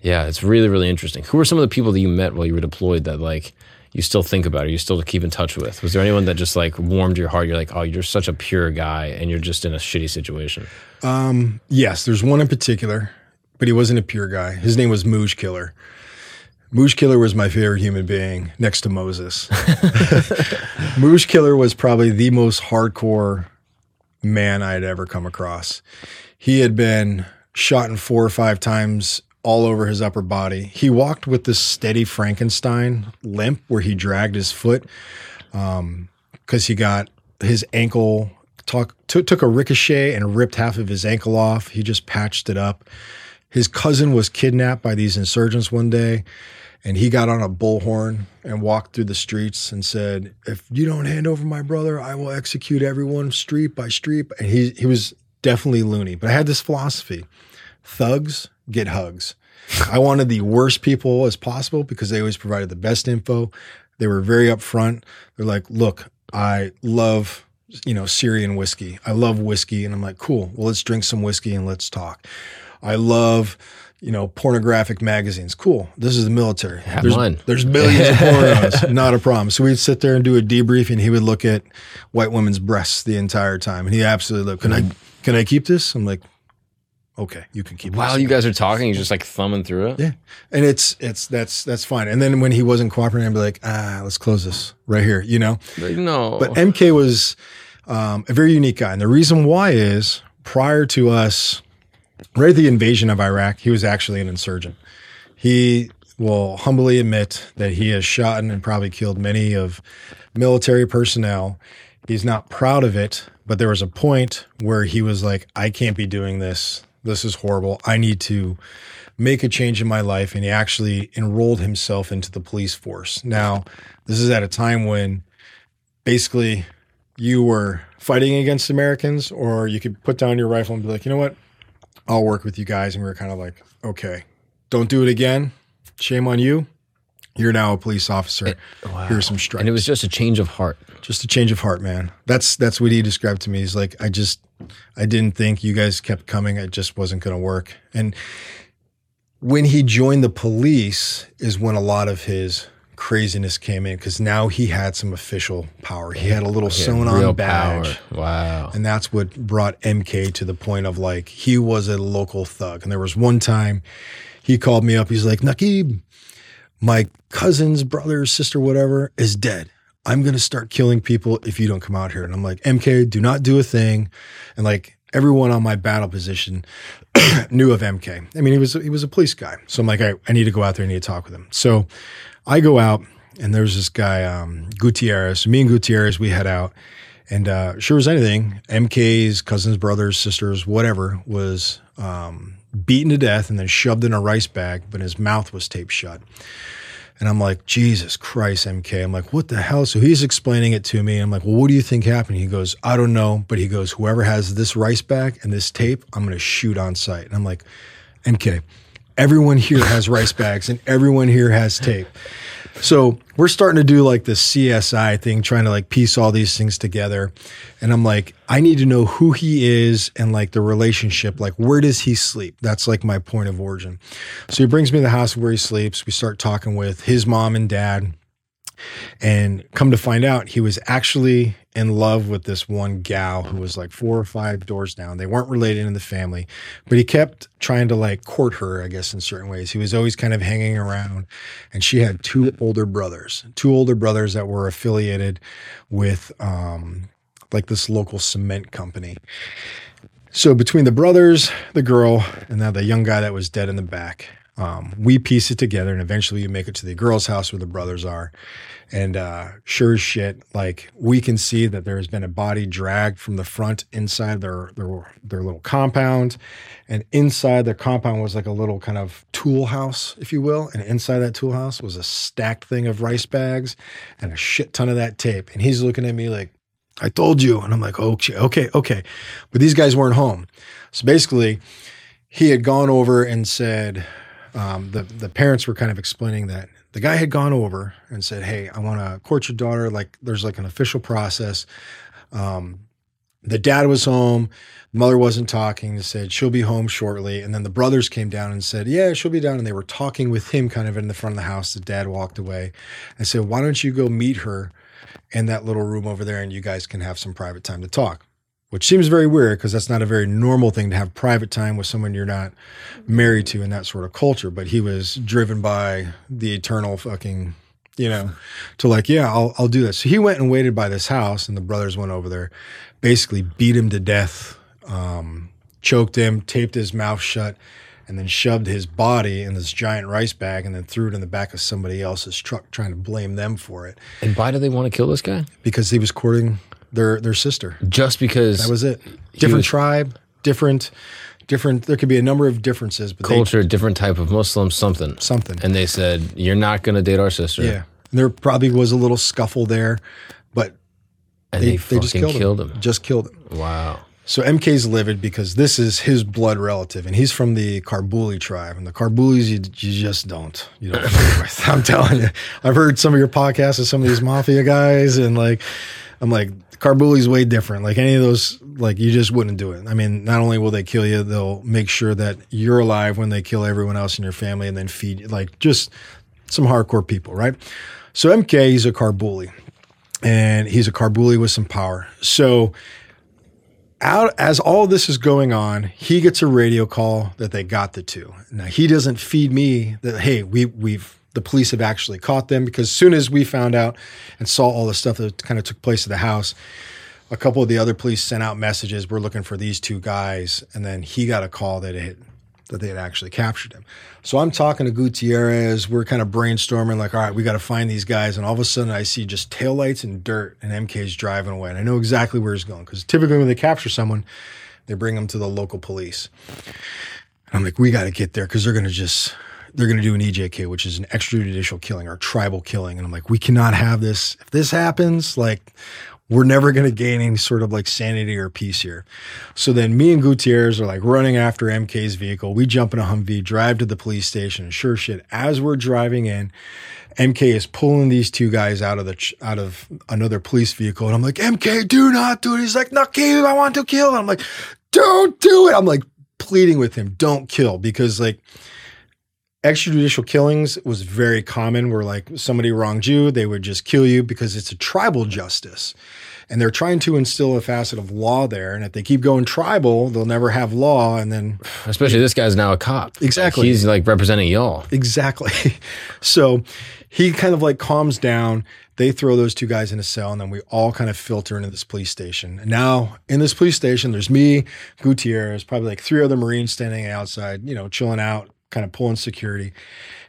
Yeah, it's really, really interesting. Who were some of the people that you met while you were deployed that like you still think about, or you still keep in touch with? Was there anyone that just like warmed your heart? You're like, oh, you're such a pure guy, and you're just in a shitty situation. Um, yes, there's one in particular, but he wasn't a pure guy. His name was Muj Killer. Muj Killer was my favorite human being next to Moses. <laughs> <laughs> Muj Killer was probably the most hardcore man I had ever come across. He had been shot in four or five times all over his upper body. He walked with this steady Frankenstein limp where he dragged his foot because um, he got his ankle talk, t- took a ricochet and ripped half of his ankle off. He just patched it up. His cousin was kidnapped by these insurgents one day, and he got on a bullhorn and walked through the streets and said, "If you don't hand over my brother, I will execute everyone street by street." And he he was definitely loony. But I had this philosophy: thugs get hugs. I wanted the worst people as possible because they always provided the best info. They were very upfront. They're like, look, I love, you know, Syrian whiskey. I love whiskey. And I'm like, cool. Well, let's drink some whiskey and let's talk. I love, you know, pornographic magazines. Cool. This is the military. Have there's, mine. there's millions of pornos. <laughs> Not a problem. So we'd sit there and do a debrief and he would look at white women's breasts the entire time. And he absolutely loved, can I, can I keep this? I'm like, okay, you can keep. While you guys are talking, he's just like thumbing through it. Yeah, and it's it's that's that's fine. And then when he wasn't cooperating, I'd be like, ah, let's close this right here. You know, like, no. But MK was um, a very unique guy, and the reason why is prior to us, right at the invasion of Iraq, he was actually an insurgent. He will humbly admit that he has shot and probably killed many of military personnel. He's not proud of it, but there was a point where he was like, I can't be doing this this is horrible. I need to make a change in my life. And he actually enrolled himself into the police force. Now, this is at a time when basically you were fighting against Americans, or you could put down your rifle and be like, you know what? I'll work with you guys. And we were kind of like, okay, don't do it again. Shame on you. You're now a police officer. It, wow. Here's some stripes. And it was just a change of heart. Just a change of heart, man. That's that's what he described to me. He's like, I just I didn't think you guys kept coming. It just wasn't going to work. And when he joined the police is when a lot of his craziness came in because now he had some official power. He had a little sewn on badge. Power. Wow. And that's what brought MK to the point of like he was a local thug. And there was one time he called me up. He's like, Naqib, my cousin's brother, sister, whatever, is dead. I'm going to start killing people if you don't come out here. And I'm like, MK, do not do a thing. And like everyone on my battle position <clears throat> knew of MK. I mean, he was, he was a police guy. So I'm like, I, I need to go out there I need to talk with him. So I go out and there's this guy, um, Gutierrez. Me and Gutierrez, we head out And uh, sure as anything, MK's cousins, brothers, sisters, whatever, was um, beaten to death and then shoved in a rice bag, but his mouth was taped shut. And I'm like, Jesus Christ, MK. I'm like, what the hell? So he's explaining it to me. I'm like, well, what do you think happened? He goes, I don't know. But he goes, whoever has this rice bag and this tape, I'm going to shoot on sight. And I'm like, MK, everyone here has rice bags and everyone here has tape. So we're starting to do like this CSI thing, trying to like piece all these things together. And I'm like, I need to know who he is and like the relationship. Like, where does he sleep? That's like my point of origin. So he brings me to the house where he sleeps. We start talking with his mom and dad. And come to find out, he was actually in love with this one gal who was like four or five doors down. They weren't related in the family, but he kept trying to like court her, I guess, in certain ways. He was always kind of hanging around. And she had two older brothers, two older brothers that were affiliated with um, like this local cement company. So between the brothers, the girl, and now the young guy that was dead in the back, um, we piece it together, and eventually you make it to the girl's house where the brothers are. And uh, sure as shit, like we can see that there has been a body dragged from the front inside their their their little compound, and inside their compound was like a little kind of tool house, if you will. And inside that tool house was a stacked thing of rice bags and a shit ton of that tape. And he's looking at me like, "I told you," and I'm like, "Okay, okay, okay," but these guys weren't home, so basically, he had gone over and said. Um, the the parents were kind of explaining that the guy had gone over and said, "Hey, I want to court your daughter. Like, there's like an official process." Um, the dad was home. The mother wasn't talking. Said she'll be home shortly, and then the brothers came down and said, "Yeah, she'll be down." And they were talking with him, kind of in the front of the house. The dad walked away and said, "Why don't you go meet her in that little room over there, and you guys can have some private time to talk." Which seems very weird because that's not a very normal thing to have private time with someone you're not married to in that sort of culture. But he was driven by the eternal fucking, you know, to like, yeah, I'll, I'll do this. So he went and waited by this house, and the brothers went over there, basically beat him to death, um, choked him, taped his mouth shut, and then shoved his body in this giant rice bag and then threw it in the back of somebody else's truck, trying to blame them for it. And why do they want to kill this guy? Because he was courting their their sister. Just because That was it. Different was- tribe, different, different. There could be a number of differences, but they, culture, different type of Muslim, something. something. And they said, You're not going to date our sister. yeah, there probably was a little scuffle there, but And they, they, they, just killed, killed him. him. Just killed him. Wow. So MK's livid because this is his blood relative, and he's from the Karbuli tribe. And the Karbulis, you, you just don't, you don't. <laughs> with. I'm telling you, I've heard some of your podcasts with some of these mafia guys, and like, I'm like, Karbuli's way different. Like any of those, like you just wouldn't do it. I mean, not only will they kill you, they'll make sure that you're alive when they kill everyone else in your family, and then feed. Like just some hardcore people, right? So MK, he's a Karbuli, and he's a Karbuli with some power. So out as all this is going on, he gets a radio call that they got the two. Now he doesn't feed me that hey, we we've the police have actually caught them because as soon as we found out and saw all the stuff that kind of took place at the house, a couple of the other police sent out messages, we're looking for these two guys, and then he got a call that it that they had actually captured him. So I'm talking to Gutierrez. We're kind of brainstorming, like, all right, we got to find these guys. And all of a sudden, I see just taillights and dirt, and MK's driving away. And I know exactly where he's going because typically when they capture someone, they bring them to the local police. And I'm like, we got to get there because they're going to just, they're going to do an EJK, which is an extrajudicial killing or tribal killing. And I'm like, we cannot have this. If this happens, like, we're never going to gain any sort of like sanity or peace here. So then me and Gutierrez are like running after MK's vehicle. We jump in a Humvee, drive to the police station. And sure shit, as we're driving in, MK is pulling these two guys out of the ch- out of another police vehicle, and I'm like, MK, do not do it. He's like, not kill. I want to kill. And I'm like, don't do it. I'm like pleading with him, don't kill, because like extrajudicial killings was very common where like somebody wronged you, they would just kill you because it's a tribal justice. And they're trying to instill a facet of law there. And if they keep going tribal, they'll never have law. And then <sighs> Especially this guy's now a cop. Exactly. He's like representing y'all. Exactly. <laughs> So he kind of like calms down. They throw those two guys in a cell, and then we all kind of filter into this police station. And now in this police station, there's me, Gutierrez, probably like three other Marines standing outside, you know, chilling out, kind of pulling security.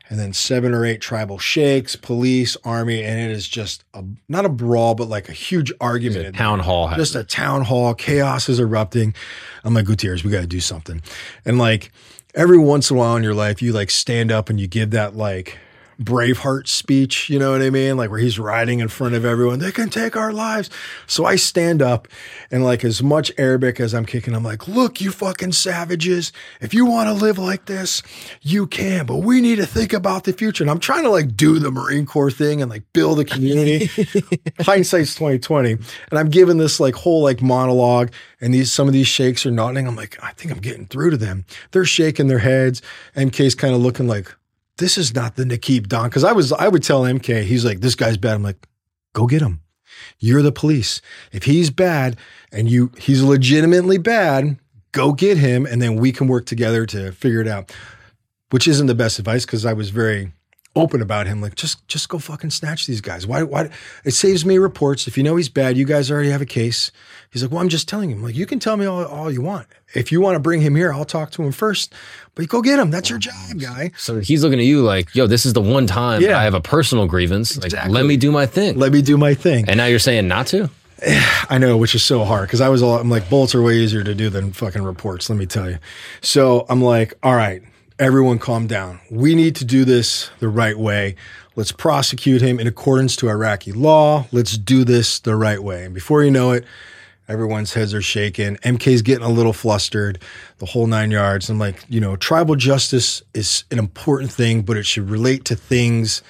and then seven or eight tribal sheikhs, police, army, and it is just a, not a brawl, but like a huge argument. in Town hall just a town hall. Chaos is erupting. I'm like, Gutierrez, we got to do something. And like every once in a while in your life, you like stand up and you give that like Braveheart speech, you know what I mean? Like where he's riding in front of everyone, they can take our lives. So I stand up and like as much Arabic as I'm kicking, I'm like, look, you fucking savages. If you want to live like this, you can, but we need to think about the future. And I'm trying to like do the Marine Corps thing and like build a community. <laughs> Hindsight's 2020. And I'm giving this like whole like monologue and these some of these sheikhs are nodding. I'm like, I think I'm getting through to them. They're shaking their heads. MK's kind of looking like, this is not the Nakib Don. Cause I was, I would tell MK, he's like, this guy's bad. I'm like, go get him. You're the police. If he's bad and you, he's legitimately bad, go get him. And then we can work together to figure it out, which isn't the best advice. Cause I was very open about him. Like, just, just go fucking snatch these guys. Why, why? It saves me reports. If you know he's bad, you guys already have a case. He's like, well, I'm just telling him. Like, you can tell me all, all you want. If you want to bring him here, I'll talk to him first. But go get him. That's your job, guy. So he's looking at you like, yo, this is the one time Yeah. I have a personal grievance. Like, Exactly. let me do my thing. Let me do my thing. and now you're saying not to? <sighs> I know, which is so hard because I was all, I'm like, bullets are way easier to do than fucking reports, let me tell you. So I'm like, all right, everyone calm down. We need to do this the right way. Let's prosecute him in accordance to Iraqi law. Let's do this the right way. And before you know it, everyone's heads are shaking. MK's getting a little flustered, the whole nine yards. I'm like, you know, tribal justice is an important thing, but it should relate to things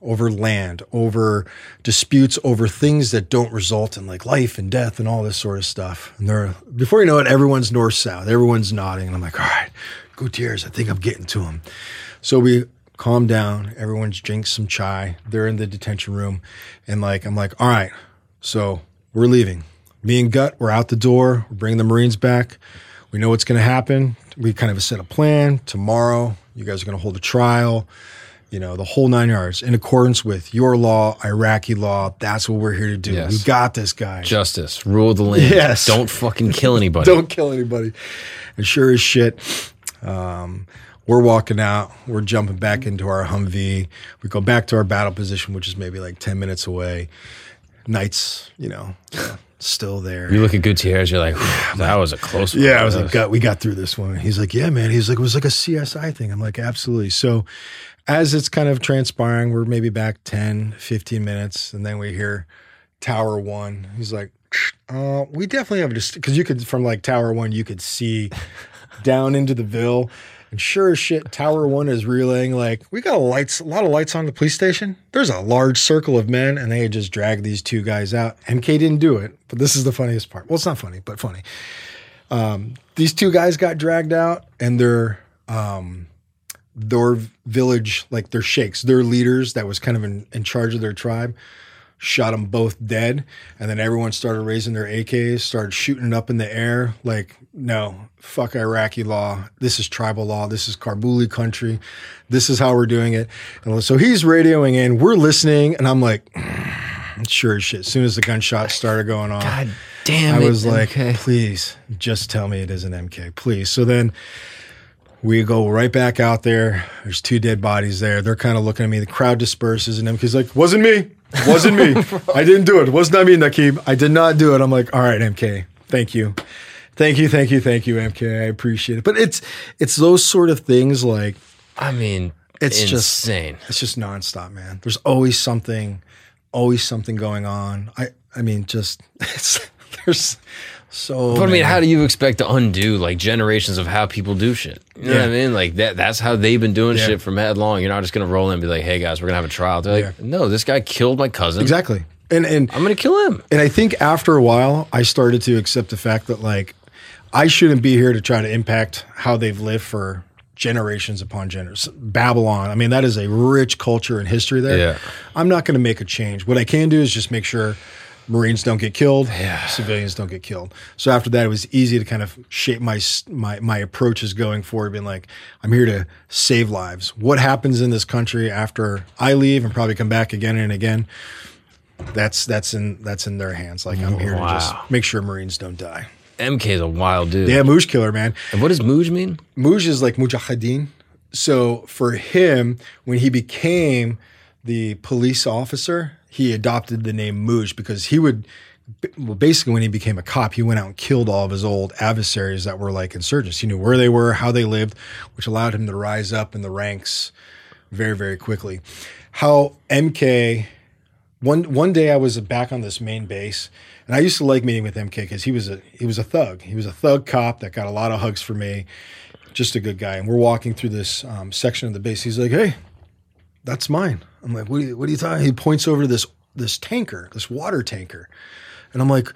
over land, over disputes, over things that don't result in like life and death and all this sort of stuff. And they're before you know it, everyone's north south, everyone's nodding, and I'm like, all right, Gutierrez, I think I'm getting to him. So we calm down. Everyone's drinks some chai. They're in the detention room, and like I'm like, all right, so we're leaving. Me and Gut, we're out the door. We're bringing the Marines back. We know what's going to happen. We kind of set a plan. Tomorrow, you guys are going to hold a trial you know, the whole nine yards in accordance with your law, Iraqi law. That's what we're here to do. Yes. We got this guy. Justice, rule the land. Yes. Don't fucking kill <laughs> anybody. Don't kill anybody. And sure as shit, um, we're walking out. We're jumping back into our Humvee. We go back to our battle position, which is maybe like 10 minutes away. Night's, you know, still there. You look at Gutierrez, you're like, that was a close one. Yeah, I was like, we got through this one. He's like, yeah, man. He's like, it was like a CSI thing. I'm like, absolutely. So as it's kind of transpiring, we're maybe back 10, 15 minutes, and then we hear Tower One. He's like, uh, we definitely have just because you could from like Tower One, you could see down into the Ville. And sure as shit, Tower One is relaying like, we got a lights, a lot of lights on the police station. There's a large circle of men, and they had just dragged these two guys out. MK didn't do it, but this is the funniest part. Well, it's not funny, but funny. Um, these two guys got dragged out, and their um, their village, like their sheikhs, their leaders that was kind of in, in charge of their tribe, shot them both dead. And then everyone started raising their AKs, started shooting it up in the air. Like, no, fuck Iraqi law. This is tribal law. This is Karbuli country. This is how we're doing it. And so he's radioing in. We're listening, and I'm like, mm, sure as shit. As soon as the gunshots started going off, God damn I it. was like, MK. please, just tell me it isn't MK, please. So then we go right back out there. There's two dead bodies there. They're kind of looking at me. The crowd disperses, and MK's like, wasn't me. Wasn't me. <laughs> I didn't do it. Was not me, Nakib. I did not do it. I'm like, all right, MK. Thank you. Thank you, thank you, thank you, MK. I appreciate it. But it's it's those sort of things like I mean, It's it's just- insane. it's just nonstop, man. There's always something, always something going on. I I mean, just <laughs> it's there's so. But I mean, many- how do you expect to undo like generations of how people do shit? You know what I mean? Like that that's how they've been doing Yeah. shit for mad long. You're not just gonna roll in and be like, hey guys, we're gonna have a trial. They're like, Yeah. no, this guy killed my cousin. exactly? And and I'm gonna kill him. and I think after a while, I started to accept the fact that like I shouldn't be here to try to impact how they've lived for generations upon generations. Babylon, I mean, that is a rich culture and history there. Yeah. I'm not going to make a change. What I can do is just make sure Marines don't get killed, Yeah. civilians don't get killed. So after that, it was easy to kind of shape my my my approaches going forward, being like, I'm here to save lives. What happens in this country after I leave and probably come back again and again? That's that's in that's in their hands. Like I'm here to just make sure Marines don't die. MK is a wild dude. Yeah, Muj killer, man. And what does Muj mean? Muj is like mujahideen. so for him, when he became the police officer, he adopted the name Muj because he would. Well, basically, when he became a cop, he went out and killed all of his old adversaries that were like insurgents. He knew where they were, how they lived, which allowed him to rise up in the ranks very, very quickly. How MK one one day I was back on this main base, and I used to like meeting with MK because he was a he was a thug. He was a thug cop that got a lot of hugs for me. Just a good guy. And we're walking through this um, section of the base. He's like, "Hey, that's mine." I'm like, "What are you, what are you talking?" He points over to this this tanker, this water tanker, and I'm like,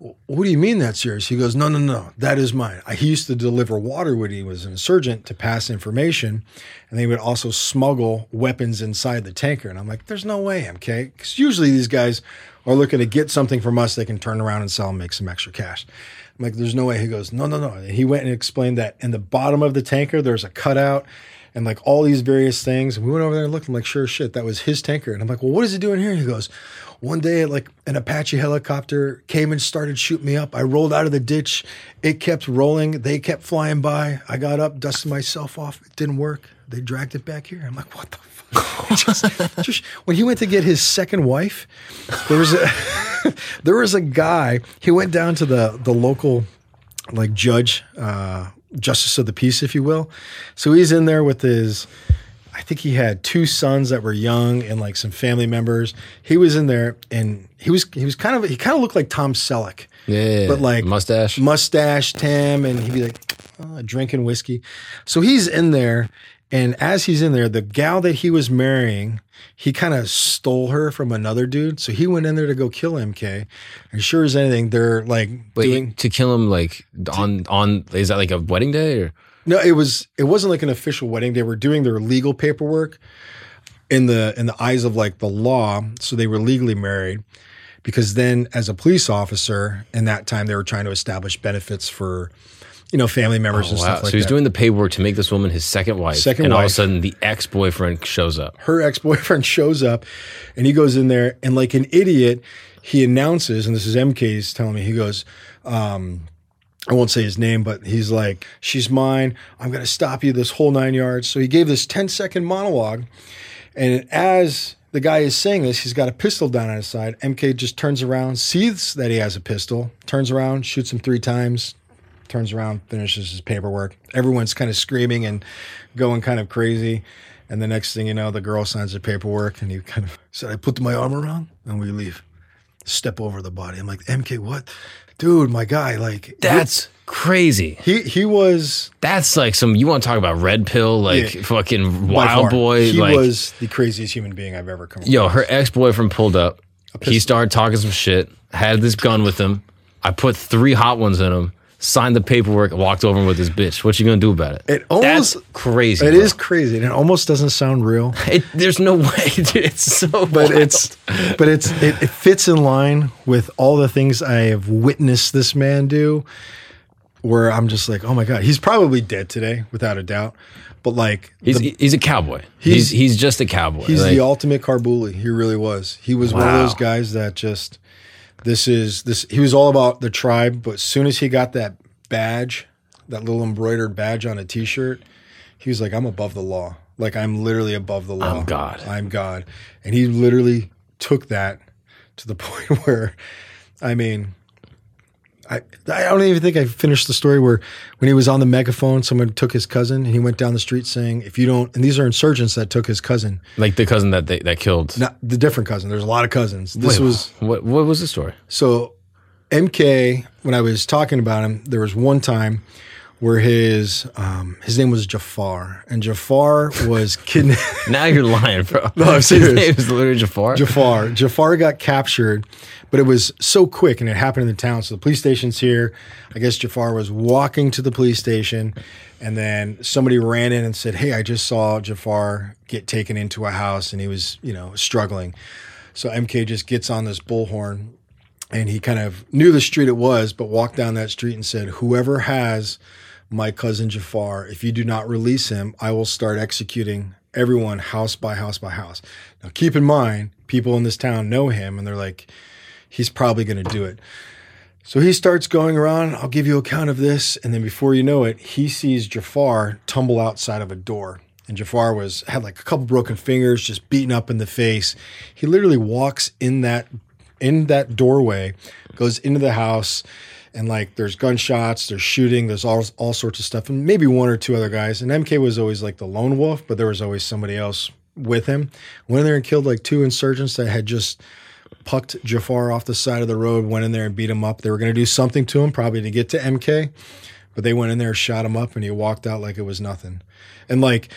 what do you mean that's yours? He goes, no, no, no, that is mine. He used to deliver water when he was an insurgent to pass information, and they would also smuggle weapons inside the tanker. And I'm like, there's no way, MK, because usually these guys are looking to get something from us they can turn around and sell and make some extra cash. I'm like, there's no way. He goes, no, no, no. And he went and explained that in the bottom of the tanker, there's a cutout and like all these various things. And we went over there and looked. I'm like, sure shit, that was his tanker. And I'm like, well, what is it doing here? He goes, one day, like an Apache helicopter came and started shooting me up. I rolled out of the ditch. It kept rolling. They kept flying by. I got up, dusted myself off. It didn't work. They dragged it back here. I'm like, what the fuck? <laughs> just, just, when he went to get his second wife, there was a <laughs> there was a guy. He went down to the the local like judge, uh, justice of the peace, if you will. So he's in there with his I think he had two sons that were young and like some family members. He was in there and he was he was kind of he kind of looked like Tom Selleck. Yeah, but like mustache, mustache, Tim, and he'd be like oh, drinking whiskey. So he's in there, and as he's in there, the gal that he was marrying, he kind of stole her from another dude. So he went in there to go kill MK. And sure as anything, they're like Wait, doing to kill him like on on is that like a wedding day or no, it was it wasn't like an official wedding. They were doing their legal paperwork in the in the eyes of like the law, so they were legally married. Because then, as a police officer, in that time, they were trying to establish benefits for you know family members oh, and wow. stuff like so he's that. doing the paperwork to make this woman his second wife. Second and all of a sudden the ex boyfriend shows up. her ex boyfriend shows up, and he goes in there, and like an idiot, he announces, and this is MK's telling me, he goes. Um, I won't say his name, but he's like, She's mine. I'm going to stop you this whole nine yards. So he gave this 10 second monologue. And as the guy is saying this, he's got a pistol down on his side. MK just turns around, sees that he has a pistol, turns around, shoots him three times, turns around, finishes his paperwork. Everyone's kind of screaming and going kind of crazy. And the next thing you know, the girl signs the paperwork and he kind of said, I put my arm around and we leave. Step over the body. I'm like, MK, what? Dude, my guy, like That's crazy. he he was That's like some you want to talk about red pill, like Yeah. fucking by wild far, boy. He like was the craziest human being I've ever come across. yo, her ex boyfriend pulled up. He started talking some shit. Had this gun with him. I put three hot ones in him. Signed the paperwork. Walked over with his bitch. What you gonna do about it? It almost- That's crazy. It bro. is crazy, and it almost doesn't sound real. <laughs> It, there's no way, <laughs> dude. It's so. but wild. it's but it's it, it fits in line with all the things I have witnessed this man do. Where I'm just like, oh my god, he's probably dead today, without a doubt. But like, he's the- he's a cowboy. He's- He's just a cowboy. he's Like, the ultimate Karbuli. He really was. He was one of those guys that just this is this. He was all about the tribe, but as soon as he got that badge, that little embroidered badge on a T-shirt, he was like, I'm above the law. Like I'm literally above the law. I'm God. I'm God. And he literally took that to the <laughs> point where, I mean, I I don't even think I finished the story where when he was on the megaphone, someone took his cousin and he went down the street saying, "If you don't," and these are insurgents that took his cousin, like the cousin that they, that killed. not the different cousin. There's a lot of cousins. This Wait, was what what was the story? so MK. When I was talking about him, there was one time where his um, his name was Jafar, and Jafar was <laughs> kidnapped. Now you're lying, bro. No, I'm <laughs> His serious. name is literally Jafar. Jafar. Jafar got captured, but it was so quick and it happened in the town. So the police station's here. I guess Jafar was walking to the police station and then somebody ran in and said, Hey, I just saw Jafar get taken into a house and he was, you know, struggling. So MK just gets on this bullhorn and he kind of knew the street it was, but walked down that street and said, Whoever has my cousin Jafar, if you do not release him, I will start executing everyone house by house by house. Now, keep in mind, people in this town know him and they're like, he's probably going to do it. So he starts going around, I'll give you a count of this. And then before you know it, he sees Jafar tumble outside of a door. and Jafar was had like a couple broken fingers, just beaten up in the face. He literally walks in that in that doorway, goes into the house, and like there's gunshots, there's shooting, there's all all sorts of stuff, and maybe one or two other guys. And MK was always like the lone wolf, but there was always somebody else with him. Went in there and killed like two insurgents that had just pucked Jafar off the side of the road, went in there and beat him up. They were going to do something to him, probably to get to MK, but they went in there, shot him up, and he walked out like it was nothing. And like,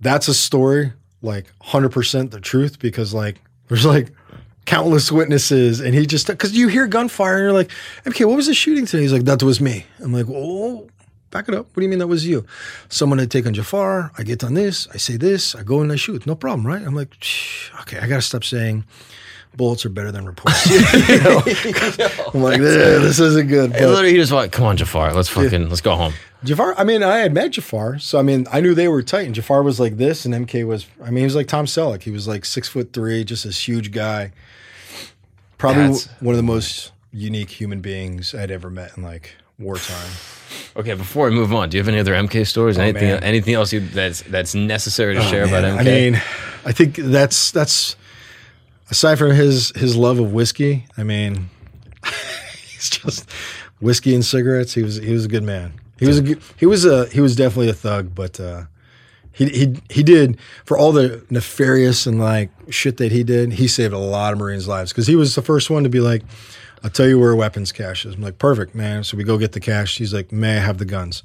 that's a story, like 100% the truth, because like, <laughs> there's like countless witnesses, and he just, because you hear gunfire and you're like, MK, what was the shooting today? He's like, that was me. I'm like, oh, back it up. What do you mean that was you? Someone had taken Jafar. I get on this. I say this. I go and I shoot. No problem, right? I'm like, okay, I got to stop saying bullets are better than reports. <laughs> <laughs> you know? I'm like, this isn't good. But literally, he just like, come on, Jafar, let's fucking let's go home. Jafar, I mean, I had met Jafar, so I mean, I knew they were tight. And Jafar was like this, and MK was, I mean, he was like Tom Selleck. He was like six foot three, just this huge guy. Probably That's- one of the most unique human beings I'd ever met in like wartime. Okay, before we move on, do you have any other MK stories? anything man. anything else you, that's that's necessary to share about Man, MK? I mean, I think that's that's aside from his his love of whiskey. I mean, <laughs> he's just whiskey and cigarettes. He was he was a good man. He was a he was a he was definitely a thug, but uh, he he did for all the nefarious and like shit that he did. He saved a lot of Marines' lives because he was the first one to be like. I'll tell you where weapons cache is. I'm like, perfect, man. So we go get the cache. He's like, may I have the guns?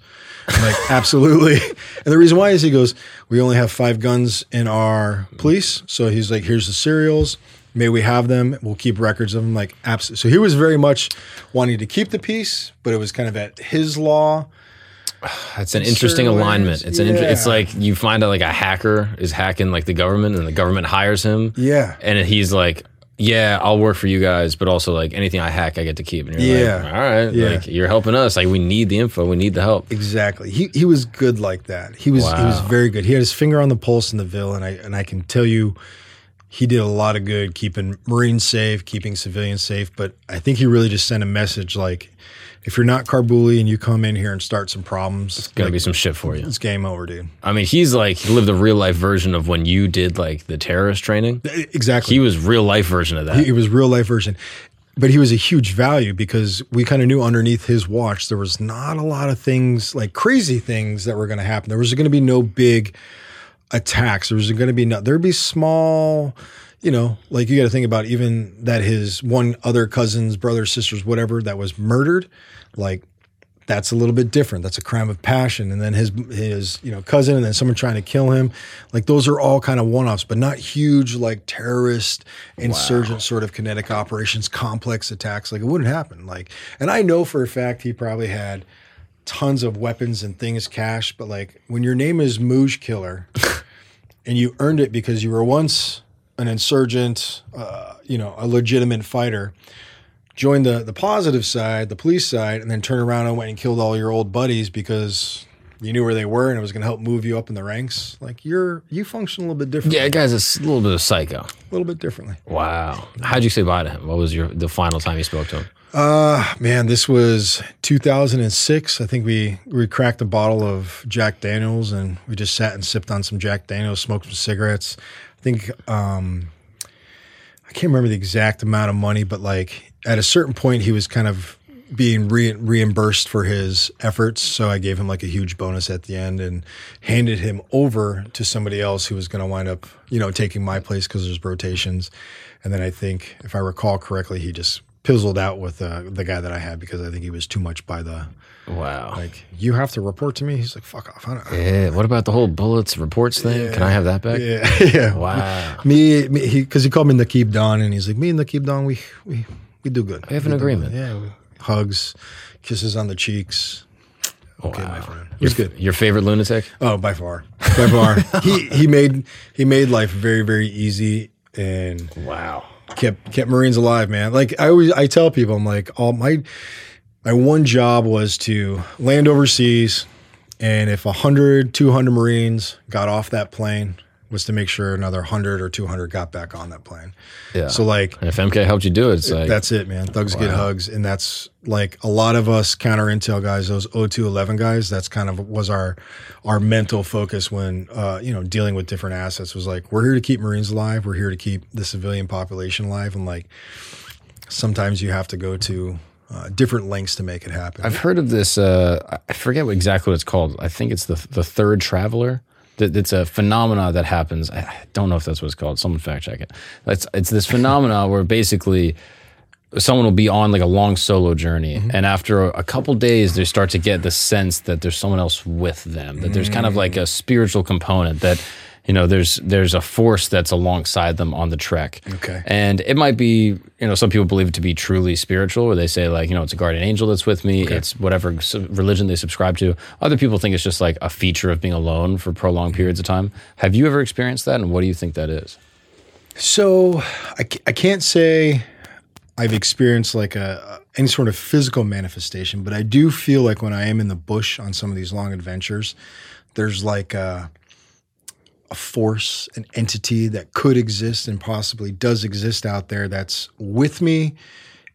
I'm like, <laughs> absolutely. And the reason why is he goes, we only have five guns in our police. So he's like, here's the serials. May we have them? We'll keep records of them. Like, absolutely. So he was very much wanting to keep the peace, but it was kind of at his law. It's an interesting alignment. It's an. Inter- It's like you find out like a hacker is hacking like the government, and the government hires him. Yeah. and he's like, "Yeah, I'll work for you guys, but also like anything I hack, I get to keep." And you're like, Yeah. "All right, Yeah. like you're helping us. Like we need the info, we need the help." Exactly. He he was good like that. He was he was very good. He had his finger on the pulse in the Ville, and I and I can tell you, he did a lot of good keeping Marines safe, keeping civilians safe. But I think he really just sent a message like, if you're not Karbuli and you come in here and start some problems, it's Gonna like, be some shit for you. it's game over, dude. I mean, he's like he lived a real life version of when you did like the terrorist training. Exactly. He was real life version of that. He- it was real life version. But he was a huge value because we kind of knew underneath his watch there was not a lot of things like crazy things that were going to happen. There was going to be no big attacks. There was going to be no, there'd be small, you know, like you got to think about even that his one other cousins, brothers, sisters, whatever that was murdered, like that's a little bit different. That's a crime of passion. And then his his you know cousin, and then someone trying to kill him. Like those are all kind of one offs, but not huge like terrorist, insurgent sort of kinetic operations, complex attacks. Like it wouldn't happen. Like, and I know for a fact he probably had tons of weapons and things cached. But like when your name is Muj Killer, <laughs> and you earned it because you were once an insurgent, uh, you know, a legitimate fighter joined the the positive side, the police side, and then turned around and went and killed all your old buddies because you knew where they were and it was going to help move you up in the ranks. Like you're you function a little bit differently. yeah, guy's a little bit of psycho. a little bit differently. Wow. How'd you say bye to him? What was your the final time you spoke to him? Uh man, this was 2006. I think we we cracked a bottle of Jack Daniels and we just sat and sipped on some Jack Daniels, smoked some cigarettes. I think um I can't remember the exact amount of money, but like at a certain point he was kind of being re- reimbursed for his efforts. So I gave him like a huge bonus at the end and handed him over to somebody else who was going to wind up, you know, taking my place because there's rotations. And then I think, if I recall correctly, he just pizzled out with uh, the guy that I had because I think he was too much by the Wow. like. You have to report to me. He's like, "Fuck off." I don't, yeah. What about the whole bullets reports thing? Can I have that back? yeah, <laughs> yeah. Wow. Me, me he because he called me Nakib Don, and he's like, "Me and Nakib Don, we we we do good. We have an do good." agreement. Yeah, we, hugs, kisses on the cheeks. Okay, my friend. It Your, good. your favorite lunatic? Oh, by far, by far. <laughs> he he made he made life very very easy and Wow. kept kept Marines alive, man. Like I always I tell people, I'm like, all my my one job was to land overseas, and if 100, 200 Marines got off that plane, was to make sure another 100 or 200 got back on that plane. Yeah. So like And if MK helped you do it, it's like that's it, man. Thugs get hugs, and that's like a lot of us counter intel guys, those 0211 guys. That's kind of was our our mental focus when uh, you know dealing with different assets. Was like we're here to keep Marines alive. We're here to keep the civilian population alive, and like sometimes you have to go to uh, different lengths to make it happen. I've heard of this. Uh, I forget what exactly what it's called. I think it's the the third traveler. It's a phenomena that happens. I don't know if that's what it's called. Someone fact check it. It's it's this phenomena <laughs> where basically someone will be on like a long solo journey and after a, a couple days they start to get the sense that there's someone else with them that there's kind of like a spiritual component that you know there's there's a force that's alongside them on the trek. Okay. and it might be you know some people believe it to be truly spiritual where they say like you know it's a guardian angel that's with me it's whatever religion they subscribe to. Other people think it's just like a feature of being alone for prolonged mm-hmm. periods of time. Have you ever experienced that and what do you think that is? So I, I can't say I've experienced like a any sort of physical manifestation, but I do feel like when I am in the bush on some of these long adventures, there's like a, a force, an entity that could exist and possibly does exist out there that's with me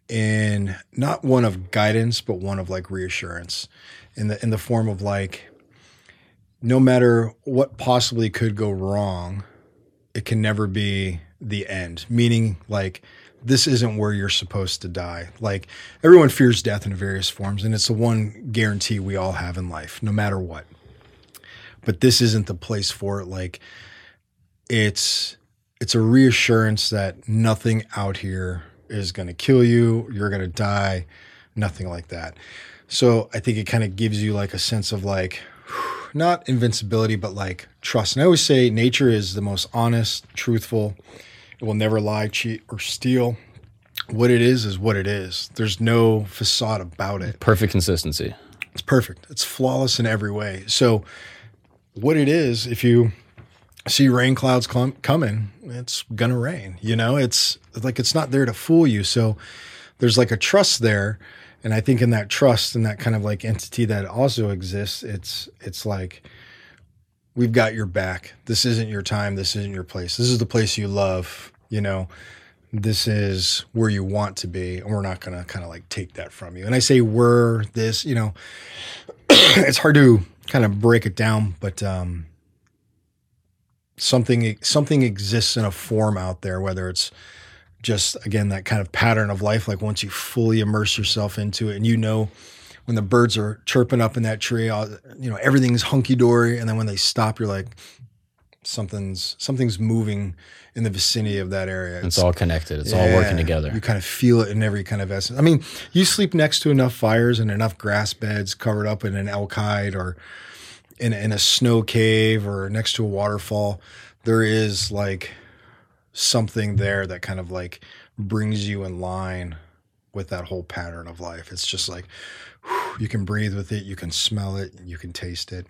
in not one of guidance, but one of like reassurance in the in the form of like no matter what possibly could go wrong, it can never be the end. Meaning, like, this isn't where you're supposed to die. Like, everyone fears death in various forms, and it's the one guarantee we all have in life, no matter what. But this isn't the place for it. Like, it's it's a reassurance that nothing out here is going to kill you. You're going to die. Nothing like that. So I think it kind of gives you like a sense of like <sighs> not invincibility, but like trust. And I always say nature is the most honest, truthful. It will never lie, cheat, or steal. What it is is what it is. There's no facade about it. perfect consistency It's perfect. It's flawless in every way. So, what it is, if you see rain clouds clum- coming, it's gonna rain. You know, it's like it's not there to fool you. So, there's like a trust there, and I think in that trust and that kind of like entity that also exists, it's it's like we've got your back. This isn't your time. This isn't your place. This is the place you love. You know, this is where you want to be, and we're not to kind of like take that from you. And I say we're this, you know, <clears throat> it's hard to kind of break it down, but um, something something exists in a form out there, whether it's just again that kind of pattern of life. Like once you fully immerse yourself into it, and you know when the birds are chirping up in that tree, you know everything's hunky dory, and then when they stop, you're like something's something's moving in the vicinity of that area. it's all connected it's all working together You kind of feel it in every kind of essence. I mean, you sleep next to enough fires and enough grass beds covered up in an elk hide or in, in a snow cave or next to a waterfall. There is like something there that kind of like brings you in line with that whole pattern of life. It's just like whew, you can breathe with it, you can smell it, you can taste it.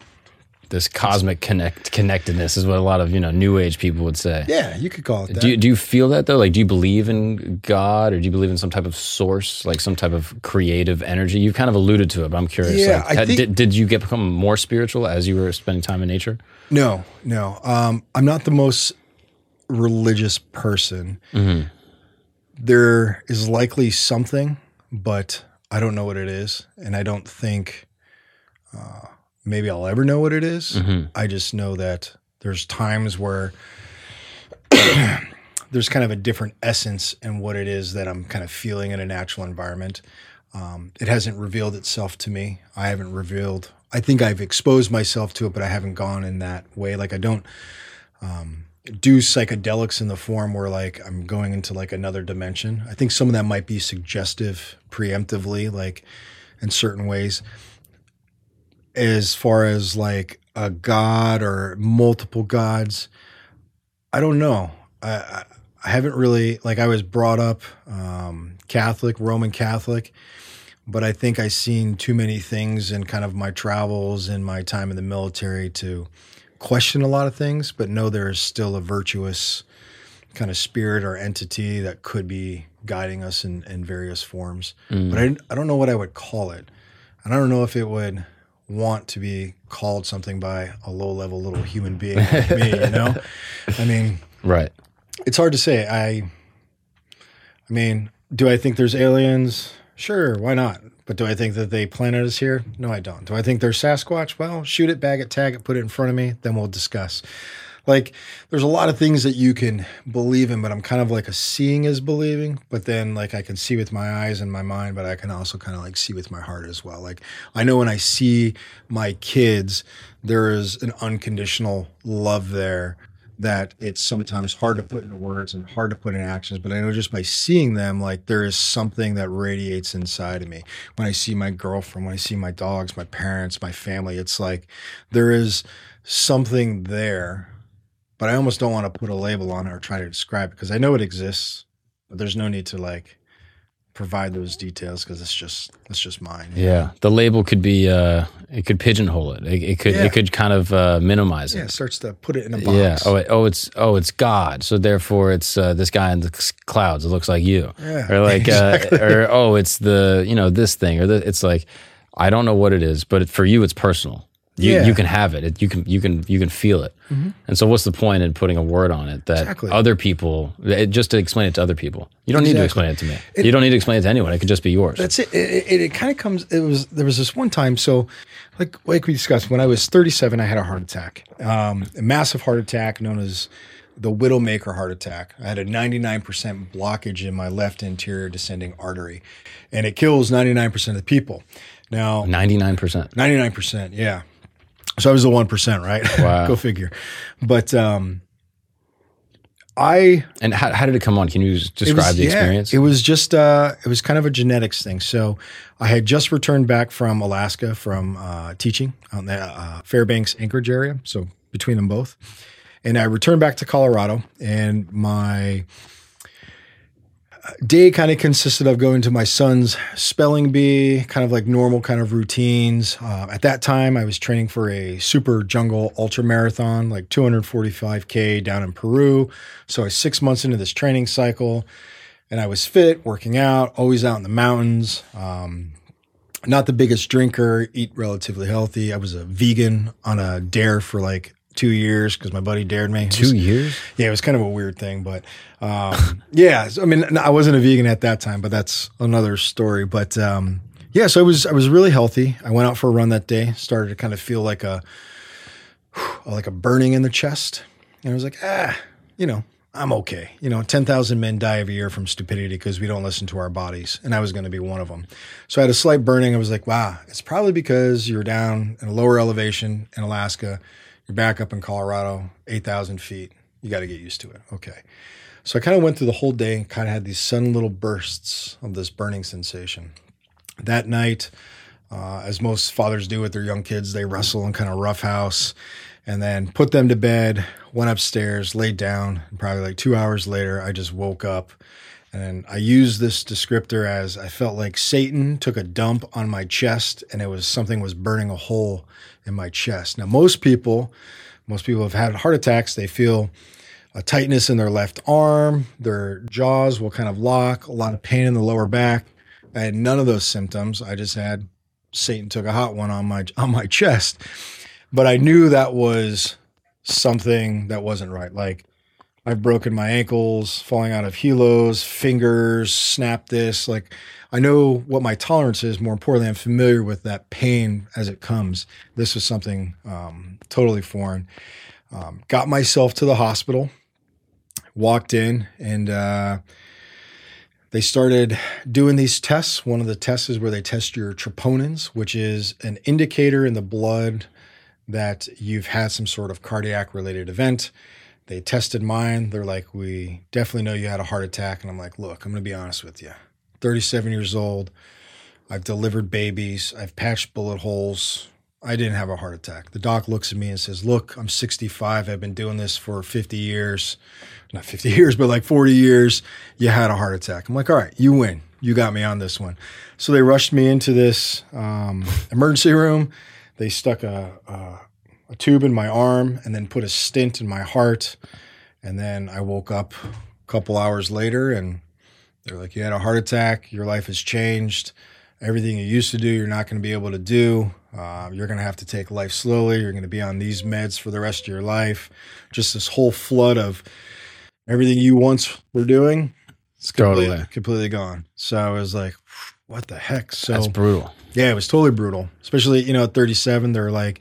This cosmic connect connectedness is what a lot of you know new age people would say Yeah, you could call it that. Do you, do you feel that though? Like, do you believe in God or do you believe in some type of source, like some type of creative energy? You've kind of alluded to it, but I'm curious. Yeah, like, I think- did, did you get become more spiritual as you were spending time in nature? No, no. Um, I'm not the most religious person. There is likely something, but I don't know what it is, and I don't think uh, maybe I'll ever know what it is. I just know that there's times where <clears throat> there's kind of a different essence in what it is that I'm kind of feeling in a natural environment. Um, it hasn't revealed itself to me. I haven't revealed. I think I've exposed myself to it, but I haven't gone in that way. Like I don't um, do psychedelics in the form where like I'm going into like another dimension. I think some of that might be suggestive preemptively, like in certain ways. As far as like a god or multiple gods, I don't know. I, I, I haven't really like I was brought up um, Catholic, Roman Catholic, but I think I seen too many things in kind of my travels and my time in the military to question a lot of things, but know there is still a virtuous kind of spirit or entity that could be guiding us in, in various forms. But I, I don't know what I would call it. And I don't know if it would want to be called something by a low level little human being like me, you know? <laughs> I mean, Right. it's hard to say. I I mean, do I think there's aliens? Sure, why not? But do I think that they planted us here? No, I don't. Do I think they're Sasquatch? Well, shoot it, bag it, tag it, put it in front of me, then we'll discuss. Like, there's a lot of things that you can believe in, but I'm kind of like a seeing is believing. But then, like, I can see with my eyes and my mind, but I can also kind of like see with my heart as well. Like, I know when I see my kids, there is an unconditional love there that it's sometimes hard to put into words and hard to put in actions. But I know just by seeing them, like there is something that radiates inside of me. When I see my girlfriend, when I see my dogs, my parents, my family, it's like there is something there. But I almost don't want to put a label on it or try to describe it because I know it exists, but there's no need to like provide those details because it's just it's just mine. Yeah. The label could be uh it could pigeonhole it. It, it could Yeah. it could kind of uh minimize it. Yeah, it. starts to put it in a box. Yeah. Oh, it, oh, it's oh, it's God. So therefore, it's uh, this guy in the clouds. It looks like you. Yeah, Or like, exactly. uh, or oh, it's the you know this thing or the, it's like, I don't know what it is, but for you, it's personal. You Yeah. Mm-hmm. you can have it. it. You can you can you can feel it. And so, what's the point in putting a word on it that Exactly. other people it, just to explain it to other people? You don't need to explain it to me. you don't need to explain it to anyone. It could just be yours. That's it. It, it, it kind of comes. It was there was this one time. So, like like we discussed, when I was 37, I had a heart attack, um, a massive heart attack known as the Widowmaker heart attack. I had a 99% blockage in my left anterior descending artery, and it kills 99% of the people. Now, Ninety nine percent. 99%, yeah. So I was the 1%, right? <laughs> Wow. Go figure. But um, I And how, how did it come on? Can you describe was- the yeah, experience? it was just uh, it was kind of a genetics thing. So I had just returned back from Alaska from uh, teaching on the uh, Fairbanks Anchorage area, so between them both, and I returned back to Colorado, and my day kind of consisted of going to my son's spelling bee, kind of like normal kind of routines. Uh, at that time, I was training for a super jungle ultra marathon, like 245K down in Peru. So I was six months into this training cycle and I was fit, working out, always out in the mountains. Um, not the biggest drinker, eat relatively healthy. I was a vegan on a dare for like two years because my buddy dared me. It was- Two years. yeah, it was kind of a weird thing, but um, <laughs> yeah, I mean, I wasn't a vegan at that time, but that's another story. But um, yeah, so I was I was really healthy. I went out for a run that day. Started to kind of feel like a <sighs> like a burning in the chest, and I was like, ah, you know, I'm okay. You know, ten thousand men die every year from stupidity because we don't listen to our bodies, and I was going to be one of them. So I had a slight burning. I was like, wow, it's probably because you're down in a lower elevation in Alaska. You're back up in Colorado, 8,000 feet. You got to get used to it. Okay. So I kind of went through the whole day and kind of had these sudden little bursts of this burning sensation. That night, uh, as most fathers do with their young kids, they wrestle and kind of roughhouse and then put them to bed, went upstairs, laid down. And probably like two hours later, I just woke up. And I used this descriptor as I felt like Satan took a dump on my chest and it was something was burning a hole in my chest. Now, most people, most people have had heart attacks. They feel a tightness in their left arm, their jaws will kind of lock, a lot of pain in the lower back. I had none of those symptoms. I just had Satan took a hot one on my <laughs> on my chest. But I knew that was something that wasn't right. Like I've broken my ankles, falling out of helos, fingers, snapped this. Like I know what my tolerance is. More importantly, I'm familiar with that pain as it comes. This was something um, totally foreign. Um, got myself to the hospital, walked in, and uh, they started doing these tests. One of the tests is where they test your troponins, which is an indicator in the blood that you've had some sort of cardiac related event. They tested mine. They're like, we definitely know you had a heart attack. And I'm like, look, I'm going to be honest with you. 37 years old. I've delivered babies. I've patched bullet holes. I didn't have a heart attack. The doc looks at me and says, Look, I'm 65. I've been doing this for 50 years. Not 50 <laughs> years, but like 40 years. You had a heart attack. I'm like, All right, you win. You got me on this one. So they rushed me into this um, emergency room. They stuck a, a, a tube in my arm and then put a stent in my heart. And then I woke up a couple hours later and they're like, You had a heart attack. Your life has changed. everything you used to do, you're not going to be able to do. Uh, you're going to have to take life slowly. You're going to be on these meds for the rest of your life. Just this whole flood of everything you once were doing. It's completely, Totally. completely gone. So I was like, what the heck? So That's brutal. yeah, it was totally brutal. Especially, you know, at 37, they're like,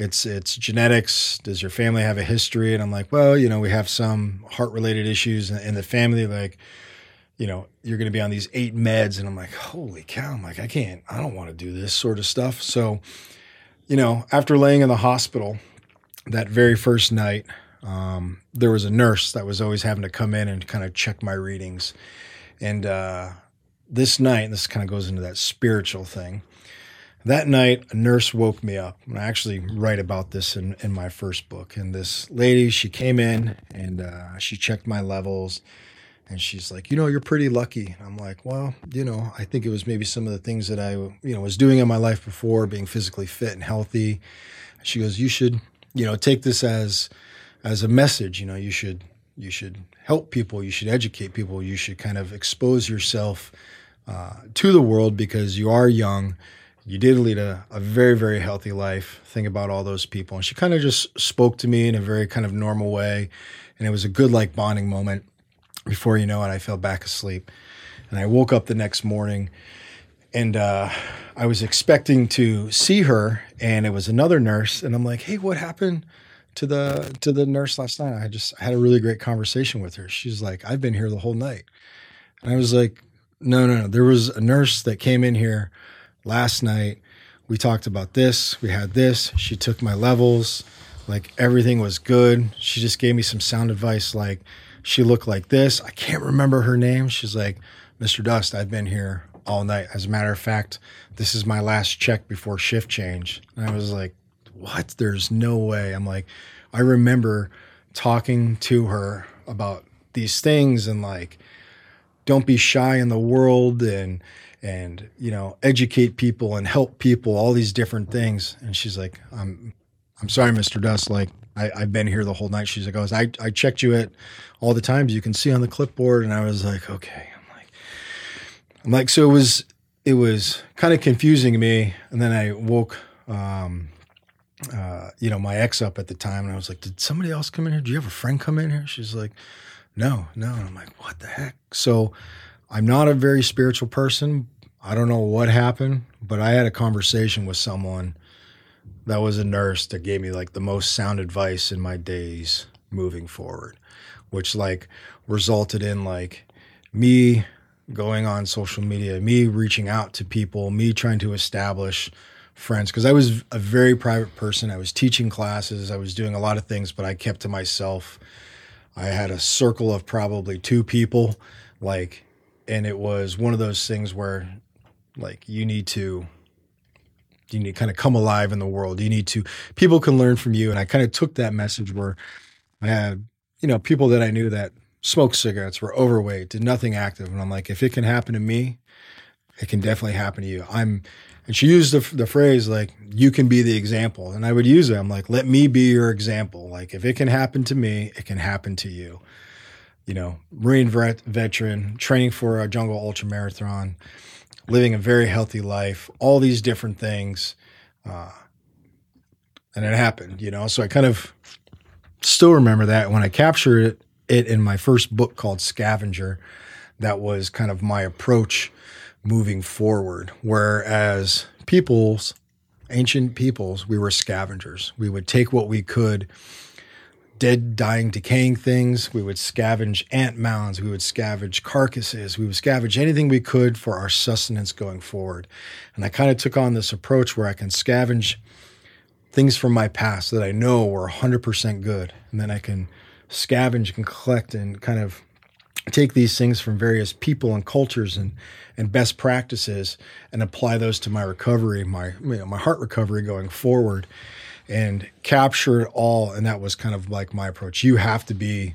it's it's genetics. Does your family have a history? And I'm like, well, you know, we have some heart related issues in, the family. Like, you know, you're going to be on these eight meds, and I'm like, holy cow! I'm like, I can't. I don't want to do this sort of stuff. So, you know, after laying in the hospital that very first night, um, there was a nurse that was always having to come in and kind of check my readings, and uh, this night, and this kind of goes into that spiritual thing. That night, a nurse woke me up. And I actually write about this in, in my first book. And this lady, she came in and uh, she checked my levels. And she's like, you know, you're pretty lucky. I'm like, well, you know, I think it was maybe some of the things that I, you know, was doing in my life before, being physically fit and healthy. She goes, you should, you know, take this as, as a message. You know, you should, you should help people. You should educate people. You should kind of expose yourself uh, to the world because you are young. You did lead a, a very, very healthy life. Think about all those people. And she kind of just spoke to me in a very kind of normal way. And it was a good, like, bonding moment. Before you know it, I fell back asleep. And I woke up the next morning and uh, I was expecting to see her, and it was another nurse. And I'm like, hey, what happened? To the to the nurse last night, I just had a really great conversation with her. She's like, "I've been here the whole night," and I was like, no, no, no. There was a nurse that came in here last night. We talked about this. We had this. She took my levels. Like everything was good. She just gave me some sound advice. Like she looked like this. I can't remember her name. She's like, Mr. Dust, I've been here all night. As a matter of fact, this is my last check before shift change. And I was like, what? There's no way. I'm like, I remember talking to her about these things and like, don't be shy in the world and and you know educate people and help people all these different things and she's like i'm i'm sorry mr dust like I, i've been here the whole night she's like I, was, I i checked you at all the times you can see on the clipboard and i was like okay i'm like i'm like so it was it was kind of confusing me and then i woke um uh, you know, my ex up at the time, and I was like, "Did somebody else come in here? Do you have a friend come in here?" She's like, "No, no." And I'm like, "What the heck?" So, I'm not a very spiritual person. I don't know what happened, but I had a conversation with someone that was a nurse that gave me like the most sound advice in my days moving forward, which like resulted in like me going on social media, me reaching out to people, me trying to establish friends because I was a very private person. I was teaching classes, I was doing a lot of things, but I kept to myself. I had a circle of probably two people, like, and it was one of those things where, like, you need to, you need to kind of come alive in the world. You need to, people can learn from you. And I kind of took that message where I had, you know, people that I knew that smoked cigarettes, were overweight, did nothing active. And I'm like, if it can happen to me, it can definitely happen to you. I'm, and she used the, the phrase like, you can be the example. And I would use it. I'm like, let me be your example. Like, if it can happen to me, it can happen to you. You know, Marine vet, veteran, training for a jungle ultra marathon, living a very healthy life, all these different things. Uh, and it happened, you know? So I kind of still remember that when I captured it, it in my first book called Scavenger, that was kind of my approach moving forward. Whereas peoples, ancient peoples, we were scavengers. We would take what we could, dead, dying, decaying things. We would scavenge ant mounds. We would scavenge carcasses. We would scavenge anything we could for our sustenance going forward. And I kind of took on this approach where I can scavenge things from my past that I know were 100% good. And then I can scavenge and collect and kind of take these things from various people and cultures and and best practices and apply those to my recovery, my you know, my heart recovery going forward, and capture it all. And that was kind of like my approach. You have to be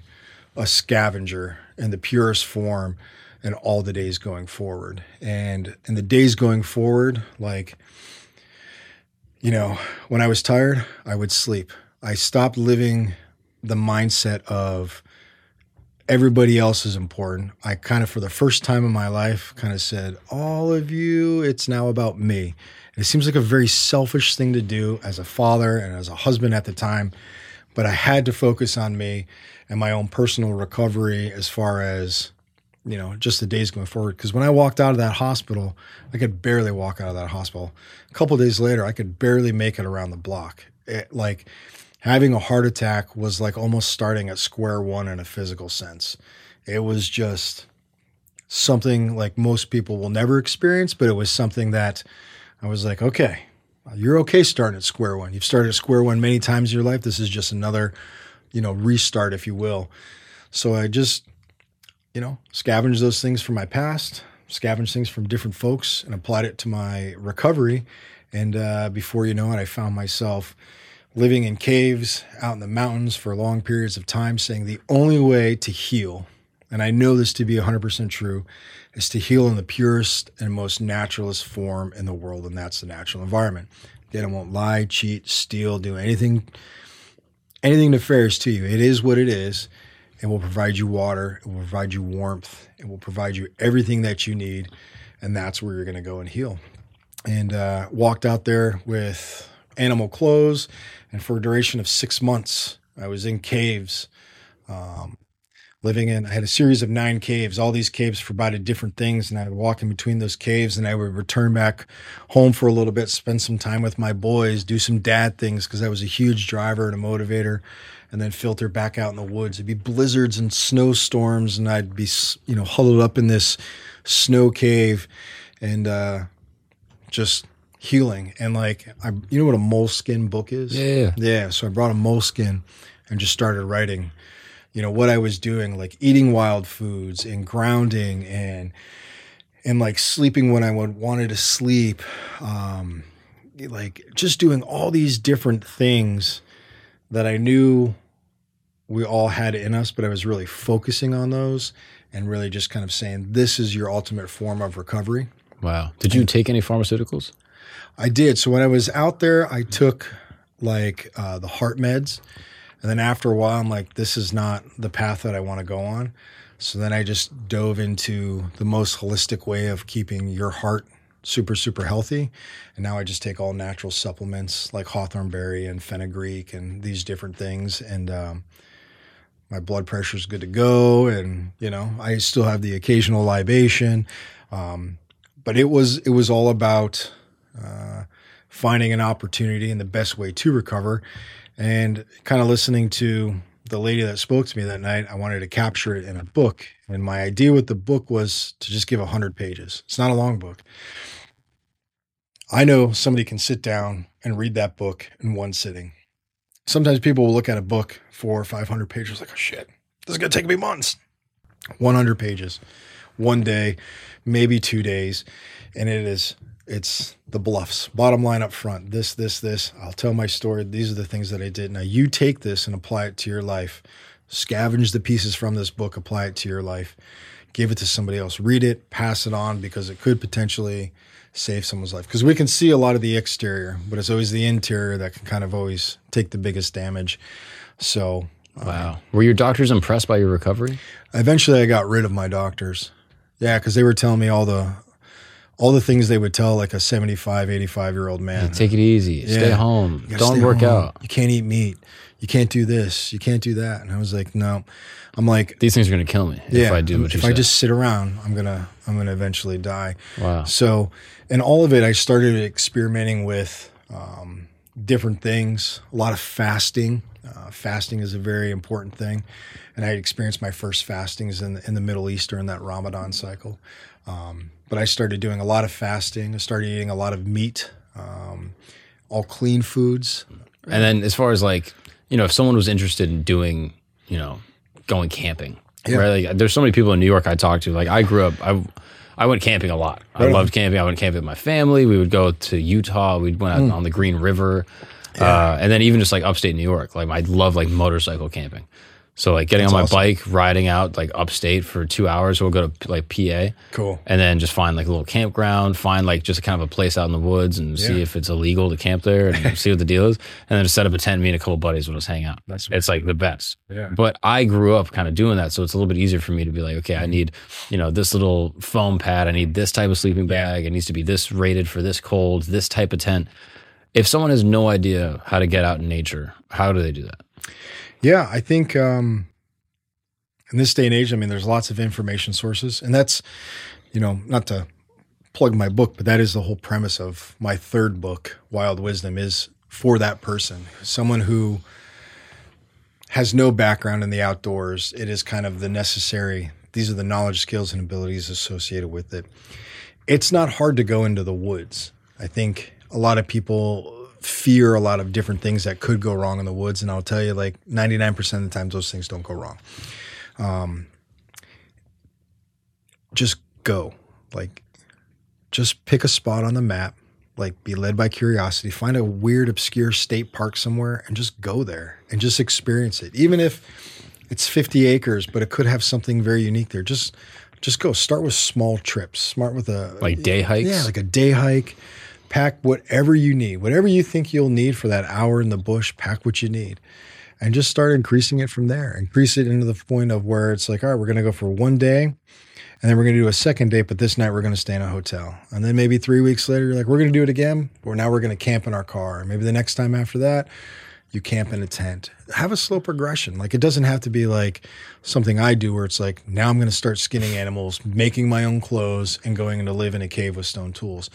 a scavenger in the purest form in all the days going forward. And in the days going forward, like you know, when I was tired, I would sleep. I stopped living the mindset of everybody else is important. I kind of, for the first time in my life, kind of said, all of you, it's now about me. It seems like a very selfish thing to do as a father and as a husband at the time, but I had to focus on me and my own personal recovery as far as, you know, just the days going forward. Because when I walked out of that hospital, I could barely walk out of that hospital. A couple days later, I could barely make it around the block. It, like, having a heart attack was like almost starting at square one in a physical sense. It was just something like most people will never experience, but it was something that I was like, okay, you're okay starting at square one. You've started at square one many times in your life. This is just another, you know, restart, if you will. So I just, you know, scavenged those things from my past, scavenged things from different folks, and applied it to my recovery. And uh, before you know it, I found myself living in caves out in the mountains for long periods of time, saying the only way to heal, and I know this to be 100% true, is to heal in the purest and most naturalist form in the world, and that's the natural environment. Again, I won't lie, cheat, steal, do anything, anything nefarious to you. It is what it is. It will provide you water. It will provide you warmth. It will provide you everything that you need, and that's where you're going to go and heal. And uh, walked out there with animal clothes. And for a duration of six months, I was in caves, um, living in, I had a series of nine caves. All these caves provided different things. And I would walk in between those caves and I would return back home for a little bit, spend some time with my boys, do some dad things because I was a huge driver and a motivator. And then filter back out in the woods. It'd be blizzards and snowstorms, and I'd be, you know, huddled up in this snow cave, and uh, just healing and like I you know what a Moleskine book is? Yeah. Yeah. So I brought a Moleskine and just started writing, you know, what I was doing, like eating wild foods and grounding and and like sleeping when I would wanted to sleep. Um like just doing all these different things that I knew we all had in us, but I was really focusing on those and really just kind of saying, this is your ultimate form of recovery. Wow. Did you take any pharmaceuticals? I did. So when I was out there, I took like uh, the heart meds. And then after a while, I'm like, this is not the path that I want to go on. So then I just dove into the most holistic way of keeping your heart super, super healthy. And now I just take all natural supplements like hawthorn berry and fenugreek and these different things. And um, my blood pressure is good to go. And, you know, I still have the occasional libation. Um, but it was, it was all about uh, finding an opportunity and the best way to recover. And kind of listening to the lady that spoke to me that night, I wanted to capture it in a book. And my idea with the book was to just give 100 pages. It's not a long book. I know somebody can sit down and read that book in one sitting. Sometimes people will look at a book four or 500 pages like, oh shit, this is going to take me months. 100 pages, one day, maybe two days. And it is it's the BLUFs. Bottom line up front. This, this, this. I'll tell my story. These are the things that I did. Now you take this and apply it to your life. Scavenge the pieces from this book, apply it to your life. Give it to somebody else. Read it, pass it on because it could potentially save someone's life. Because we can see a lot of the exterior, but it's always the interior that can kind of always take the biggest damage. So, wow. Um, Were your doctors impressed by your recovery? Eventually, I got rid of my doctors. Yeah, because they were telling me all the all the things they would tell like a 75, 85 year old man. Yeah, take it easy. Yeah. Stay home. Don't stay work home. out. You can't eat meat. You can't do this. You can't do that. And I was like, no. I'm like these things are going to kill me yeah, if I do what If I said. just sit around, I'm gonna I'm gonna eventually die. Wow. So, in all of it, I started experimenting with um, different things. A lot of fasting. Uh, fasting is a very important thing, and I experienced my first fastings in the, in the Middle East during that Ramadan cycle. Um, but I started doing a lot of fasting. I started eating a lot of meat, um, all clean foods. And then, as far as like, you know, if someone was interested in doing, you know, going camping, yeah. right? Like, there's so many people in New York I talked to. Like, I grew up, I, I went camping a lot. Right I loved camping. I went camping with my family. We would go to Utah. We went out mm. on the Green River. Yeah. Uh, and then even just like upstate New York, like I love like motorcycle camping. So like getting That's on my awesome. bike, riding out like upstate for two hours. We'll go to like PA. Cool. And then just find like a little campground, find like just kind of a place out in the woods and see if it's illegal to camp there and <laughs> see what the deal is. And then just set up a tent, me and a couple buddies will just hang out. That's It's like the best. Yeah. But I grew up kind of doing that. So it's a little bit easier for me to be like, okay, I need, you know, this little foam pad. I need this type of sleeping bag. It needs to be this rated for this cold, this type of tent. If someone has no idea how to get out in nature, how do they do that? Yeah, I think um, in this day and age, I mean, there's lots of information sources, and that's, you know, not to plug my book, but that is the whole premise of my third book, Wild Wisdom, is for that person, someone who has no background in the outdoors. It is kind of the necessary. These are the knowledge, skills, and abilities associated with it. It's not hard to go into the woods. I think a lot of people fear a lot of different things that could go wrong in the woods. And I'll tell you, like 99% of the times, those things don't go wrong. Um, just go. Like, just pick a spot on the map, like, be led by curiosity, find a weird, obscure state park somewhere and just go there and just experience it. Even if it's 50 acres, but it could have something very unique there. Just, just go. Start with small trips. Start with a Like day hikes? yeah, like a day hike. Pack whatever you need, whatever you think you'll need for that hour in the bush. Pack what you need, and just start increasing it from there. Increase it into the point of where it's like, all right, we're going to go for one day, and then we're going to do a second day, but this night we're going to stay in a hotel. And then maybe three weeks later, you're like, we're going to do it again, or now we're going to camp in our car. Maybe the next time after that, you camp in a tent. Have a slow progression. Like it doesn't have to be like something I do where it's like, now I'm going to start skinning animals, making my own clothes, and going to live in a cave with stone tools.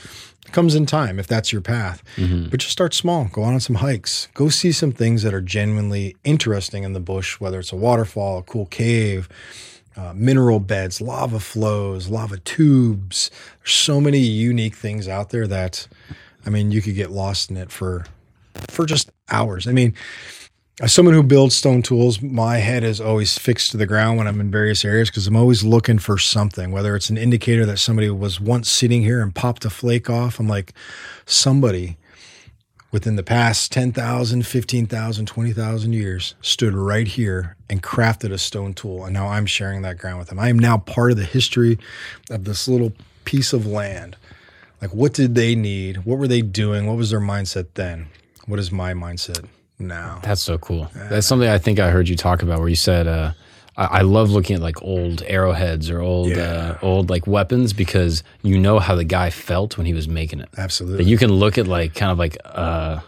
It comes in time if that's your path. But just start small. Go on some hikes. Go see some things that are genuinely interesting in the bush, whether it's a waterfall, a cool cave, uh, mineral beds, lava flows, lava tubes. There's so many unique things out there that, I mean, you could get lost in it for for just hours. I mean, as someone who builds stone tools, my head is always fixed to the ground when I'm in various areas because I'm always looking for something, whether it's an indicator that somebody was once sitting here and popped a flake off. I'm like, somebody within the past 10,000, 15,000, 20,000 years stood right here and crafted a stone tool. And now I'm sharing that ground with them. I am now part of the history of this little piece of land. Like, what did they need? What were they doing? What was their mindset then? What is my mindset now? That's so cool. That's something I think I heard you talk about where you said, uh, I, I love looking at like old arrowheads or old, Yeah. uh, old like weapons because you know how the guy felt when he was making it. Absolutely. Like you can look at like kind of like, uh,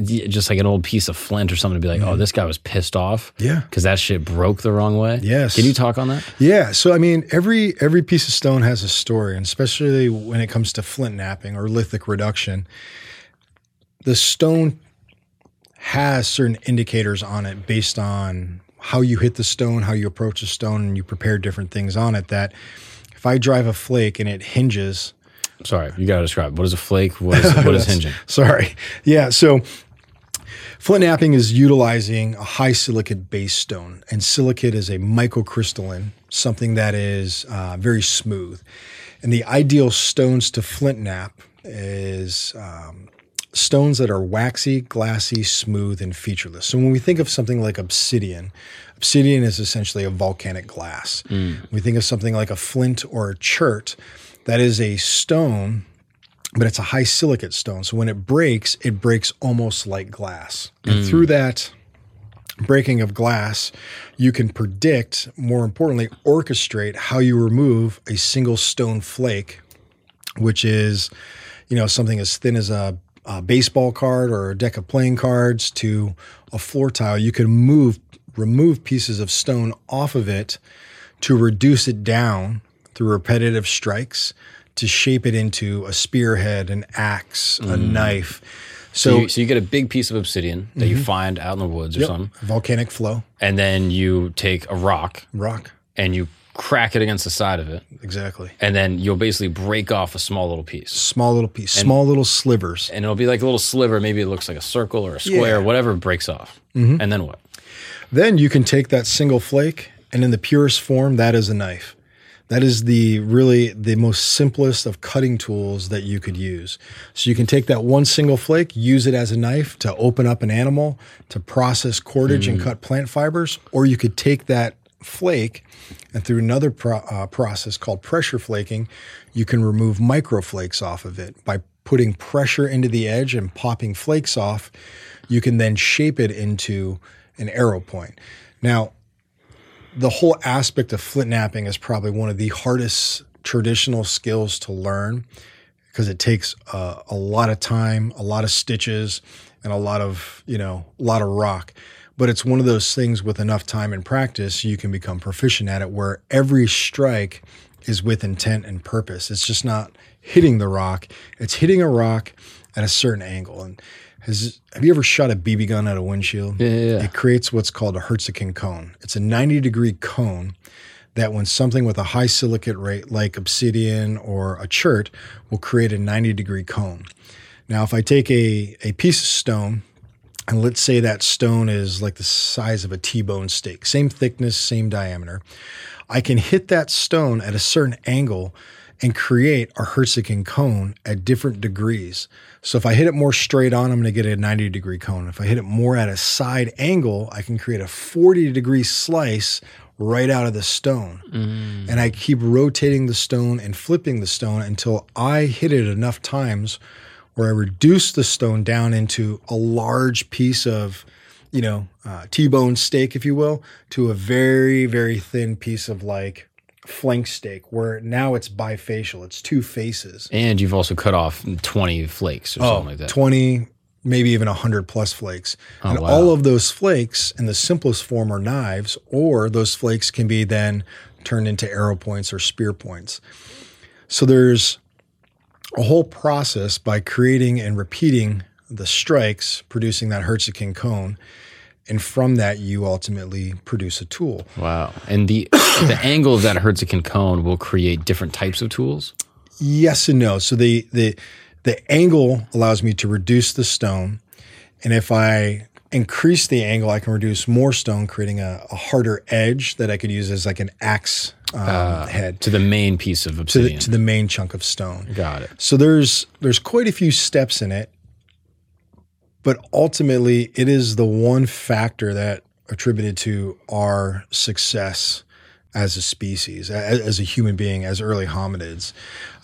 just like an old piece of flint or something to be like, oh, this guy was pissed off. Mm-hmm. Yeah. Because that shit broke the wrong way. Yes. Can you talk on that? Yeah, so I mean, every every piece of stone has a story, and especially when it comes to flint knapping or lithic reduction, the stone has certain indicators on it based on how you hit the stone, how you approach the stone, and you prepare different things on it. That if I drive a flake and it hinges, Sorry, you got to describe. What is a flake? What is, what is <laughs> hinging? Sorry. Yeah. So flint knapping is utilizing a high silicate base stone, and silicate is a microcrystalline, something that is uh, very smooth. And the ideal stones to flint knap is um, stones that are waxy, glassy, smooth, and featureless. So when we think of something like obsidian, obsidian is essentially a volcanic glass. Hmm. We think of something like a flint or a chert, that is a stone but it's a high silicate stone. So when it breaks, it breaks almost like glass. And hmm. through that breaking of glass, you can predict, more importantly, orchestrate how you remove a single stone flake, which is, you know, something as thin as a, a baseball card or a deck of playing cards to a floor tile. You can move, remove pieces of stone off of it to reduce it down through repetitive strikes to shape it into a spearhead, an axe, a mm. knife. So, So, you, so you get a big piece of obsidian that you mm-hmm. find out in the woods or Yep. something, volcanic flow, and then you take a rock rock. and you crack it against the side of it, Exactly. and then you'll basically break off a small little piece. Small little piece, small little slivers. And it'll be like a little sliver. Maybe it looks like a circle or a square, Yeah. whatever breaks off. And then what? Then you can take that single flake, and in the purest form, that is a knife. That is the really the most simplest of cutting tools that you could use. So you can take that one single flake, use it as a knife to open up an animal, to process cordage Mm. and cut plant fibers, or you could take that flake and through another pro- uh, process called pressure flaking, you can remove microflakes off of it by putting pressure into the edge and popping flakes off. You can then shape it into an arrow point. Now, the whole aspect of flint knapping is probably one of the hardest traditional skills to learn because it takes uh, a lot of time, a lot of stitches, and a lot of you know a lot of rock. But it's one of those things with enough time and practice, you can become proficient at it. Where every strike is with intent and purpose. It's just not hitting the rock; it's hitting a rock at a certain angle. And has have you ever shot a BB gun at a windshield? Yeah, yeah, yeah. It creates what's called a Hertzian cone. It's a 90 degree cone that when something with a high silicate rate like obsidian or a chert will create a 90 degree cone. Now, if I take a, a piece of stone and let's say that stone is like the size of a T-bone steak, same thickness, same diameter, I can hit that stone at a certain angle and create a Hertzian cone at different degrees. So if I hit it more straight on, I'm going to get a 90 degree cone. If I hit it more at a side angle, I can create a 40 degree slice right out of the stone. Mm. And I keep rotating the stone and flipping the stone until I hit it enough times where I reduce the stone down into a large piece of, you know, uh, T-bone steak, if you will, to a very, very thin piece of like flank steak, where now it's bifacial. It's two faces. And you've also cut off 20 flakes or something like that. 20, maybe even 100 plus flakes. and Oh, wow. all of those flakes in the simplest form are knives, or those flakes can be then turned into arrow points or spear points. So there's a whole process by creating and repeating the strikes, producing that Hertzian cone. And from that, you ultimately produce a tool. Wow. And the the <coughs> angle of that Hertzian cone will create different types of tools. Yes and no. So the the the angle allows me to reduce the stone, and if I increase the angle, I can reduce more stone, creating a, a harder edge that I could use as like an axe um, head To the main piece of to the, obsidian. to the main chunk of stone. Got it. So there's there's quite a few steps in it, but ultimately it is the one factor that attributed to our success as a species, as, as a human being, as early hominids.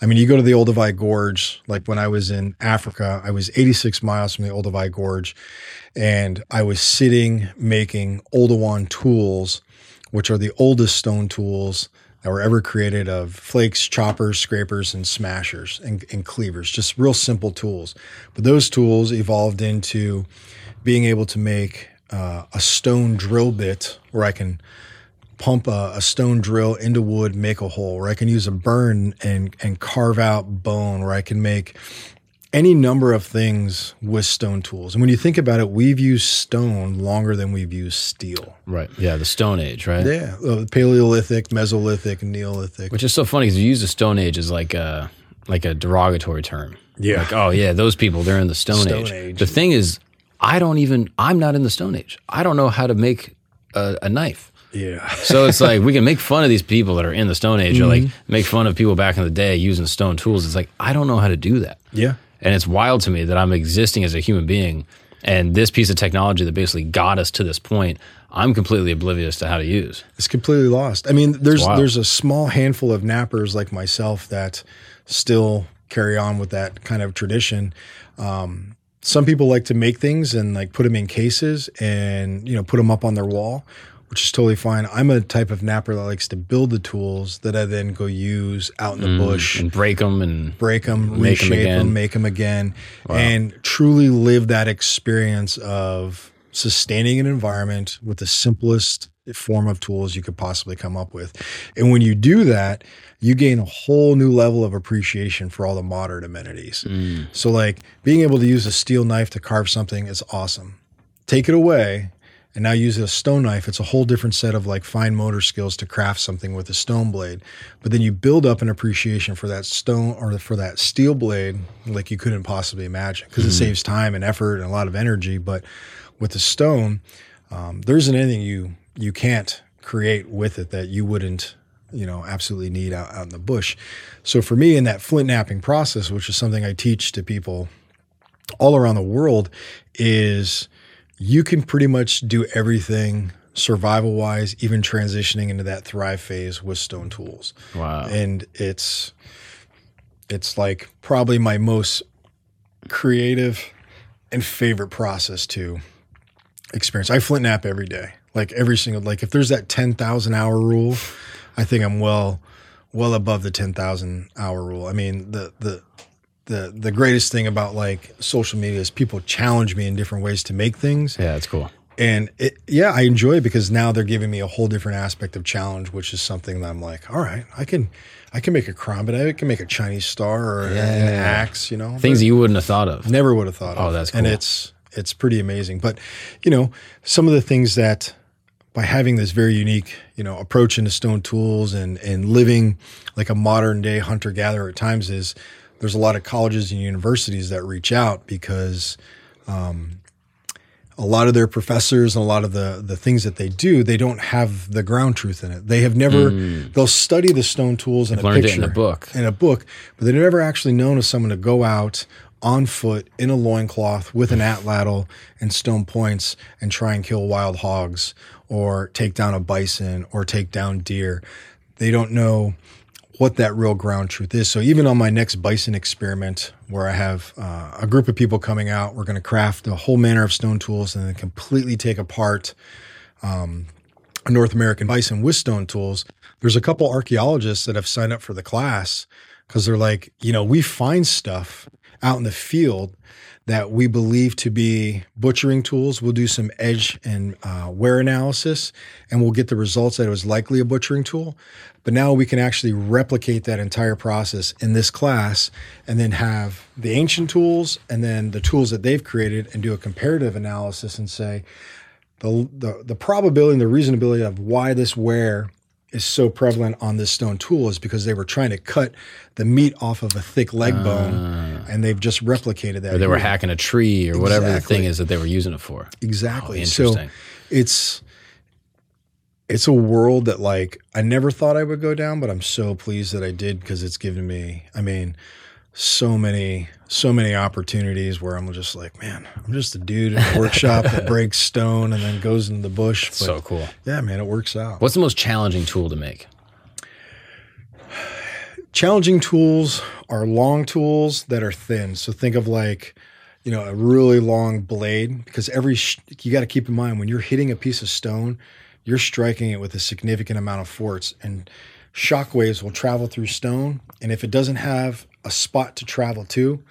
I mean, you go to the Olduvai Gorge, like when I was in Africa, I was 86 miles from the Olduvai Gorge, and I was sitting making Oldowan tools, which are the oldest stone tools that were ever created of flakes, choppers, scrapers, and smashers and, and cleavers, just real simple tools. But those tools evolved into being able to make uh, a stone drill bit where I can pump a, a stone drill into wood, make a hole, where I can use a burin and and carve out bone, where I can make any number of things with stone tools. And when you think about it, we've used stone longer than we've used steel. Right. Yeah. The Stone Age, right? Yeah, uh, Paleolithic, Mesolithic, Neolithic. Which is so funny because you use the Stone Age as like a like a derogatory term. Yeah. Like, oh yeah, those people they're in the Stone, Stone Age. Age. The thing is, I don't even. I'm not in the Stone Age. I don't know how to make a, a knife. yeah, <laughs> So it's like we can make fun of these people that are in the Stone Age, or like Mm-hmm. make fun of people back in the day using stone tools. It's like I don't know how to do that. yeah. And it's wild to me that I'm existing as a human being and this piece of technology that basically got us to this point, I'm completely oblivious to how to use. It's completely lost. I mean, there's there's a small handful of knappers like myself that still carry on with that kind of tradition. Um, some people like to make things and like put them in cases and you know put them up on their wall, which is totally fine. I'm a type of knapper that likes to build the tools that I then go use out in the mm, bush And break them and break them, Make 'em reshape again. them, make them again, and truly live that experience of sustaining an environment with the simplest form of tools you could possibly come up with. And when you do that, you gain a whole new level of appreciation for all the modern amenities. Mm. So, like being able to use a steel knife to carve something is awesome. Take it away and now use a stone knife, it's a whole different set of like fine motor skills to craft something with a stone blade. But then you build up an appreciation for that stone or for that steel blade like you couldn't possibly imagine because it saves time and effort and a lot of energy. But with the stone, um, there isn't anything you you can't create with it that you wouldn't you know absolutely need out, out in the bush. So for me, in that flint knapping process, which is something I teach to people all around the world, is you can pretty much do everything survival wise, even transitioning into that thrive phase with stone tools. Wow. And it's it's like probably my most creative and favorite process to experience. I flint knap every day. Like every single like if there's that 10,000 hour rule, I think I'm well well above the 10,000 hour rule. I mean, the the the the greatest thing about like social media is people challenge me in different ways to make things Yeah, that's cool. and it, yeah, I enjoy it because now they're giving me a whole different aspect of challenge, which is something that I'm like, all right, I can, I can make a but I can make a Chinese star or an axe, you know, Things that you wouldn't have thought of. Never would have thought oh, of. Oh, that's And it's it's pretty amazing. But you know, some of the things that by having this very unique, you know, approach into stone tools and and living like a modern day hunter gatherer at times is there's a lot of colleges and universities that reach out because um, a lot of their professors and a lot of the the things that they do, they don't have the ground truth in it. They have never they'll study the stone tools in a Mm. learned it picture in a book. in a book, but they've never actually known of someone to go out on foot in a loincloth with an <sighs> atlatl and stone points and try and kill wild hogs or take down a bison or take down deer. They don't know what that real ground truth is. So even on my next bison experiment, where I have uh, a group of people coming out, we're going to craft a whole manner of stone tools and then completely take apart um, a North American bison with stone tools. There's a couple archaeologists that have signed up for the class because they're like, you know, we find stuff out in the field that we believe to be butchering tools. We'll do some edge and uh, wear analysis, and we'll get the results that it was likely a butchering tool. But now we can actually replicate that entire process in this class, and then have the ancient tools and then the tools that they've created, and do a comparative analysis and say, the, the the probability and the reasonability of why this wear is so prevalent on this stone tool is because they were trying to cut the meat off of a thick leg bone ah. and they've just replicated that. Or they were hacking a tree or whatever the thing is that they were using it for. Exactly. Oh, so it's it's a world that like I never thought I would go down, but I'm so pleased that I did because it's given me, I mean, so many, so many opportunities where I'm just like, man, I'm just a dude in a <laughs> workshop that breaks stone and then goes into the bush. But so cool. yeah, man, it works out. What's the most challenging tool to make? challenging tools are long tools that are thin. So think of like, you know, a really long blade because every sh- you got to keep in mind when you're hitting a piece of stone, you're striking it with a significant amount of force and shock waves will travel through stone and if it doesn't have a spot to travel to,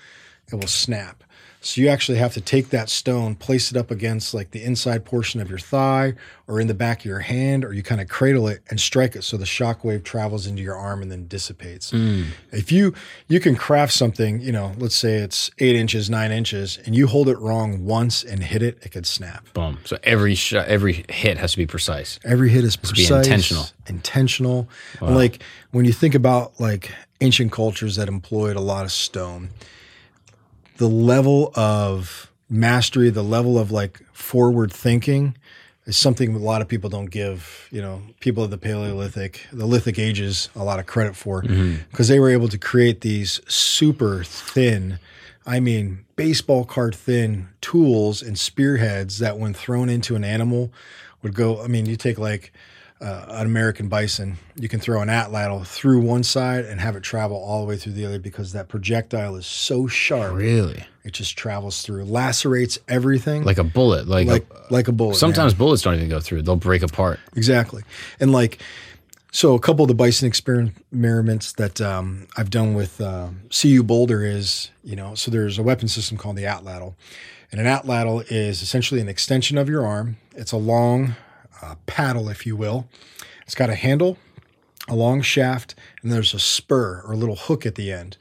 it will snap. So you actually have to take that stone, place it up against like the inside portion of your thigh or in the back of your hand, or you kind of cradle it and strike it so the shock wave travels into your arm and then dissipates. Hmm. If you you can craft something, you know, let's say it's eight inches, nine inches, and you hold it wrong once and hit it, it could snap. Boom. So every shot, every hit has to be precise. Every hit is be precise, intentional. intentional. And like when you think about like ancient cultures that employed a lot of stone, the level of mastery, the level of like forward thinking is something a lot of people don't give, you know, people of the Paleolithic, the lithic ages a lot of credit for mm-hmm. because they were able to create these super thin, I mean, baseball card thin tools and spearheads that when thrown into an animal would go, I mean, you take like uh, an American bison, you can throw an atlatl through one side and have it travel all the way through the other because that projectile is so sharp. Really? It just travels through, lacerates everything Like a bullet. Like, like, like a bullet. man. sometimes bullets don't even go through. They'll break apart. Exactly. And like, so a couple of the bison experiments that um, I've done with um, CU Boulder is, you know, so there's a weapon system called the atlatl. And an atlatl is essentially an extension of your arm. It's a long uh, paddle, if you will. It's got a handle, a long shaft, and there's a spur or a little hook at the end.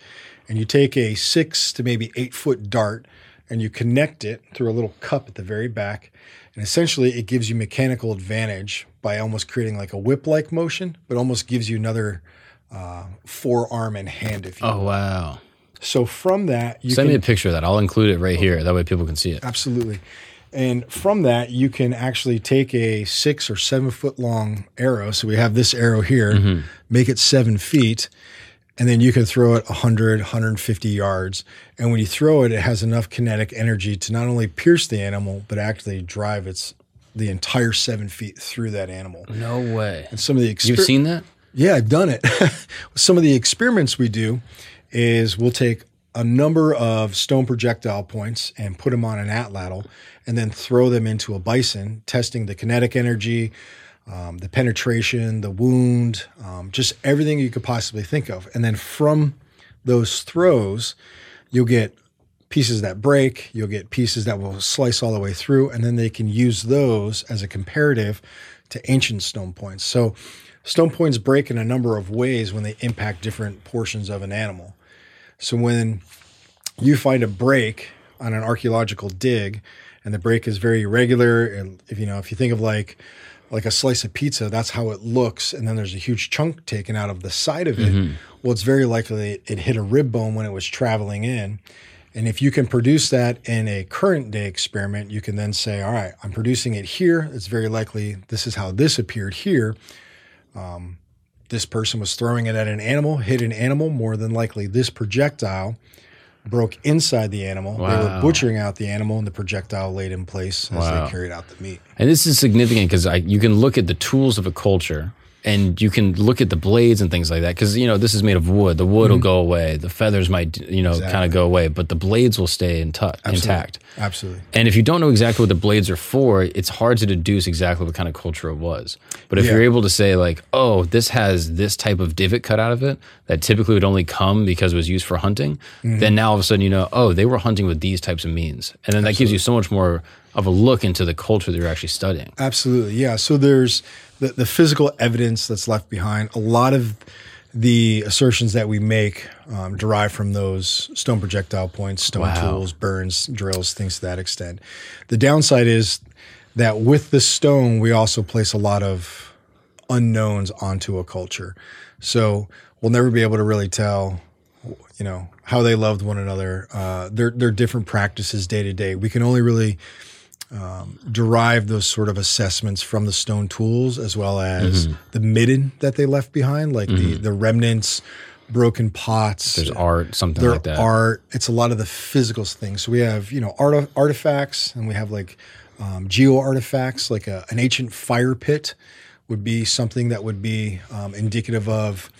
And you take a six to maybe eight foot dart and you connect it through a little cup at the very back. And essentially, it gives you mechanical advantage by almost creating like a whip like motion, but almost gives you another uh, forearm and hand, if you Oh, wow. So from that, you Send can me a picture of that. I'll include it right here. That way people can see it. Absolutely. And from that, you can actually take a six or seven foot long arrow. So we have this arrow here, mm-hmm. make it seven feet, and then you can throw it 100, 150 yards. And when you throw it, it has enough kinetic energy to not only pierce the animal, but actually drive its the entire seven feet through that animal. No way. And some of the You've seen that? yeah, I've done it. <laughs> Some of the experiments we do is we'll take a number of stone projectile points and put them on an atlatl and then throw them into a bison, testing the kinetic energy, um, the penetration, the wound, um, just everything you could possibly think of. And then from those throws, you'll get pieces that break, you'll get pieces that will slice all the way through, and then they can use those as a comparative to ancient stone points. So stone points break in a number of ways when they impact different portions of an animal. So when you find a break on an archaeological dig and the break is very irregular and if you know if you think of like like a slice of pizza that's how it looks. And then there's a huge chunk taken out of the side of it. Mm-hmm. Well it's very likely it hit a rib bone when it was traveling in. And if you can produce that in a current day experiment you can then say all right i'm producing it here. It's very likely this is how this appeared here. Um, this person was throwing it at an animal, hit an animal, more than likely this projectile broke inside the animal. They were butchering out the animal and the projectile laid in place as Wow. they carried out the meat. And this is significant because you can look at the tools of a culture and you can look at the blades and things like that because you know this is made of wood the wood will go away the feathers might you know kind of go away but the blades will stay intact intact Absolutely. and if you don't know exactly what the blades are for it's hard to deduce exactly what kind of culture it was but if Yeah. you're able to say like oh this has this type of divot cut out of it that typically would only come because it was used for hunting Mm-hmm. then now all of a sudden you know oh they were hunting with these types of means and then that gives you so much more of a look into the culture that you're actually studying Absolutely. Yeah. So there's the, the physical evidence that's left behind. A lot of the assertions that we make um, derive from those stone projectile points, stone Wow. tools, burins, drills, things to that extent. The downside is that with the stone, we also place a lot of unknowns onto a culture. So we'll never be able to really tell, you know, how they loved one another. Uh, their their different practices day to day. We can only really um, derive those sort of assessments from the stone tools as well as Mm-hmm. the midden that they left behind, like the the remnants, broken pots. there's art something like that art. It's a lot of the physical things. So we have you know art artifacts, and we have like um, geo artifacts, like a, an ancient fire pit would be something that would be um, indicative of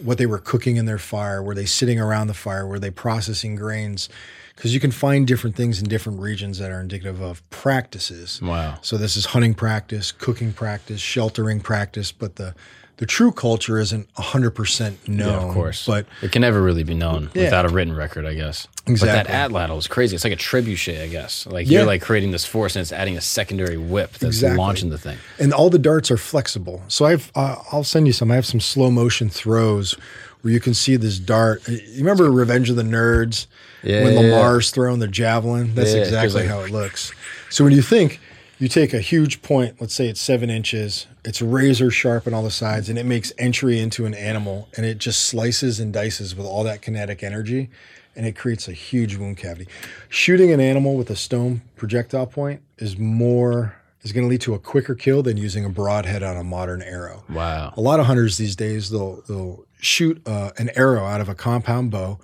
what they were cooking in their fire. Were they sitting around the fire? Were they processing grains? Because you can find different things in different regions that are indicative of practices. Wow. So this is hunting practice, cooking practice, sheltering practice, but the the true culture isn't hundred percent known. Yeah, of course. but it can never really be known Yeah. without a written record, I guess. Exactly. But that atlatl is crazy. It's like a trebuchet, I guess. Like Yeah. you're like creating this force and it's adding a secondary whip that's Exactly. launching the thing. and all the darts are flexible. So I've uh, I'll send you some. I have some slow motion throws where you can see this dart. You remember Revenge of the Nerds Yeah, when. Lamar's throwing the javelin? That's Yeah, exactly like- how it looks. So when you think you take a huge point, let's say it's seven inches, it's razor sharp on all the sides, and it makes entry into an animal, and it just slices and dices with all that kinetic energy, and it creates a huge wound cavity. Shooting an animal with a stone projectile point is more is going to lead to a quicker kill than using a broadhead on a modern arrow. Wow. A lot of hunters these days they'll they'll shoot uh, an arrow out of a compound bow,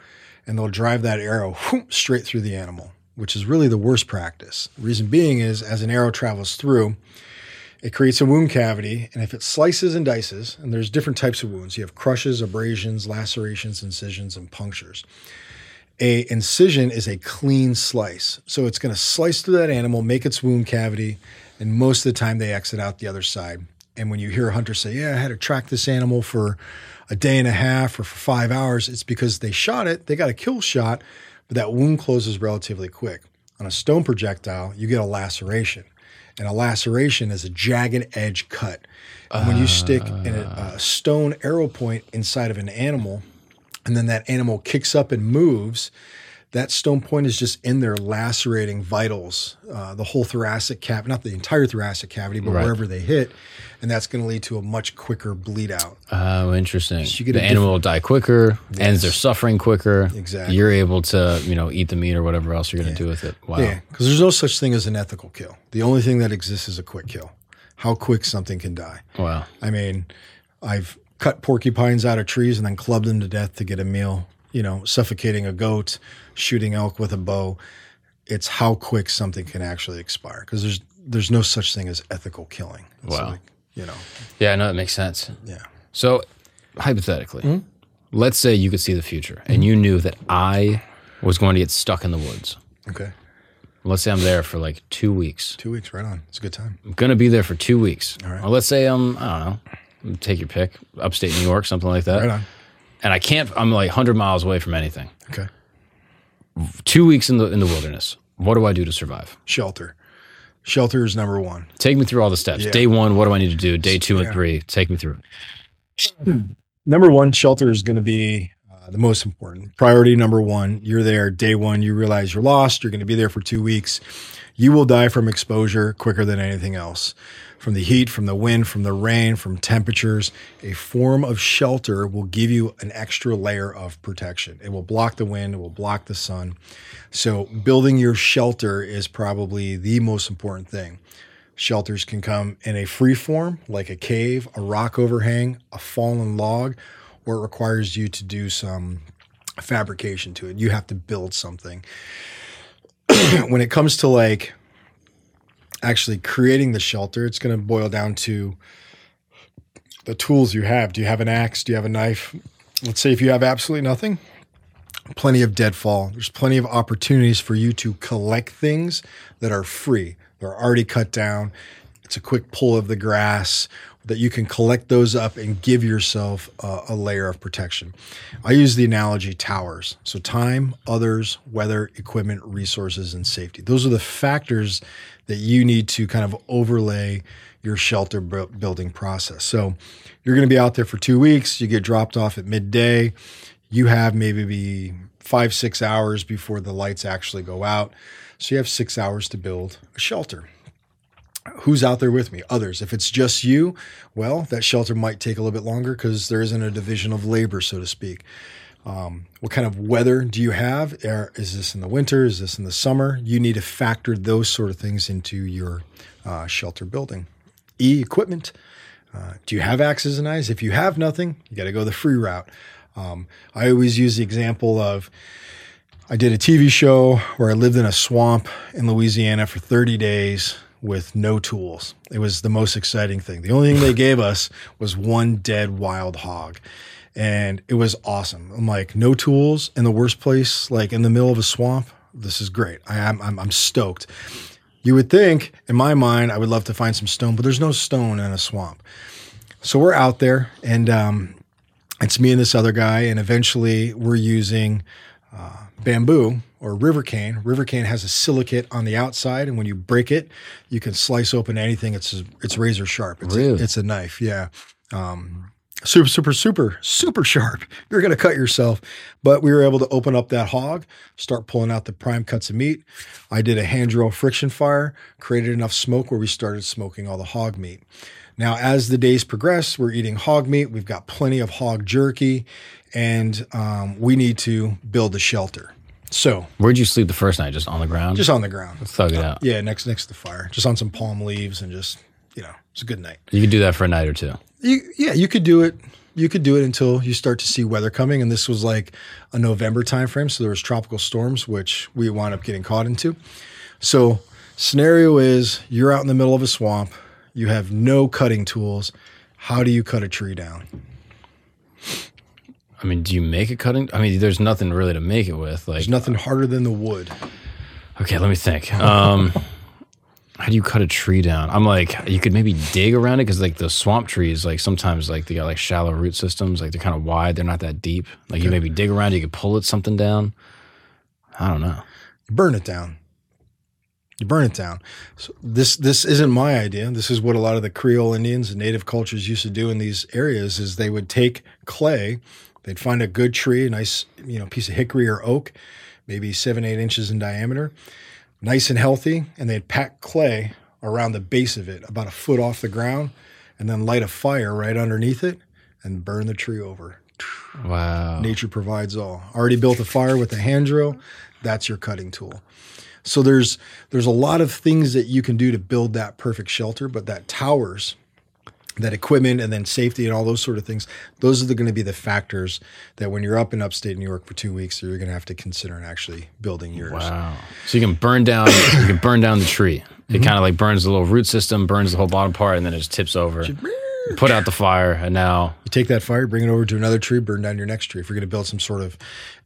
and they'll drive that arrow whoop, straight through the animal, which is really the worst practice. The reason being is as an arrow travels through, it creates a wound cavity, and if it slices and dices, and there's different types of wounds, you have crushes, abrasions, lacerations, incisions, and punctures. A incision is a clean slice, so it's going to slice through that animal, make its wound cavity, and most of the time they exit out the other side. And when you hear a hunter say, "Yeah, I had to track this animal for a day and a half or for five hours," it's because they shot it, they got a kill shot, but that wound closes relatively quick. On a stone projectile, you get a laceration, and a laceration is a jagged edge cut. And when you stick a, a stone arrow point inside of an animal, and then that animal kicks up and moves, that stone point is just in there lacerating vitals, uh, the whole thoracic cavity, not the entire thoracic cavity, but Right. wherever they hit. And that's going to lead to a much quicker bleed out. Oh, interesting. you get the animal will die quicker, ends their suffering quicker. Exactly. You're able to, you know, eat the meat or whatever else you're going to do with it. Wow. Yeah, because there's no such thing as an ethical kill. The only thing that exists is a quick kill. How quick something can die. Wow. I mean, I've cut porcupines out of trees and then clubbed them to death to get a meal. You know, suffocating a goat, shooting elk with a bow. It's how quick something can actually expire because there's there's no such thing as ethical killing. It's Wow. like, you know, Yeah, no, that makes sense. yeah. So, hypothetically, Hmm? let's say you could see the future and you knew that I was going to get stuck in the woods. Okay. Let's say I'm there for like two weeks. Two weeks, right on. It's a good time. I'm going to be there for two weeks. All right. Or let's say I'm, I don't know, take your pick, upstate New York, something like that. Right on. And I can't, I'm like 100 miles away from anything. Okay. Two weeks in the, in the wilderness. What do I do to survive? Shelter. Shelter is number one. Take me through all the steps. Yeah. Day one, what do I need to do? Day two and three, take me through. <clears throat> number one shelter is going to be uh, the most important priority number one you're there day one you realize you're lost you're going to be there for two weeks you will die from exposure quicker than anything else from the heat from the wind from the rain from temperatures a form of shelter will give you an extra layer of protection it will block the wind it will block the sun so building your shelter is probably the most important thing Shelters can come in a free form, like a cave, a rock overhang, a fallen log, or it requires you to do some fabrication to it. You have to build something. <clears throat> when it comes to like actually creating the shelter, it's going to boil down to the tools you have. Do you have an axe? Do you have a knife? Let's say if you have absolutely nothing, plenty of deadfall. There's plenty of opportunities for you to collect things that are free. They're already cut down. It's a quick pull of the grass that you can collect those up and give yourself a, a layer of protection. I use the analogy towers. So time, others, weather, equipment, resources, and safety. Those are the factors that you need to kind of overlay your shelter bu- building process. So you're going to be out there for two weeks. You get dropped off at midday you have maybe be five, six hours before the lights actually go out. So you have six hours to build a shelter. Who's out there with me? Others. If it's just you, well, that shelter might take a little bit longer because there isn't a division of labor, so to speak. Um, what kind of weather do you have? Is this in the winter? Is this in the summer? You need to factor those sort of things into your uh, shelter building. E equipment. Uh, do you have axes and knives? If you have nothing, you got to go the free route. Um, I always use the example of I did a TV show where I lived in a swamp in Louisiana for 30 days with no tools. It was the most exciting thing. The only thing they gave us was one dead wild hog. And it was awesome. I'm like, no tools in the worst place, like in the middle of a swamp. This is great. I am I'm, I'm stoked. You would think, in my mind, I would love to find some stone, but there's no stone in a swamp. So we're out there, and um, it's me and this other guy, and eventually we're using uh, bamboo or river cane. River cane has a silicate on the outside, and when you break it, you can slice open anything. It's it's razor sharp. It's Really? a, it's a knife. Yeah. Um, super, super, super, super sharp. You're gonna cut yourself. But we were able to open up that hog, start pulling out the prime cuts of meat. I did a hand drill friction fire, created enough smoke where we started smoking all the hog meat. Now, as the days progress, we're eating hog meat. We've got plenty of hog jerky, and um, we need to build a shelter. So, Where'd you sleep the first night? Just on the ground? just on the ground. thug it out. Yeah, next next to the fire, just on some palm leaves, and just you know, it's a good night. You could do that for a night or two. You, yeah, you could do it. You could do it until you start to see weather coming, and this was like a November timeframe, so there was tropical storms, which we wound up getting caught into. So, scenario is you're out in the middle of a swamp, you have no cutting tools. How do you cut a tree down? I mean, do you make a cutting? I mean, there's nothing really to make it with. Like, There's nothing harder than the wood. okay, let me think. Um, how do you cut a tree down? I'm like, you could maybe dig around it because like the swamp trees, like sometimes like they got like shallow root systems, like they're kind of wide, they're not that deep. Like you maybe dig around, you could pull it something down. I don't know. You burn it down. You burn it down. So this this isn't my idea. This is what a lot of the Creole Indians and native cultures used to do in these areas is they would take clay, they'd find a good tree, a nice, you know, piece of hickory or oak, maybe seven, eight inches in diameter, nice and healthy. And they'd pack clay around the base of it, about a foot off the ground, and then light a fire right underneath it and burn the tree over. Wow. Nature provides all. Already built a fire with a hand drill. That's your cutting tool. So there's there's a lot of things that you can do to build that perfect shelter, but that towers, that equipment, and then safety and all those sort of things, those are going to be the factors that when you're up in upstate New York for two weeks, you're going to have to consider in actually building yours. Wow. So you can burn down you can burn down the tree. It Mm-hmm. kind of like burns the little root system, burns the whole bottom part, and then it just tips over. You put out the fire, and now You take that fire, bring it over to another tree, burn down your next tree. If you're going to build some sort of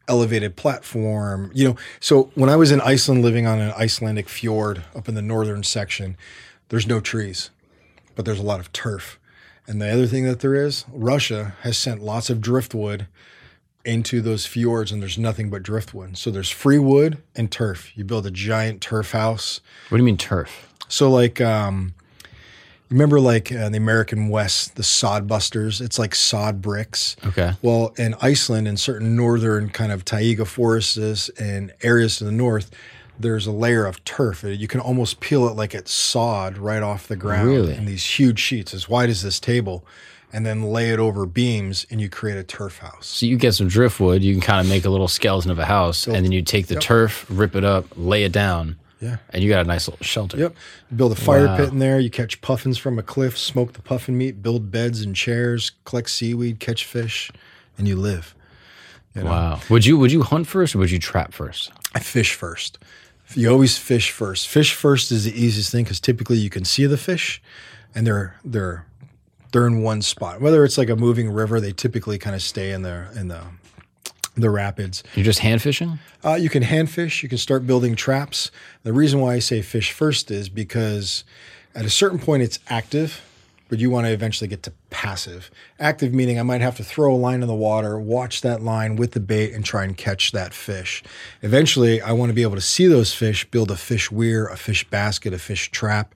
elevated platform, you know. So when I was in Iceland, living on an Icelandic fjord up in the northern section, there's no trees, but there's a lot of turf. And the other thing that there is, Russia has sent lots of driftwood into those fjords, and there's nothing but driftwood. So there's free wood and turf. You build a giant turf house. what do you mean turf? So like um you remember like uh, the American West, the sod busters, it's like sod bricks. Okay. Well, in Iceland and certain northern kind of taiga forests and areas to the north, there's a layer of turf. You can almost peel it like it's sod right off the ground Really? in these huge sheets as wide as this table and then lay it over beams and you create a turf house. So you get some driftwood, you can kind of make a little skeleton of a house, and then you take the turf, rip it up, lay it down, Yeah. and you got a nice little shelter. Yep. You build a fire Wow. pit in there. You catch puffins from a cliff, smoke the puffin meat, build beds and chairs, collect seaweed, catch fish, and you live. Wow. Would you would you hunt first or would you trap first? I fish first. You always fish first. Fish first is the easiest thing because typically you can see the fish, and they're they're they're in one spot. Whether it's like a moving river, they typically kind of stay in the in the the rapids. You're just hand fishing? Uh, you can hand fish. You can start building traps. The reason why I say fish first is because at a certain point it's active, but you want to eventually get to passive. Active meaning I might have to throw a line in the water, watch that line with the bait, and try and catch that fish. Eventually, I want to be able to see those fish, build a fish weir, a fish basket, a fish trap,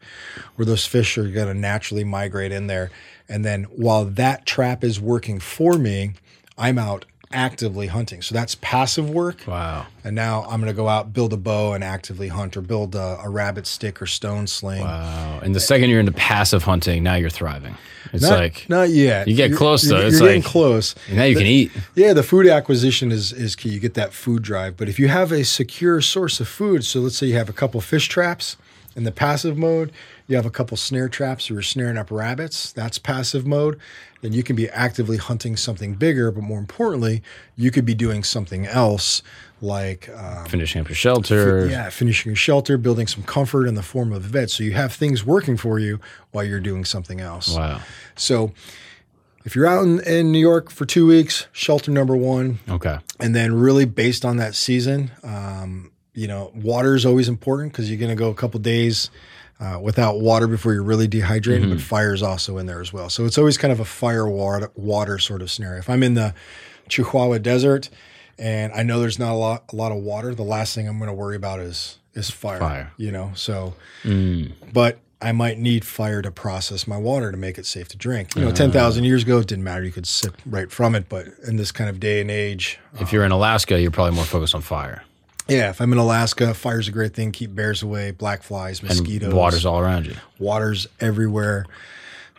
where those fish are going to naturally migrate in there. And then while that trap is working for me, I'm out actively hunting. So that's passive work. Wow. And now I'm going to go out, build a bow, and actively hunt, or build a, a rabbit stick or stone sling. Wow. And the second you're into passive hunting, now you're thriving. It's Not, like not yet. You get You're- close, though. You're, It's you're getting like- close. now you can eat. Yeah, the food acquisition is is key. You get that food drive. But if you have a secure source of food, so let's say you have a couple fish traps in the passive mode, you have a couple snare traps, you're snaring up rabbits, that's passive mode, then you can be actively hunting something bigger. But more importantly, you could be doing something else like um, Finishing up your shelter. yeah, finishing your shelter, building some comfort in the form of a bed. So you have things working for you while you're doing something else. Wow. So if you're out in, in New York for two weeks, shelter number one, Okay. and then really based on that season, um, you know, water is always important because you're going to go a couple days uh, without water before you're really dehydrated. But mm-hmm. fire is also in there as well, so it's always kind of a fire water water sort of scenario. If I'm in the Chihuahua Desert and I know there's not a lot a lot of water, the last thing I'm going to worry about is is fire. Fire. You know, so mm. but I might need fire to process my water to make it safe to drink. You know, 10,000 ah. years ago, it didn't matter. You could sip right from it. But in this kind of day and age, If you're uh, in Alaska, you're probably more focused on fire. Yeah, if I'm in Alaska, fire's a great thing. Keep bears away, black flies, And mosquitoes. water's all around you. Water's everywhere.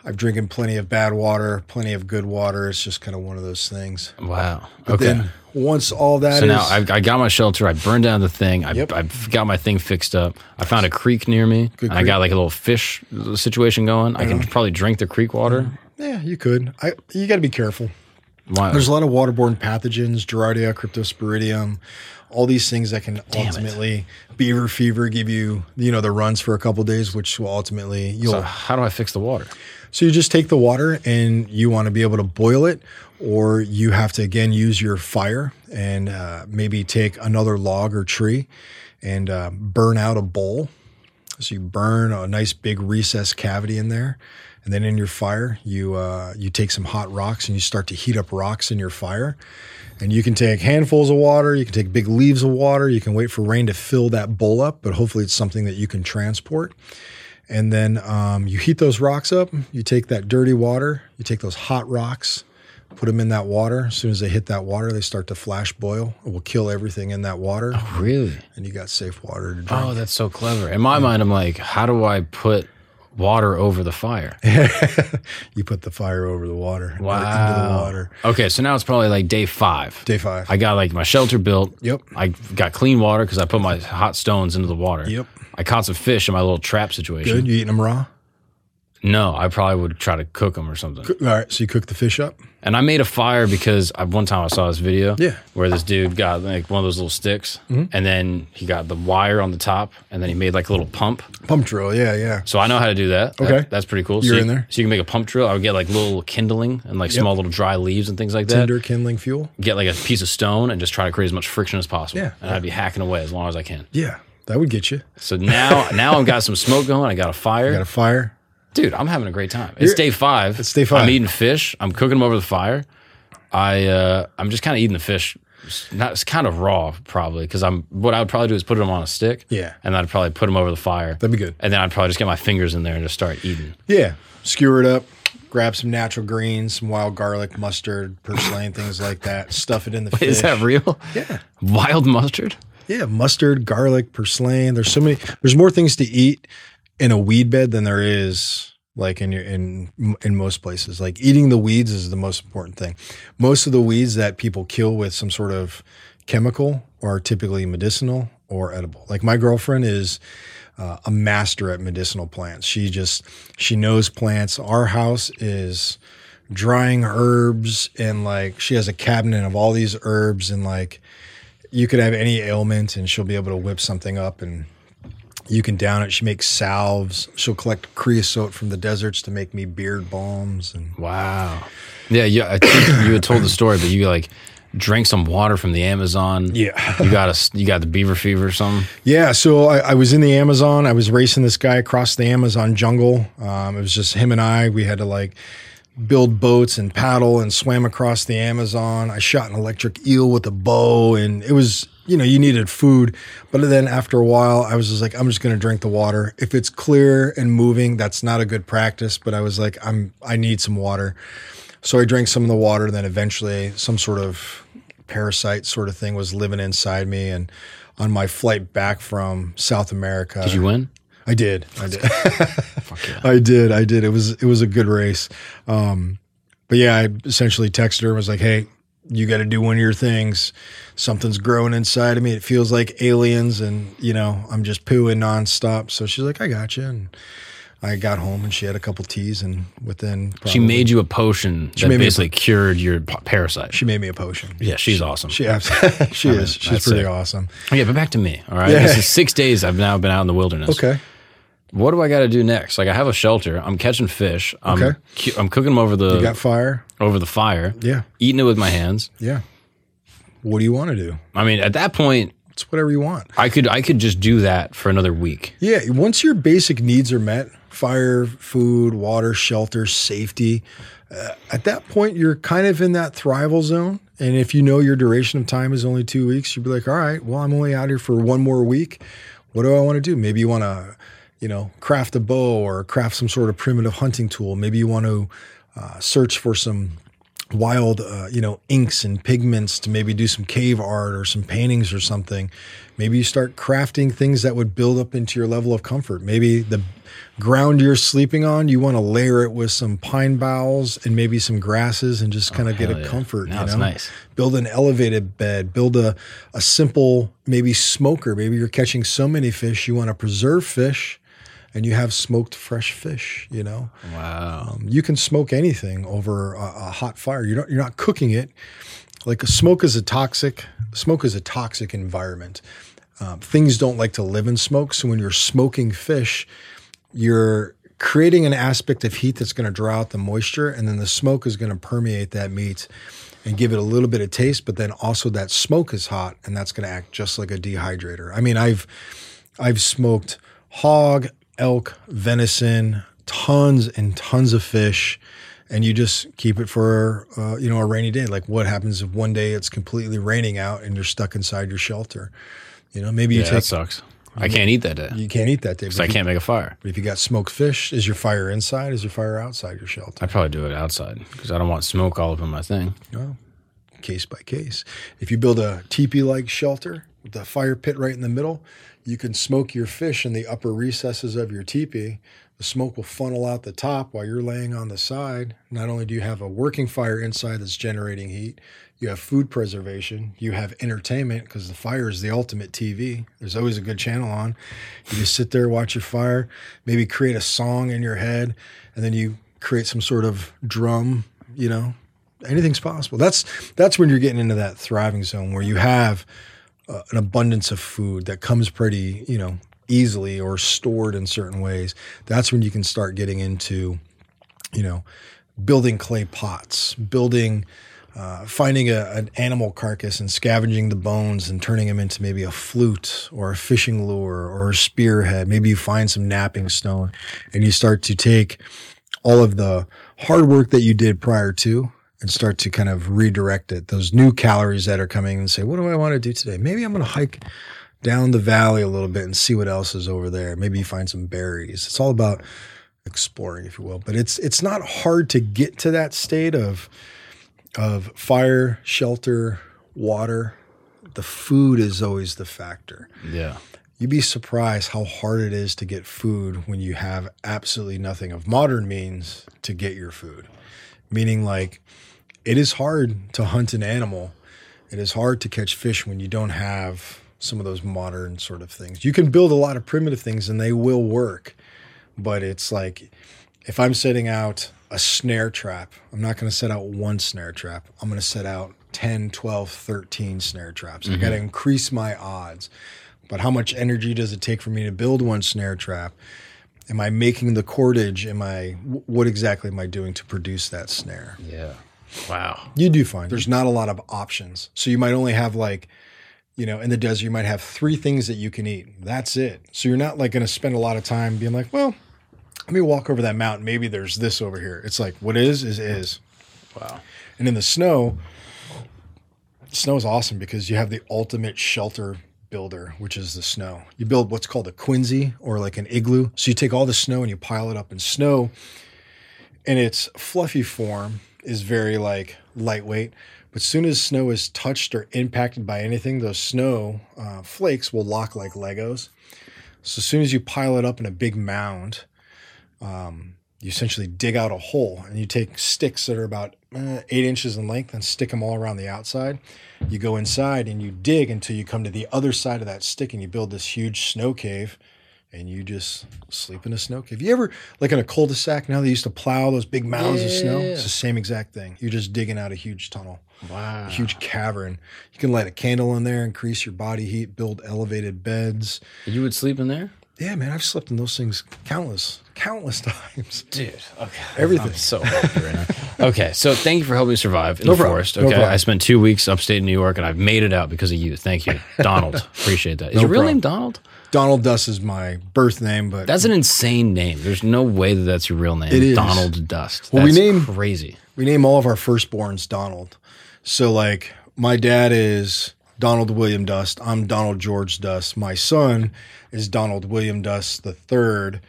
I've drinking plenty of bad water, plenty of good water. It's just kind of one of those things. Wow. But okay. then once all that so is, now I, I got my shelter. I burned down the thing. I, Yep. I've got my thing fixed up. I found a creek near me. Good and I got like a little fish situation going. I can uh-huh. probably drink the creek water. Mm-hmm. yeah, you could. I you got to be careful. Why? There's a lot of waterborne pathogens, Giardia, Cryptosporidium, all these things that can Damn it. ultimately beaver fever give you, you know, the runs for a couple days, which will ultimately you'll. so So, how do I fix the water? So you just take the water and you want to be able to boil it, or you have to again use your fire and uh, maybe take another log or tree and uh, burn out a bowl. So you burn a nice big recessed cavity in there, and then in your fire you uh, you take some hot rocks and you start to heat up rocks in your fire. And you can take handfuls of water, you can take big leaves of water, you can wait for rain to fill that bowl up, but hopefully it's something that you can transport. And then um, you heat those rocks up. You take that dirty water, you take those hot rocks, Put them in that water. As soon as they hit that water, they start to flash boil. It will kill everything in that water, Oh, Really? and you got safe water to drink. Oh, that's so clever. In my mind, I'm like, how do I put water over the fire? <laughs> you put the fire over the water, Wow. into the water. Okay, so now it's probably like day five. Day five. I got like my shelter built. Yep. I got clean water because I put my hot stones into the water. Yep. I caught some fish in my little trap situation. Good. You eating them raw? No, I probably would try to cook them or something. All right. So you cook the fish up. And I made a fire because I, one time I saw this video Yeah. Mm-hmm. where this dude got like one of those little sticks and then he got the wire on the top and then he made like a little pump. Pump drill. Yeah, yeah. So I know how to do that. That- Okay. that's pretty cool. You're so you, in there? So you can make a pump drill. I would get like little kindling and like Yep. small little dry leaves and things like that. Tinder kindling fuel. Get like a piece of stone and just try to create as much friction as possible. Yeah. And I'd be hacking away as long as I can. Yeah, that would get you. So now, now I've got some smoke going. I got a fire. Got a fire. Dude, I'm having a great time. It's You're- day five. It's day five. I'm eating fish. I'm cooking them over the fire. I uh, I'm just kind of eating the fish. Not it's kind of raw probably because I'm what I would probably do is put them on a stick. Yeah. and I'd probably put them over the fire. That'd be good. And then I'd probably just get my fingers in there and just start eating. Yeah, skewer it up. Grab some natural greens, some wild garlic, mustard, purslane, things like that. Stuff it in the <laughs> fish. Is that real? Yeah. Wild mustard? Yeah, mustard, garlic, purslane. There's so many. There's more things to eat in a weed bed than there is like in your in in most places. Like eating the weeds is the most important thing. Most of the weeds that people kill with some sort of chemical are typically medicinal or edible. Like my girlfriend is uh, a master at medicinal plants. She just she knows plants. Our house is drying herbs and like she has a cabinet of all these herbs and like you could have any ailment and she'll be able to whip something up and you can down it. She makes salves. She'll collect creosote from the deserts to make me beard balms and Wow. Yeah, yeah. I think you had told the story, but you like drank some water from the Amazon. Yeah. You got a you got the beaver fever or something. Yeah, so I, I was in the Amazon. I was racing this guy across the Amazon jungle. Um, it was just him and I. We had to like build boats and paddle and swam across the Amazon. I shot an electric eel with a bow, and it was you know you needed food. But then after a while, I was just like, I'm just going to drink the water. If it's clear and moving, that's not a good practice. But I was like, I'm I need some water. So I drank some of the water. And then eventually, some sort of parasite sort of thing was living inside me. And on my flight back from South America, Did you win? I did. I did. <laughs> yeah. I did. I did. It was it was a good race. Um, but yeah, I essentially texted her and was like, "Hey, you got to do one of your things. Something's growing inside of me. It feels like aliens, and you know, I'm just pooing nonstop." So she's like, "I got you." And I got home and she had a couple teas, and within She made you a potion that me a basically cured your p- parasite. she made me a potion. yeah, she's awesome. She absolutely <laughs> she is. She's pretty sick. awesome. yeah, but back to me. All right, Yeah. this is six days. I've now been out in the wilderness. Okay. What do I got to do next? Like I have a shelter. I'm catching fish. I'm Okay. cu- I'm cooking them over the You got fire? over the fire. Yeah. Eating it with my hands. Yeah. What do you want to do? I mean, at that point, It's whatever you want. I could I could just do that for another week. Yeah, once your basic needs are met fire, food, water, shelter, safety uh, at that point, you're kind of in that thrival zone. And if you know your duration of time is only two weeks, you'd be like, all right, well, I'm only out here for one more week. What do I want to do? Maybe you want to, you know, craft a bow or craft some sort of primitive hunting tool. Maybe you want to uh, search for some wild, uh, you know, inks and pigments to maybe do some cave art or some paintings or something. Maybe you start crafting things that would build up into your level of comfort. Maybe the ground you're sleeping on, you want to layer it with some pine boughs and maybe some grasses and just kind of get a yeah. comfort. Now you know? nice. Build an elevated bed, build a, a simple, maybe smoker. Maybe you're catching so many fish, you want to preserve fish and you have smoked fresh fish, you know? Wow. Um, you can smoke anything over a, a hot fire. You're not, you're not cooking it. Like a smoke is a toxic. Smoke is a toxic environment. Um, things don't like to live in smoke. So when you're smoking fish, you're creating an aspect of heat that's going to draw out the moisture, and then the smoke is going to permeate that meat and give it a little bit of taste. But then also that smoke is hot, and that's going to act just like a dehydrator. I mean, I've I've smoked hog, elk, venison, tons and tons of fish, and you just keep it for uh, you know a rainy day. Like what happens if one day it's completely raining out and you're stuck inside your shelter? You know, maybe you Yeah, that take sucks. I can't eat that day You can't eat that day. because I can't make a fire. But if you got smoked fish, is your fire inside? Is your fire outside your shelter? I'd probably do it outside because I don't want smoke all in my thing. No, case by case. If you build a teepee like shelter with a fire pit right in the middle, you can smoke your fish in the upper recesses of your teepee. The smoke will funnel out the top while you're laying on the side. Not only do you have a working fire inside that's generating heat, you have food preservation, you have entertainment because the fire is the ultimate TV. There's always a good channel on. You just sit there, watch your fire, maybe create a song in your head, and then you create some sort of drum, you know, anything's possible. That's that's when you're getting into that thriving zone where you have uh, an abundance of food that comes pretty, you know, easily or stored in certain ways. That's when you can start getting into, you know, building clay pots, building. Uh, finding a, an animal carcass and scavenging the bones and turning them into maybe a flute or a fishing lure or a spearhead. Maybe you find some knapping stone and you start to take all of the hard work that you did prior to and start to kind of redirect it. Those new calories that are coming and say, what do I want to do today? Maybe I'm going to hike down the valley a little bit and see what else is over there. Maybe you find some berries. It's all about exploring, if you will. But it's it's not hard to get to that state of of fire, shelter, water. The food is always the factor. Yeah. You'd be surprised how hard it is to get food when you have absolutely nothing of modern means to get your food. Meaning, like, it is hard to hunt an animal. It is hard to catch fish when you don't have some of those modern sort of things. You can build a lot of primitive things and they will work, but it's like if I'm setting out a snare trap, I'm not going to set out one snare trap. I'm going to set out 10, 12, 13 snare traps. I got to mm-hmm. increase my odds. But how much energy does it take for me to build one snare trap? Am I making the cordage? Am I what exactly am I doing to produce that snare? Yeah. Wow. You do find there's not a lot of options. So you might only have like, you know, in the desert, you might have three things that you can eat. That's it. So you're not like going to spend a lot of time being like, well, let me walk over that mountain. Maybe there's this over here. It's like, what is, is, is. Wow. And in the snow, snow is awesome because you have the ultimate shelter builder, which is the snow. You build what's called a quinzee or like an igloo. So you take all the snow and you pile it up in snow, and its fluffy form is very like lightweight. But as soon as snow is touched or impacted by anything, those snow uh, flakes will lock like Legos. So as soon as you pile it up in a big mound, um, you essentially dig out a hole and you take sticks that are about uh, eight inches in length and stick them all around the outside. You go inside and you dig until you come to the other side of that stick and you build this huge snow cave and you just sleep in a snow cave. You ever, like in a cul de sac, now they used to plow those big mounds of snow? It's the same exact thing. You're just digging out a huge tunnel, Wow. a huge cavern. You can light a candle in there, increase your body heat, build elevated beds. You would sleep in there? Yeah, man, I've slept in those things countless, countless <laughs> times. Dude, okay. Everything. I'm so happy right now. Okay, so thank you for helping me survive in No the problem. forest. Okay, problem. I spent two weeks upstate in New York and I've made it out because of you. Thank you, <laughs> Donald. Appreciate that. Is No your real problem. name Donald? Donald Dust is my birth name, but That's an insane name. There's no way that that's your real name. It is. Donald Dust. Well, we name- crazy. we name all of our firstborns Donald. So, like, my dad is Donald William Dust. I'm Donald George Dust. My son is Donald William Dust the third,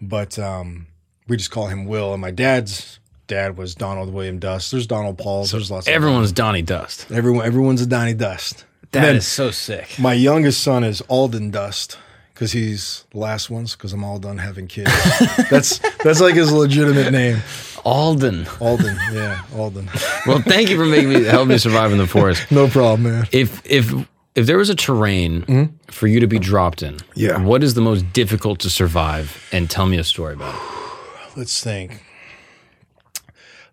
but um, we just call him Will. And my dad's dad was Donald William Dust. There's Donald Pauls. There's lots. Everyone's Donny Dust. everyone. Everyone's a Donny Dust. That is so sick. My youngest son is Alden Dust because he's the last ones because I'm all done having kids. <laughs> that's that's like his legitimate name. Alden. Alden, yeah, Alden. <laughs> Well, thank you for making me help me survive in the forest. <laughs> No problem, man. If if if there was a terrain for you to be dropped in, Mm-hmm. Yeah. what is the most difficult to survive? And tell me a story about it. <sighs> Let's think.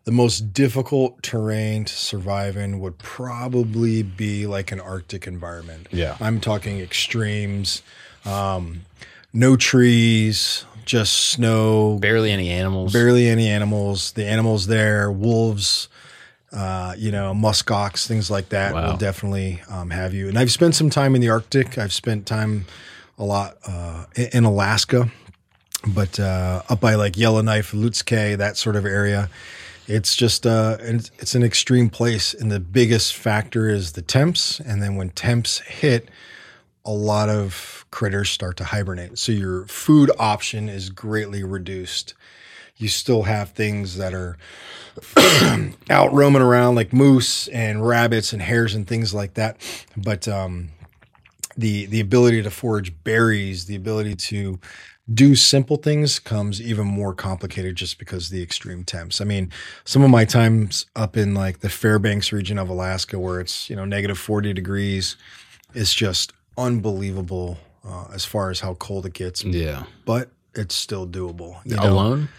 The most difficult terrain to survive in would probably be like an Arctic environment. Yeah. I'm talking extremes, um, no trees, just snow, Barely any animals. barely any animals. The animals there, wolves, uh, you know, muskox, things like that Wow. will definitely um, have you. And I've spent some time in the Arctic. I've spent time a lot uh, in, Alaska, but uh, up by like Yellowknife, Lutsel K'e, that sort of area. It's just uh, it's, it's an extreme place, and the biggest factor is the temps. And then when temps hit, a lot of critters start to hibernate. So your food option is greatly reduced. You still have things that are <coughs> out roaming around like moose and rabbits and hares and things like that. But um, the the ability to forage berries, the ability to do simple things comes even more complicated just because of the extreme temps. I mean, some of my times up in like the Fairbanks region of Alaska where it's, you know, negative 40 degrees is just unbelievable uh, as far as how cold it gets. Yeah. But it's still doable. you know? Alone?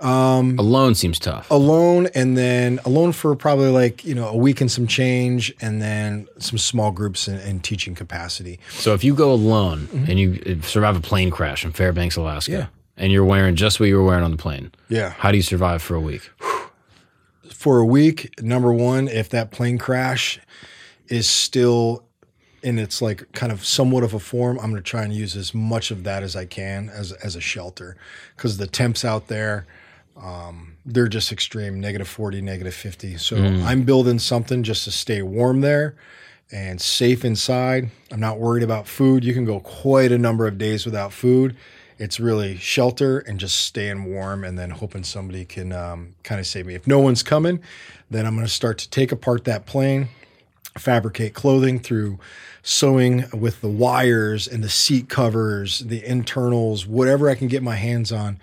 Um, Alone seems tough. alone and then alone for probably like you know a week and some change and then some small groups in, in teaching capacity So if you go alone and you survive a plane crash in Fairbanks, Alaska, Yeah. and you're wearing just what you were wearing on the plane, Yeah. how do you survive for a week? for a week number one if that plane crash is still in its like kind of somewhat of a form i'm going to try and use as much of that as i can as as a shelter. Because the temps out there um, they're just extreme negative 40 negative 50 so i'm building something just to stay warm there and safe inside. I'm not worried about food. You can go quite a number of days without food. It's really shelter and just staying warm and then hoping somebody can um, kind of save me. If no one's coming then i'm going to start to take apart that plane fabricate clothing through sewing with the wires and the seat covers, the internals, whatever I can get my hands on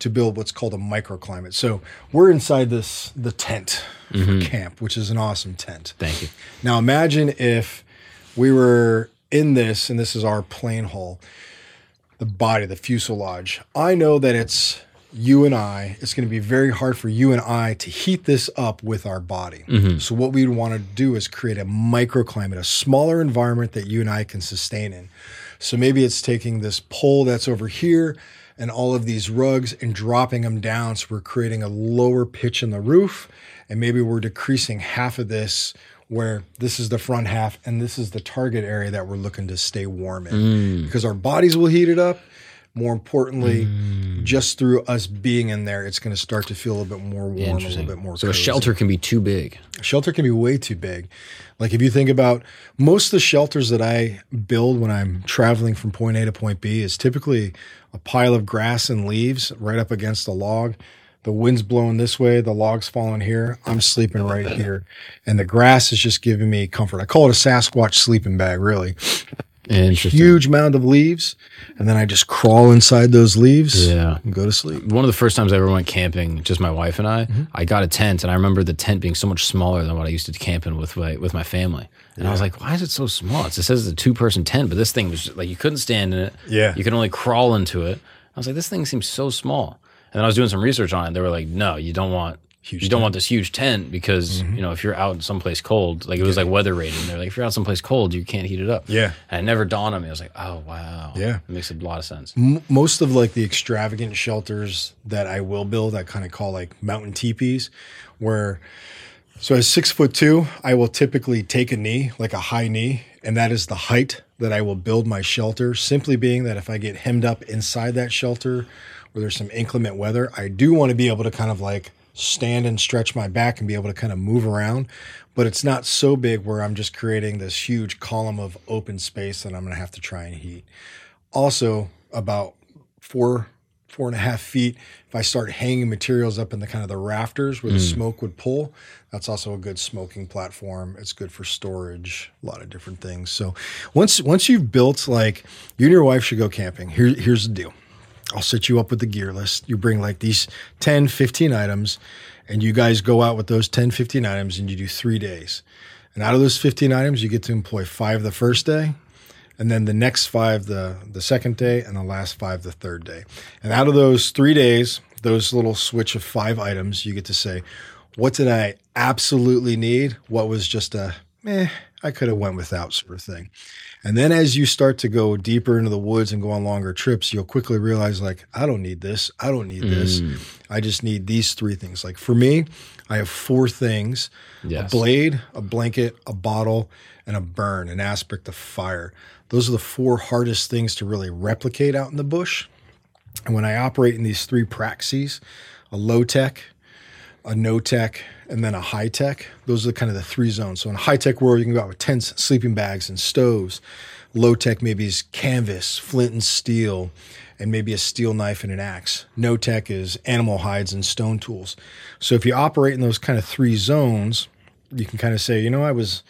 to build what's called a microclimate. So we're inside this the tent for mm-hmm. camp, which is an awesome tent. Thank you. Now imagine if we were in this and this is our plane hull, the body, the fuselage. I know that it's you and I, it's going to be very hard for you and I to heat this up with our body. Mm-hmm. So what we'd want to do is create a microclimate, a smaller environment that you and I can sustain in. So maybe it's taking this pole that's over here and all of these rugs and dropping them down. So we're creating a lower pitch in the roof. And maybe we're decreasing half of this where this is the front half and this is the target area that we're looking to stay warm in mm. because our bodies will heat it up. More importantly, mm. just through us being in there, it's going to start to feel a little bit more warm, a little bit more. So a shelter can be too big. Shelter can be way too big. Like if you think about most of the shelters that I build when I'm traveling from point A to point B is typically a pile of grass and leaves right up against a log. The wind's blowing this way, the log's falling here. I'm sleeping right here. And the grass is just giving me comfort. I call it a Sasquatch sleeping bag, really. Huge mound of leaves. And then I just crawl inside those leaves Yeah. and go to sleep. One of the first times I ever went camping, just my wife and I, Mm-hmm. I got a tent, and I remember the tent being so much smaller than what I used to camp in with my with my family. And I was like, "Why is it so small?" It says it's a two person tent, but this thing was just, like you couldn't stand in it. Yeah. you could only crawl into it. I was like, "This thing seems so small." And then I was doing some research on it. They were like, "No, you don't want." Huge you don't want this huge tent because Mm-hmm. you know if you're out in someplace cold, like it was like weather rating. They're like if you're out someplace cold, you can't heat it up. Yeah. and it never dawned on me. I was like, oh wow, Yeah. it makes a lot of sense. M- most of like the extravagant shelters that I will build, I kind of call like mountain teepees, where so as six foot two, I will typically take a knee, like a high knee, and that is the height that I will build my shelter. Simply being that if I get hemmed up inside that shelter, where there's some inclement weather, I do want to be able to kind of like stand and stretch my back and be able to kind of move around. But it's not so big where I'm just creating this huge column of open space that I'm going to have to try and heat. Also about four four and a half feet if i start hanging materials up in the kind of the rafters where the hmm. smoke would pull that's also a good smoking platform. It's good for storage a lot of different things. So once once you've built like you and your wife should go camping. Here, here's the deal i'll set you up with the gear list. You bring like these 10 15 items and you guys go out with those 10 15 items and you do three days. And out of those 15 items you get to employ five the first day and then the next five the the second day and the last five the third day. And out of those three days those little switch of five items you get to say what did i absolutely need? What was just a eh i could have went without sort of thing and then as you start to go deeper into the woods and go on longer trips you'll quickly realize like i don't need this i don't need this mm. i just need these three things like for me i have four things Yes. a blade, a blanket, a bottle, and a burn, an aspect of fire. Those are the four hardest things to really replicate out in the bush. And when I operate in these three praxis, a low tech, a no tech, and then a high tech, those are the kind of the three zones. So in a high tech world, you can go out with tents, sleeping bags, and stoves. Low tech maybe is canvas, flint and steel, and maybe a steel knife and an axe. No tech is animal hides and stone tools. So if you operate in those kind of three zones, you can kind of say, you know, I was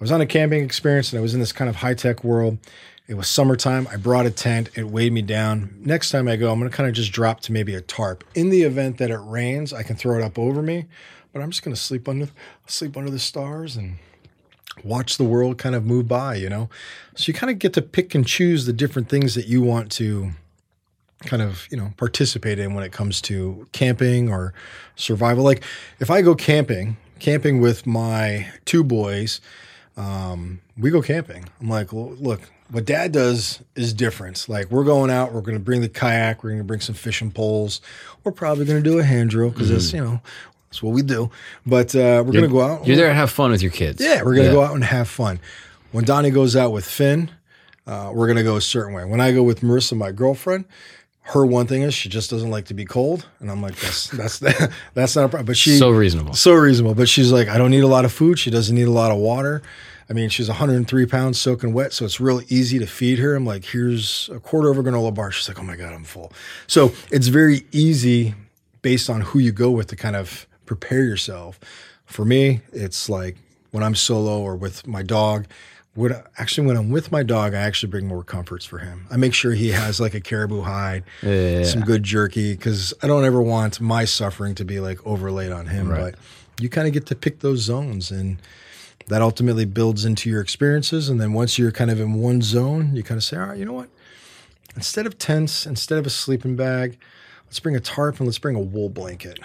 I was on a camping experience and I was in this kind of high tech world. It was summertime. I brought a tent. It weighed me down. Next time I go, I'm going to kind of just drop to maybe a tarp. In the event that it rains, I can throw it up over me, but I'm just going to sleep under sleep under the stars and watch the world kind of move by, you know? So you kind of get to pick and choose the different things that you want to kind of, you know, participate in when it comes to camping or survival. Like if I go camping, camping with my two boys, um, we go camping. I'm like, well, look, what dad does is different. Like we're going out, we're going to bring the kayak, we're going to bring some fishing poles. We're probably going to do a hand drill because that's you know that's what we do. But uh, we're going to go out. You're there to have fun with your kids. Yeah, we're going to go out and have fun. When Donny goes out with Finn, uh, we're going to go a certain way. When I go with Marissa, my girlfriend, her one thing is she just doesn't like to be cold, and I'm like, that's that's <laughs> that's not a problem. But she So reasonable. so reasonable. But she's like, I don't need a lot of food. She doesn't need a lot of water. I mean, she's 103 pounds soaking wet, so it's real easy to feed her. I'm like, here's a quarter of a granola bar. She's like, oh my god, I'm full. So it's very easy based on who you go with to kind of prepare yourself. For me, it's like when I'm solo or with my dog. When, actually, when I'm with my dog, I actually bring more comforts for him. I make sure he has like a caribou hide, Yeah. some good jerky, because I don't ever want my suffering to be like overlaid on him. Right. But you kind of get to pick those zones, and that ultimately builds into your experiences. And then once you're kind of in one zone, you kind of say, all right, you know what? Instead of tents, instead of a sleeping bag, let's bring a tarp and let's bring a wool blanket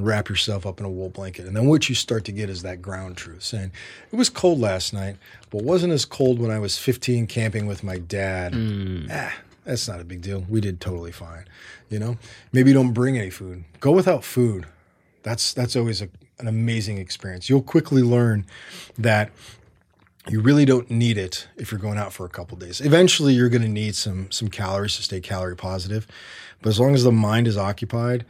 and wrap yourself up in a wool blanket. And then what you start to get is that ground truth saying, it was cold last night, but wasn't as cold when I was 15 camping with my dad. Ah, that's not a big deal. We did totally fine. You know, maybe don't bring any food. Go without food. That's that's always a, an amazing experience. You'll quickly learn that you really don't need it if you're going out for a couple days. Eventually, you're going to need some some calories to stay calorie positive, but as long as the mind is occupied,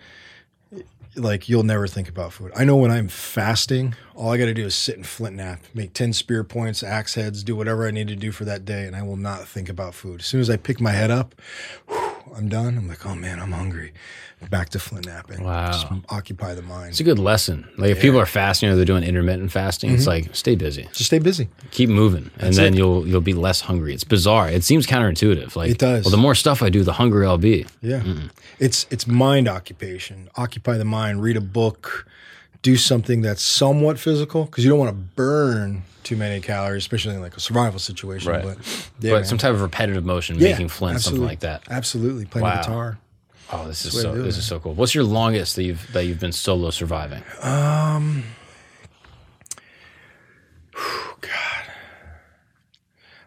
like you'll never think about food. I know when I'm fasting, all I got to do is sit and flint knap, make 10 spear points, axe heads, do whatever I need to do for that day, and I will not think about food. As soon as I pick my head up, whew, I'm done. I'm like, oh man, I'm hungry. Back to flint knapping. Wow. Just occupy the mind. It's a good lesson. Like if people are fasting or they're doing intermittent fasting, Mm-hmm. it's like stay busy, Just stay busy. keep moving, and then it. you'll you'll be less hungry. It's bizarre. It seems counterintuitive. Like It does. Well, the more stuff I do, the hungrier I'll be. Yeah. It's it's mind occupation. Occupy the mind, read a book, do something that's somewhat physical because you don't want to burn too many calories, especially in like a survival situation. Right. But yeah, but man. some type of repetitive motion, Yeah, making flint, something like that. Absolutely. Playing Wow. guitar. Oh, this is so this it. is so cool. What's your longest that you've that you've been solo surviving? Um, whew, <sighs> God.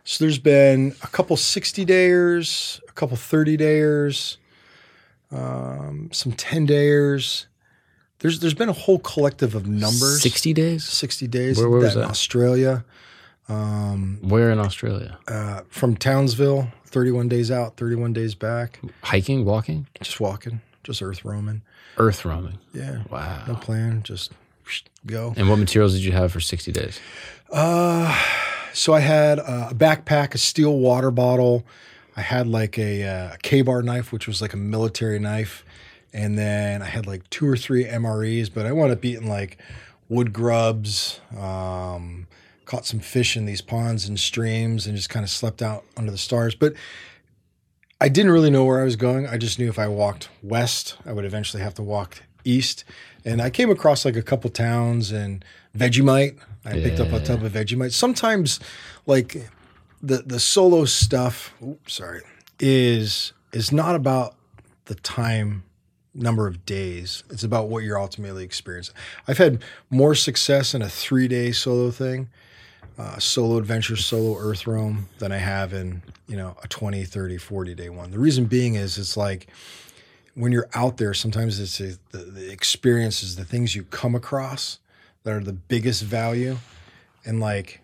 So there's been a couple 60 dayers, a couple 30 dayers, um, some 10 dayers. There's there's been a whole collective of numbers. Sixty days. 60 days. Where- where was in that? Australia. Where in Australia? Uh, from Townsville, 31 days out, 31 days back. Hiking, walking, Just walking, just earth roaming. earth roaming. Yeah. Wow. No plan, just go. And what materials did you have for sixty days? So I had uh, a backpack, a steel water bottle. I had like a, uh, Ka-Bar knife, which was like a military knife, and then I had like two or three MREs. But I wound up eating like wood grubs. Um, caught some fish in these ponds and streams, and just kind of slept out under the stars. But I didn't really know where I was going. I just knew if I walked west, I would eventually have to walk east. And I came across like a couple towns and Vegemite. I picked up a tub of Vegemite. Sometimes, like the the solo stuff. Oops, sorry, is is not about the time number of days. It's about what you're ultimately experiencing. I've had more success in a three day solo thing uh, solo adventure, solo earth roam than I have in, you know, a 20, 30, 40 day one. The reason being is it's like when you're out there, sometimes it's a, the, the experiences, the things you come across that are the biggest value. And like,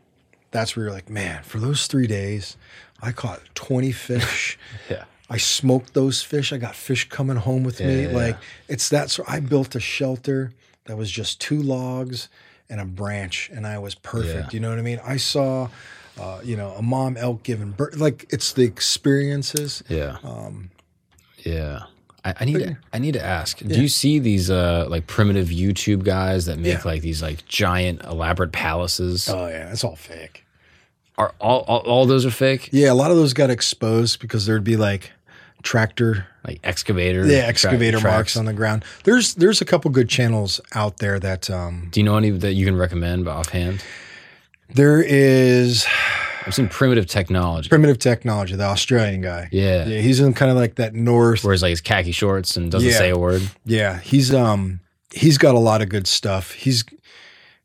that's where you're like, man, for those three days, I caught 20 fish. <laughs> Yeah. I smoked those fish. I got fish coming home with me. Yeah. Like it's that. So I built a shelter that was just two logs and a branch, and I was perfect. Yeah. You know what I mean? I saw uh, you know, a mom elk giving birth. Like it's the experiences. Yeah. Um, Yeah. I, I need to, I need to ask. Do you see these uh like primitive YouTube guys that make Yeah. like these like giant elaborate palaces? oh yeah, it's all fake. Are all, all all those are fake? Yeah, a lot of those got exposed because there'd be like tractor Like excavator? yeah, tra- excavator tracks? marks on the ground. There's there's a couple good channels out there that um Do you know any that you can recommend offhand? there is I've seen primitive technology. primitive technology, the Australian guy. Yeah. Yeah, he's in kind of like that north. Wears like his khaki shorts and doesn't Yeah. say a word. Yeah, he's um he's got a lot of good stuff. He's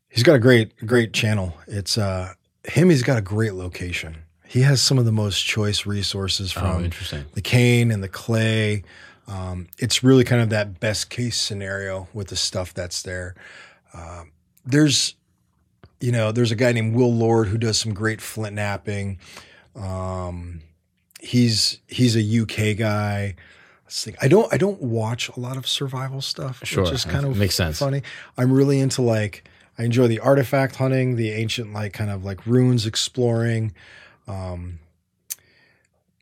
he's got a great great channel. It's uh him he's got a great location. He has some of the most choice resources Oh, from interesting. the cane and the clay. Um, it's really kind of that best case scenario with the stuff that's there. Um, there's, you know, there's a guy named Will Lord who does some great flint knapping. Um, he's he's a UK guy. I don't I don't watch a lot of survival stuff, Sure, which is kind of makes sense. funny. I'm really into like I enjoy the artifact hunting, the ancient like kind of like ruins exploring. Um,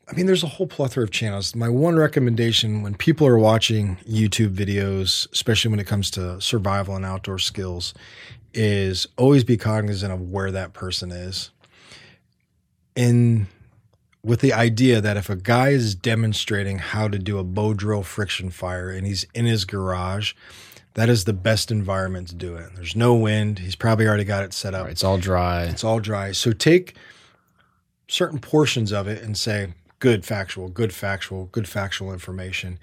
I mean, there's a whole plethora of channels. My one recommendation when people are watching YouTube videos, especially when it comes to survival and outdoor skills, is always be cognizant of where that person is. In with the idea that if a guy is demonstrating how to do a bow drill friction fire and he's in his garage, that is the best environment to do it. There's no wind. He's probably already got it set up. It's all dry. It's all dry. So take certain portions of it and say, good factual, good factual, good factual information.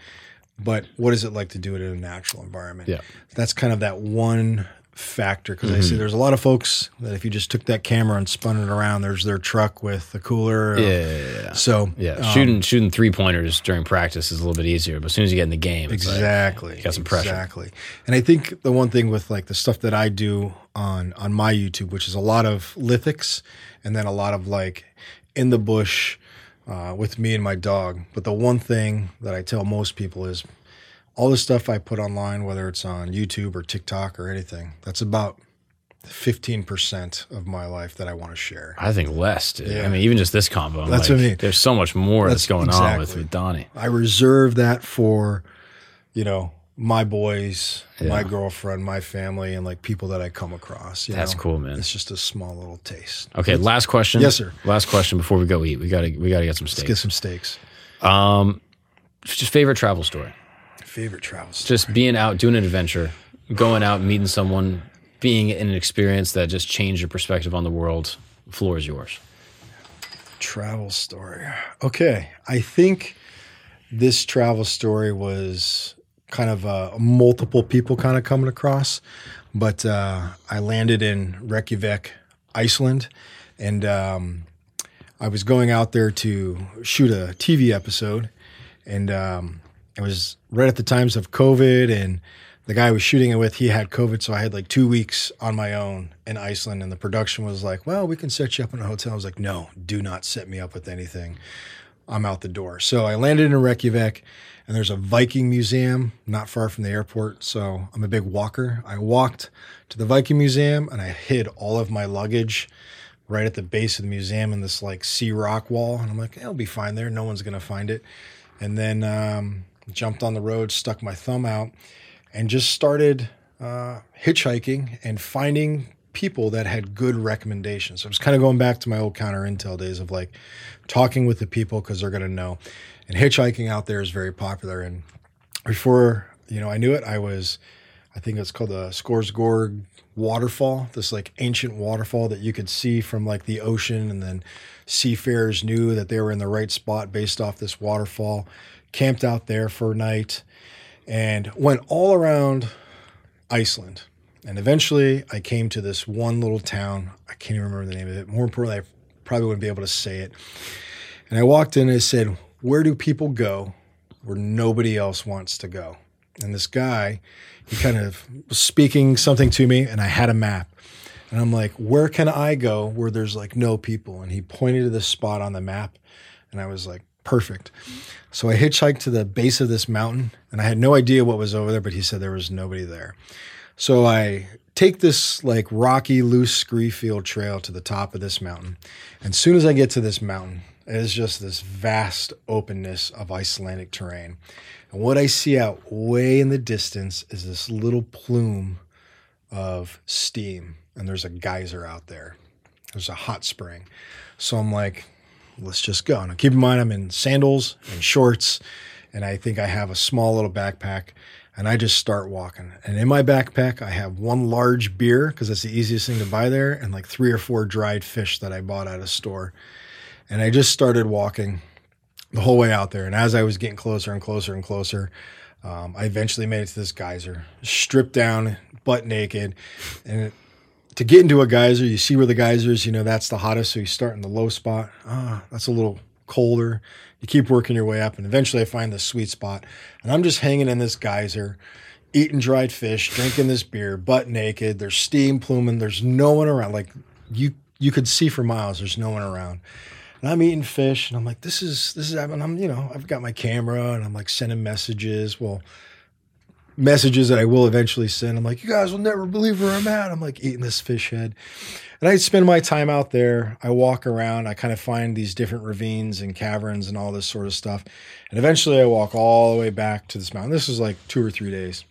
But what is it like to do it in a natural environment? Yeah. That's kind of that one factor. Because I see there's a lot of folks that if you just took that camera and spun it around, there's their truck with the cooler. Yeah, yeah, yeah. So Yeah, um, shooting shooting three pointers during practice is a little bit easier, but as soon as you get in the game, it's like, Exactly. you got some pressure. Exactly. And I think the one thing with like the stuff that I do on on my YouTube, which is a lot of lithics and then a lot of like in the bush uh, with me and my dog. But the one thing that I tell most people is all the stuff I put online, whether it's on YouTube or TikTok or anything, that's about 15% of my life that I want to share. I think less. Dude. Yeah. I mean, even just this combo. I'm That's like, what I mean. There's so much more that's, That's going on with, with Donny. I reserve that for, you know, my boys, my girlfriend, my family, and like people that I come across. you That's know? cool, man. It's just a small little taste. Okay, last question. Yes, sir. Last question before we go eat. We gotta we gotta get some steaks. Let's get some steaks. Um, just favorite travel story. Favorite travels. Just being out, doing an adventure, going out, meeting someone, being in an experience that just changed your perspective on the world. The Floor is yours. travel story. Okay, I think this travel story was kind of uh, multiple people kind of coming across, but uh, I landed in Reykjavik, Iceland, and um, I was going out there to shoot a TV episode, and um, it was right at the times of COVID and. The guy I was shooting it with, he had COVID, so I had like two weeks on my own in Iceland. And the production was like, "Well, we can set you up in a hotel." I was like, "No, do not set me up with anything. I'm out the door." So I landed in Reykjavik, and there's a Viking museum not far from the airport. So I'm a big walker. I walked to the Viking museum, and I hid all of my luggage right at the base of the museum in this like sea rock wall. And I'm like, "It'll be fine there. No one's gonna find it." And then um, jumped on the road, stuck my thumb out and just started uh, hitchhiking and finding people that had good recommendations. So I was kind of going back to my old counter intel days of like talking with the people because they're going to know. And hitchhiking out there is very popular. And before you know, I knew it. I was, I think it's called the Skorsgård waterfall. This like ancient waterfall that you could see from like the ocean, and then seafarers knew that they were in the right spot based off this waterfall. Camped out there for a night and went all around Iceland. And eventually I came to this one little town. I can't even remember the name of it. More importantly, I probably wouldn't be able to say it. And I walked in and it said, Where do people go where nobody else wants to go? And this guy, he kind of was speaking something to me, and I had a map. And I'm like, Where can I go where there's like no people? And he pointed to this spot on the map. And I was like, Perfect. So I hitchhiked to the base of this mountain, and I had no idea what was over there, but he said there was nobody there. So I take this like rocky, loose scree field trail to the top of this mountain. And as soon as I get to this mountain, it is just this vast openness of Icelandic terrain. And what I see out way in the distance is this little plume of steam. And there's a geyser out there. There's a hot spring. So I'm like, let's just go. Now keep in mind I'm in sandals and shorts, and I think I have a small little backpack and I just start walking. And in my backpack, I have one large beer because that's the easiest thing to buy there, and like three or four dried fish that I bought at a store. And I just started walking the whole way out there. And as I was getting closer and closer and closer, um, I eventually made it to this geyser, stripped down, butt naked. And it, to get into a geyser, you see where the geyser is, you know, that's the hottest. So you start in the low spot. Ah, that's a little colder. You keep working your way up, and eventually I find the sweet spot. And I'm just hanging in this geyser, eating dried fish, drinking this beer, butt naked. There's steam pluming. There's no one around. Like you, you could see for miles. There's no one around. And I'm eating fish, and I'm like, this is this is. And I'm, you know, I've got my camera, and I'm like sending messages. Well, messages that I will eventually send. I'm like, you guys will never believe where I'm at. I'm like eating this fish head. And I spend my time out there. I walk around. I kind of find these different ravines and caverns and all this sort of stuff. And eventually I walk all the way back to this mountain. This was like two or three days.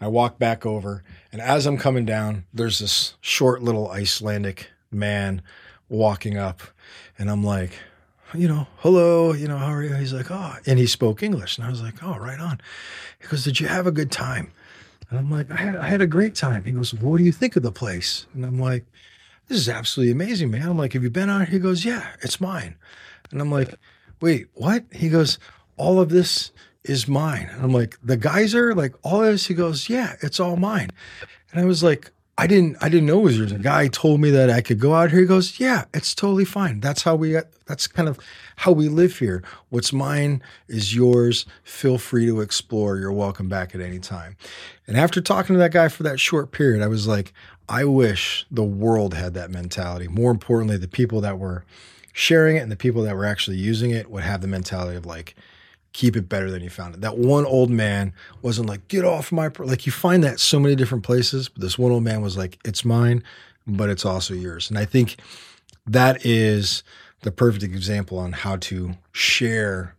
I walk back over. And as I'm coming down, there's this short little Icelandic man walking up. And I'm like, you know, hello, you know, how are you? He's like, oh, and he spoke English. And I was like, oh, right on. He goes, did you have a good time? And I'm like, I had, I had a great time. He goes, well, what do you think of the place? And I'm like, this is absolutely amazing, man. I'm like, have you been on it? He goes, yeah, it's mine. And I'm like, wait, what? He goes, all of this is mine. And I'm like, the geyser, like all of this? He goes, yeah, it's all mine. And I was like, I didn't I didn't know it was yours. A guy told me that I could go out here. He goes, Yeah, it's totally fine. That's how we that's kind of how we live here. What's mine is yours. Feel free to explore. You're welcome back at any time. And after talking to that guy for that short period, I was like, I wish the world had that mentality. More importantly, the people that were sharing it and the people that were actually using it would have the mentality of like, keep it better than you found it. That one old man wasn't like, get off my, pro-. like you find that so many different places, but this one old man was like, it's mine, but it's also yours. And I think that is the perfect example on how to share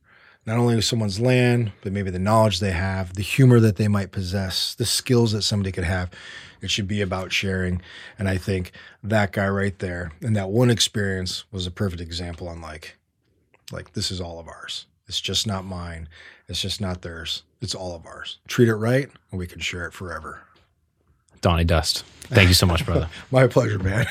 not only someone's land, but maybe the knowledge they have, the humor that they might possess, the skills that somebody could have. It should be about sharing. And I think that guy right there and that one experience was a perfect example on like, like this is all of ours. It's just not mine. It's just not theirs. It's all of ours. Treat it right, and we can share it forever. Donny Dust. Thank you so much, brother. <laughs> My pleasure, man.